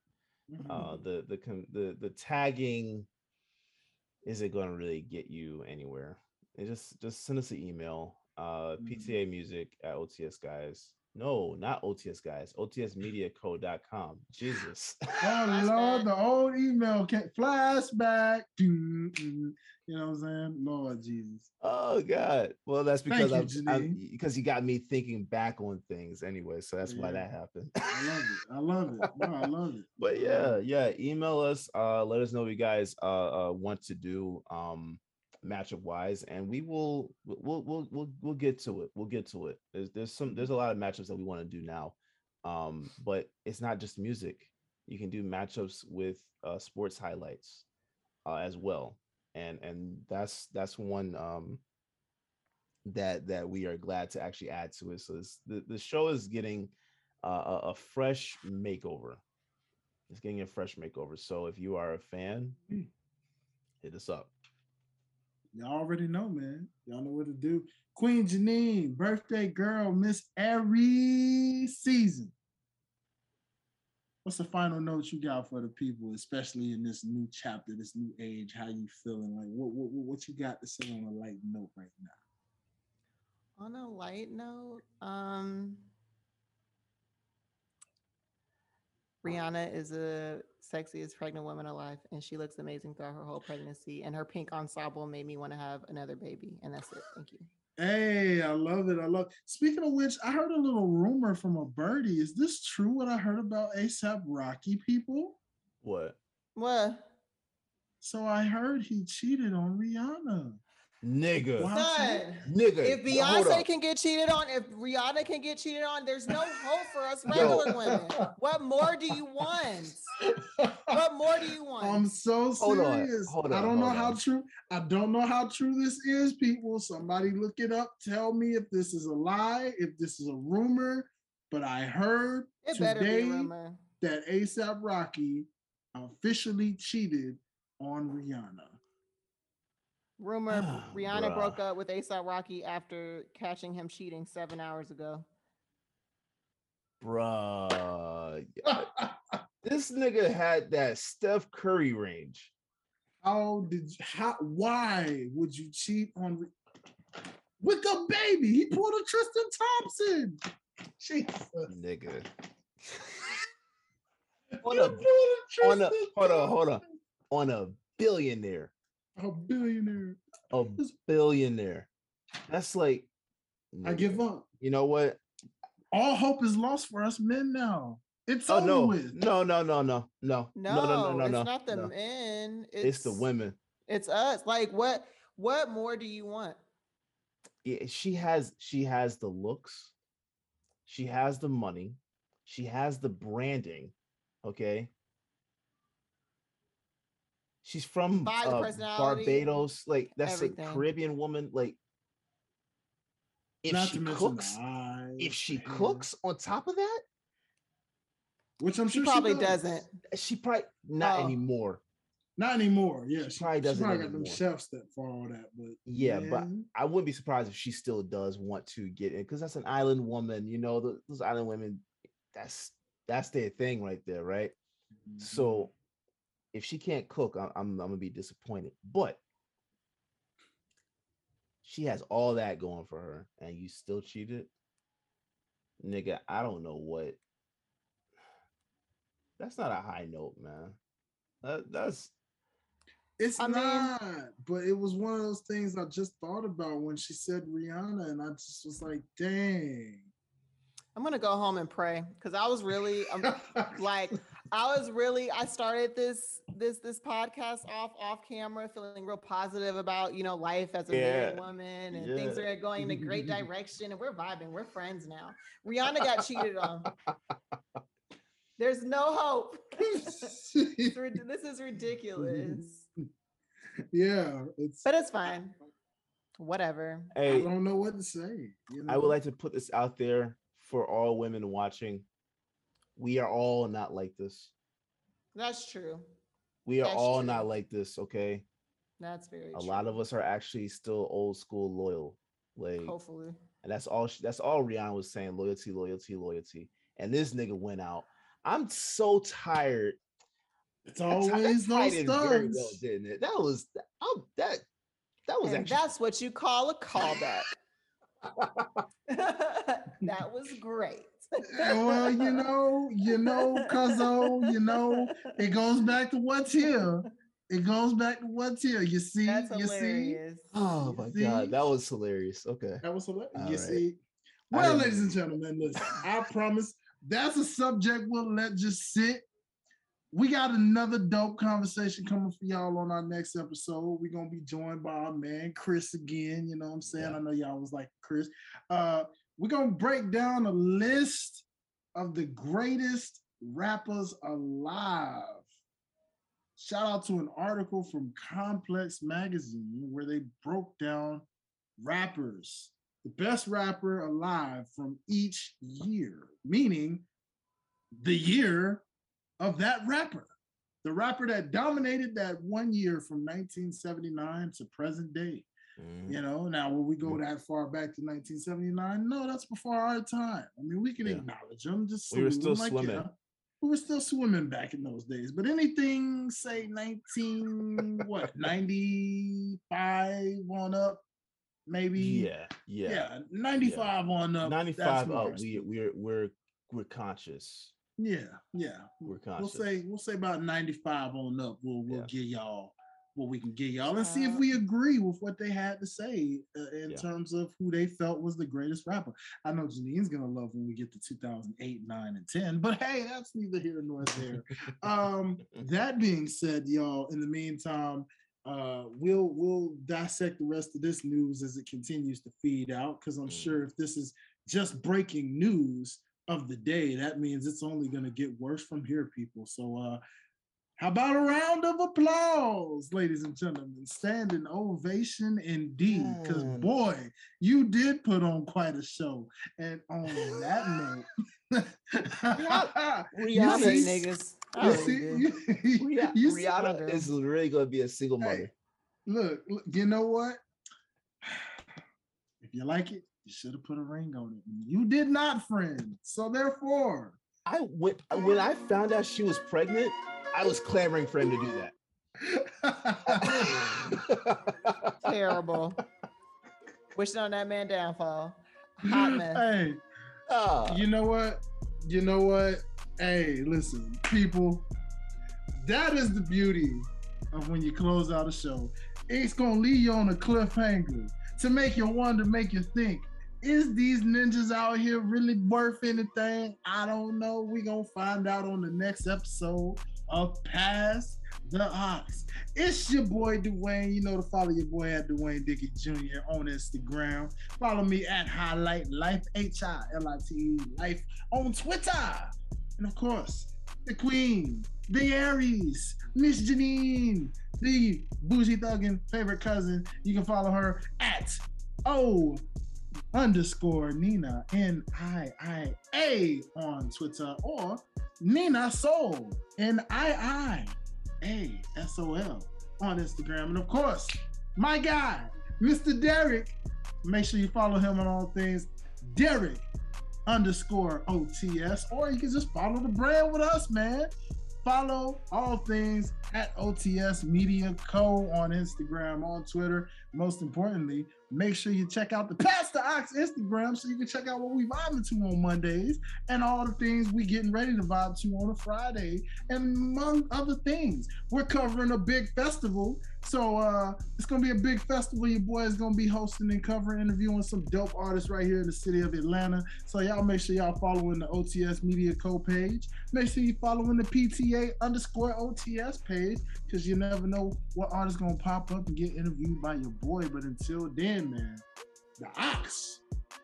Mhm. uh the the the the tagging isn't going to really get you anywhere it just just send us an email uh Mhm. pta music at ots guys no not ots guys otsmediaco.com jesus Oh Lord, the old email can't flashback. You know what I'm saying? Lord Jesus. Oh God! Well, that's because you, I'm, because you got me thinking back on things anyway, so that's why that happened. I love it. I love it. No, I love it. but yeah, yeah, email us. Uh, let us know what you guys uh, uh want to do um matchup wise, and we will we'll we'll we'll we'll get to it. We'll get to it. There's there's some there's a lot of matchups that we want to do now, um, but it's not just music. You can do matchups with uh sports highlights uh, as well, and and that's that's one um that that we are glad to actually add to it. So the the show is getting uh, a, a fresh makeover. It's getting a fresh makeover. So if you are a fan, Mm. hit us up. Y'all already know, man. Y'all know what to do. Queen Janine, birthday girl, Miss every season. What's the final note you got for the people, especially in this new chapter, this new age? How you feeling? Like, what what, what you got to say on a light note right now? On a light note, um, Rihanna is the sexiest pregnant woman alive, and she looks amazing throughout her whole pregnancy. And her pink ensemble made me want to have another baby, and that's it. Thank you. Hey, I love it. I love. Speaking of which, I heard a little rumor from a birdie. Is this true? What I heard about ASAP Rocky people? What? What? So I heard he cheated on Rihanna. Nigga. Wow. Nigga. if Beyonce can get cheated on, if Rihanna can get cheated on, there's no hope for us Yo. regular women. What more do you want? What more do you want? I'm so serious. Hold on, serious. hold I don't know hold how on. true. I don't know how true this is, people. Somebody look it up. Tell me if this is a lie, if this is a rumor. But I heard it better be today that ASAP Rocky officially cheated on Rihanna. Rumor Rihanna bruh. broke up with ASAP Rocky after catching him cheating seven hours ago. Bruh. This nigga had that Steph Curry range. How did you, how why would you cheat on Ri- with a baby? He pulled a Tristan Thompson. Jesus. Nigga. You On a, pulled on a hold on, hold on. On a billionaire. A billionaire. A billionaire. That's like I give up. You know what? All hope is lost for us men now. It's Oh over no. with. No, no, no, no, no. No, no, no, no, no, it's no. not the no. men. It's the women. It's us. Like what? What more do you want? Yeah, she has she has the looks she has the money she has the branding okay she's from Vibe, the uh, barbados like that's everything. a caribbean woman like if Not she to cooks eyes, if she the hair, cooks on top of that which I'm She sure probably does. doesn't. she probably not Oh. anymore Not anymore. Yeah, She probably doesn't got them chefs that for all that, but Yeah, but I wouldn't be surprised if she still does want to get in because that's an island woman. You know, th- those island women, that's that's their thing right there, right? Mm-hmm. So if she can't cook, I- I'm I'm gonna be disappointed. But she has all that going for her, and you still cheated, nigga. I don't know what. That's not a high note, man. That, that's It's I mean- not, but it was one of those things I just thought about when she said Rihanna, and I just was like, dang. I'm gonna go home and pray because I was really I'm, um, like I was really I started this this this podcast off off camera feeling real positive about you know life as a married woman and things are going in a great direction and we're vibing we're friends now. Rihanna got cheated on. There's no hope. This is ridiculous. yeah, it's. But it's fine. Whatever. I don't know what to say. You I would like to put this out there for all women watching. We are all not like this. That's true. We are That's all true. not like this, okay? That's very A true. lot of us are actually still old school loyal. Like Hopefully. and that's all she, that's all Rihanna was saying, loyalty, loyalty, loyalty. And this nigga went out. I'm so tired. It's That always those tied in very well, didn't it? That was oh, that that was And actually that's what you call a callback. that was great. Well, you know, you know, cuzzo, you know, it goes back to what's here. It goes back to what's here. You see, That's you see, oh You my see? god, that was hilarious. Okay. that was hilarious. All you right. see. Well, ladies and gentlemen, listen, I promise that's a subject we'll let just sit. We got another dope conversation coming for y'all on our next episode. We're gonna be joined by our man Chris again. You know what I'm saying? Yeah. I know y'all was like Chris. Uh, we're gonna break down a list of the greatest rappers alive. Shout out to an article from Complex Magazine where they broke down rappers, the best rapper alive from each year, meaning the year of that rapper, the rapper that dominated that one year from 1979 to present day. Mhm. You know, now will we go that far back to 1979? No, that's before our time. I mean, we can Yeah. acknowledge them. Just We were still like, swimming. yeah, we were still swimming back in those days. But anything, say 19, what, 95 on up, maybe. Yeah, yeah. Yeah, 95 on up. 95 when up. We we're we're we're conscious. Yeah, yeah. We're conscious. We'll say we'll say about 95 on up. We'll we'll Yeah. give y'all what we can get y'all and see if we agree with what they had to say uh, in Yeah. terms of who they felt was the greatest rapper. I know Janine's gonna love when we get to 2008, 9, and 10, but hey, that's neither here nor there. um, that being said, y'all, in the meantime, uh, we'll we'll dissect the rest of this news as it continues to feed out because I'm Mm. sure if this is just breaking news of the day, that means it's only going to get worse from here, people. So, uh, how about a round of applause, ladies and gentlemen? Standing ovation indeed, because boy, you did put on quite a show. And on that note, Rihanna see- niggas. I you really see, do. you, Rihanna, you see- Rihanna is really gonna be a single Hey. mother. look, look, you know what? If you like it, you should have put a ring on it. You did not, friend. So therefore, I when, when I found out she was pregnant, I was clamoring for him to do that. Terrible. Wishing on that man downfall. Hot mess. hey, Ah, you know what? You know what? Hey, listen, people. That is the beauty of when you close out a show. It's gonna leave you on a cliffhanger to make you wonder, make you think. Is these ninjas out here really worth anything? I don't know. we gonna find out on the next episode of Pass the Aux. It's your boy Dwayne. You know to follow your boy at Dwayne Dickey Jr. on Instagram. Follow me at Highlight Life, H I L I T Life on Twitter. And of course, the Queen, the Aries, Miss Janine, the bougie thuggin' favorite cousin. You can follow her at O underscore Nina N I I A on Twitter or Nina Soul N I I A S O L on Instagram. And of course, my guy, Mr. Derek. Make sure you follow him on all things. Derek underscore OTS, or you can just follow the brand with us, man. Follow all things at OTS Media Co. on Instagram, on Twitter. Most importantly, make sure you check out the Pass the Aux Instagram so you can check out what we vibing to on Mondays and all the things we getting ready to vibe to on a Friday, and among other things. We're covering a big festival. So uh it's gonna be a big festival. Your boy is gonna be hosting and covering, interviewing some dope artists right here in the city of Atlanta. So y'all make sure y'all following the OTS Media Co page. Make sure you following the PTA underscore OTS page because you never know what artist gonna pop up and get interviewed by your boy. But until then, man, the aux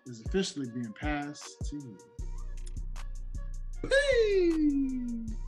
is officially being passed to you. Peace.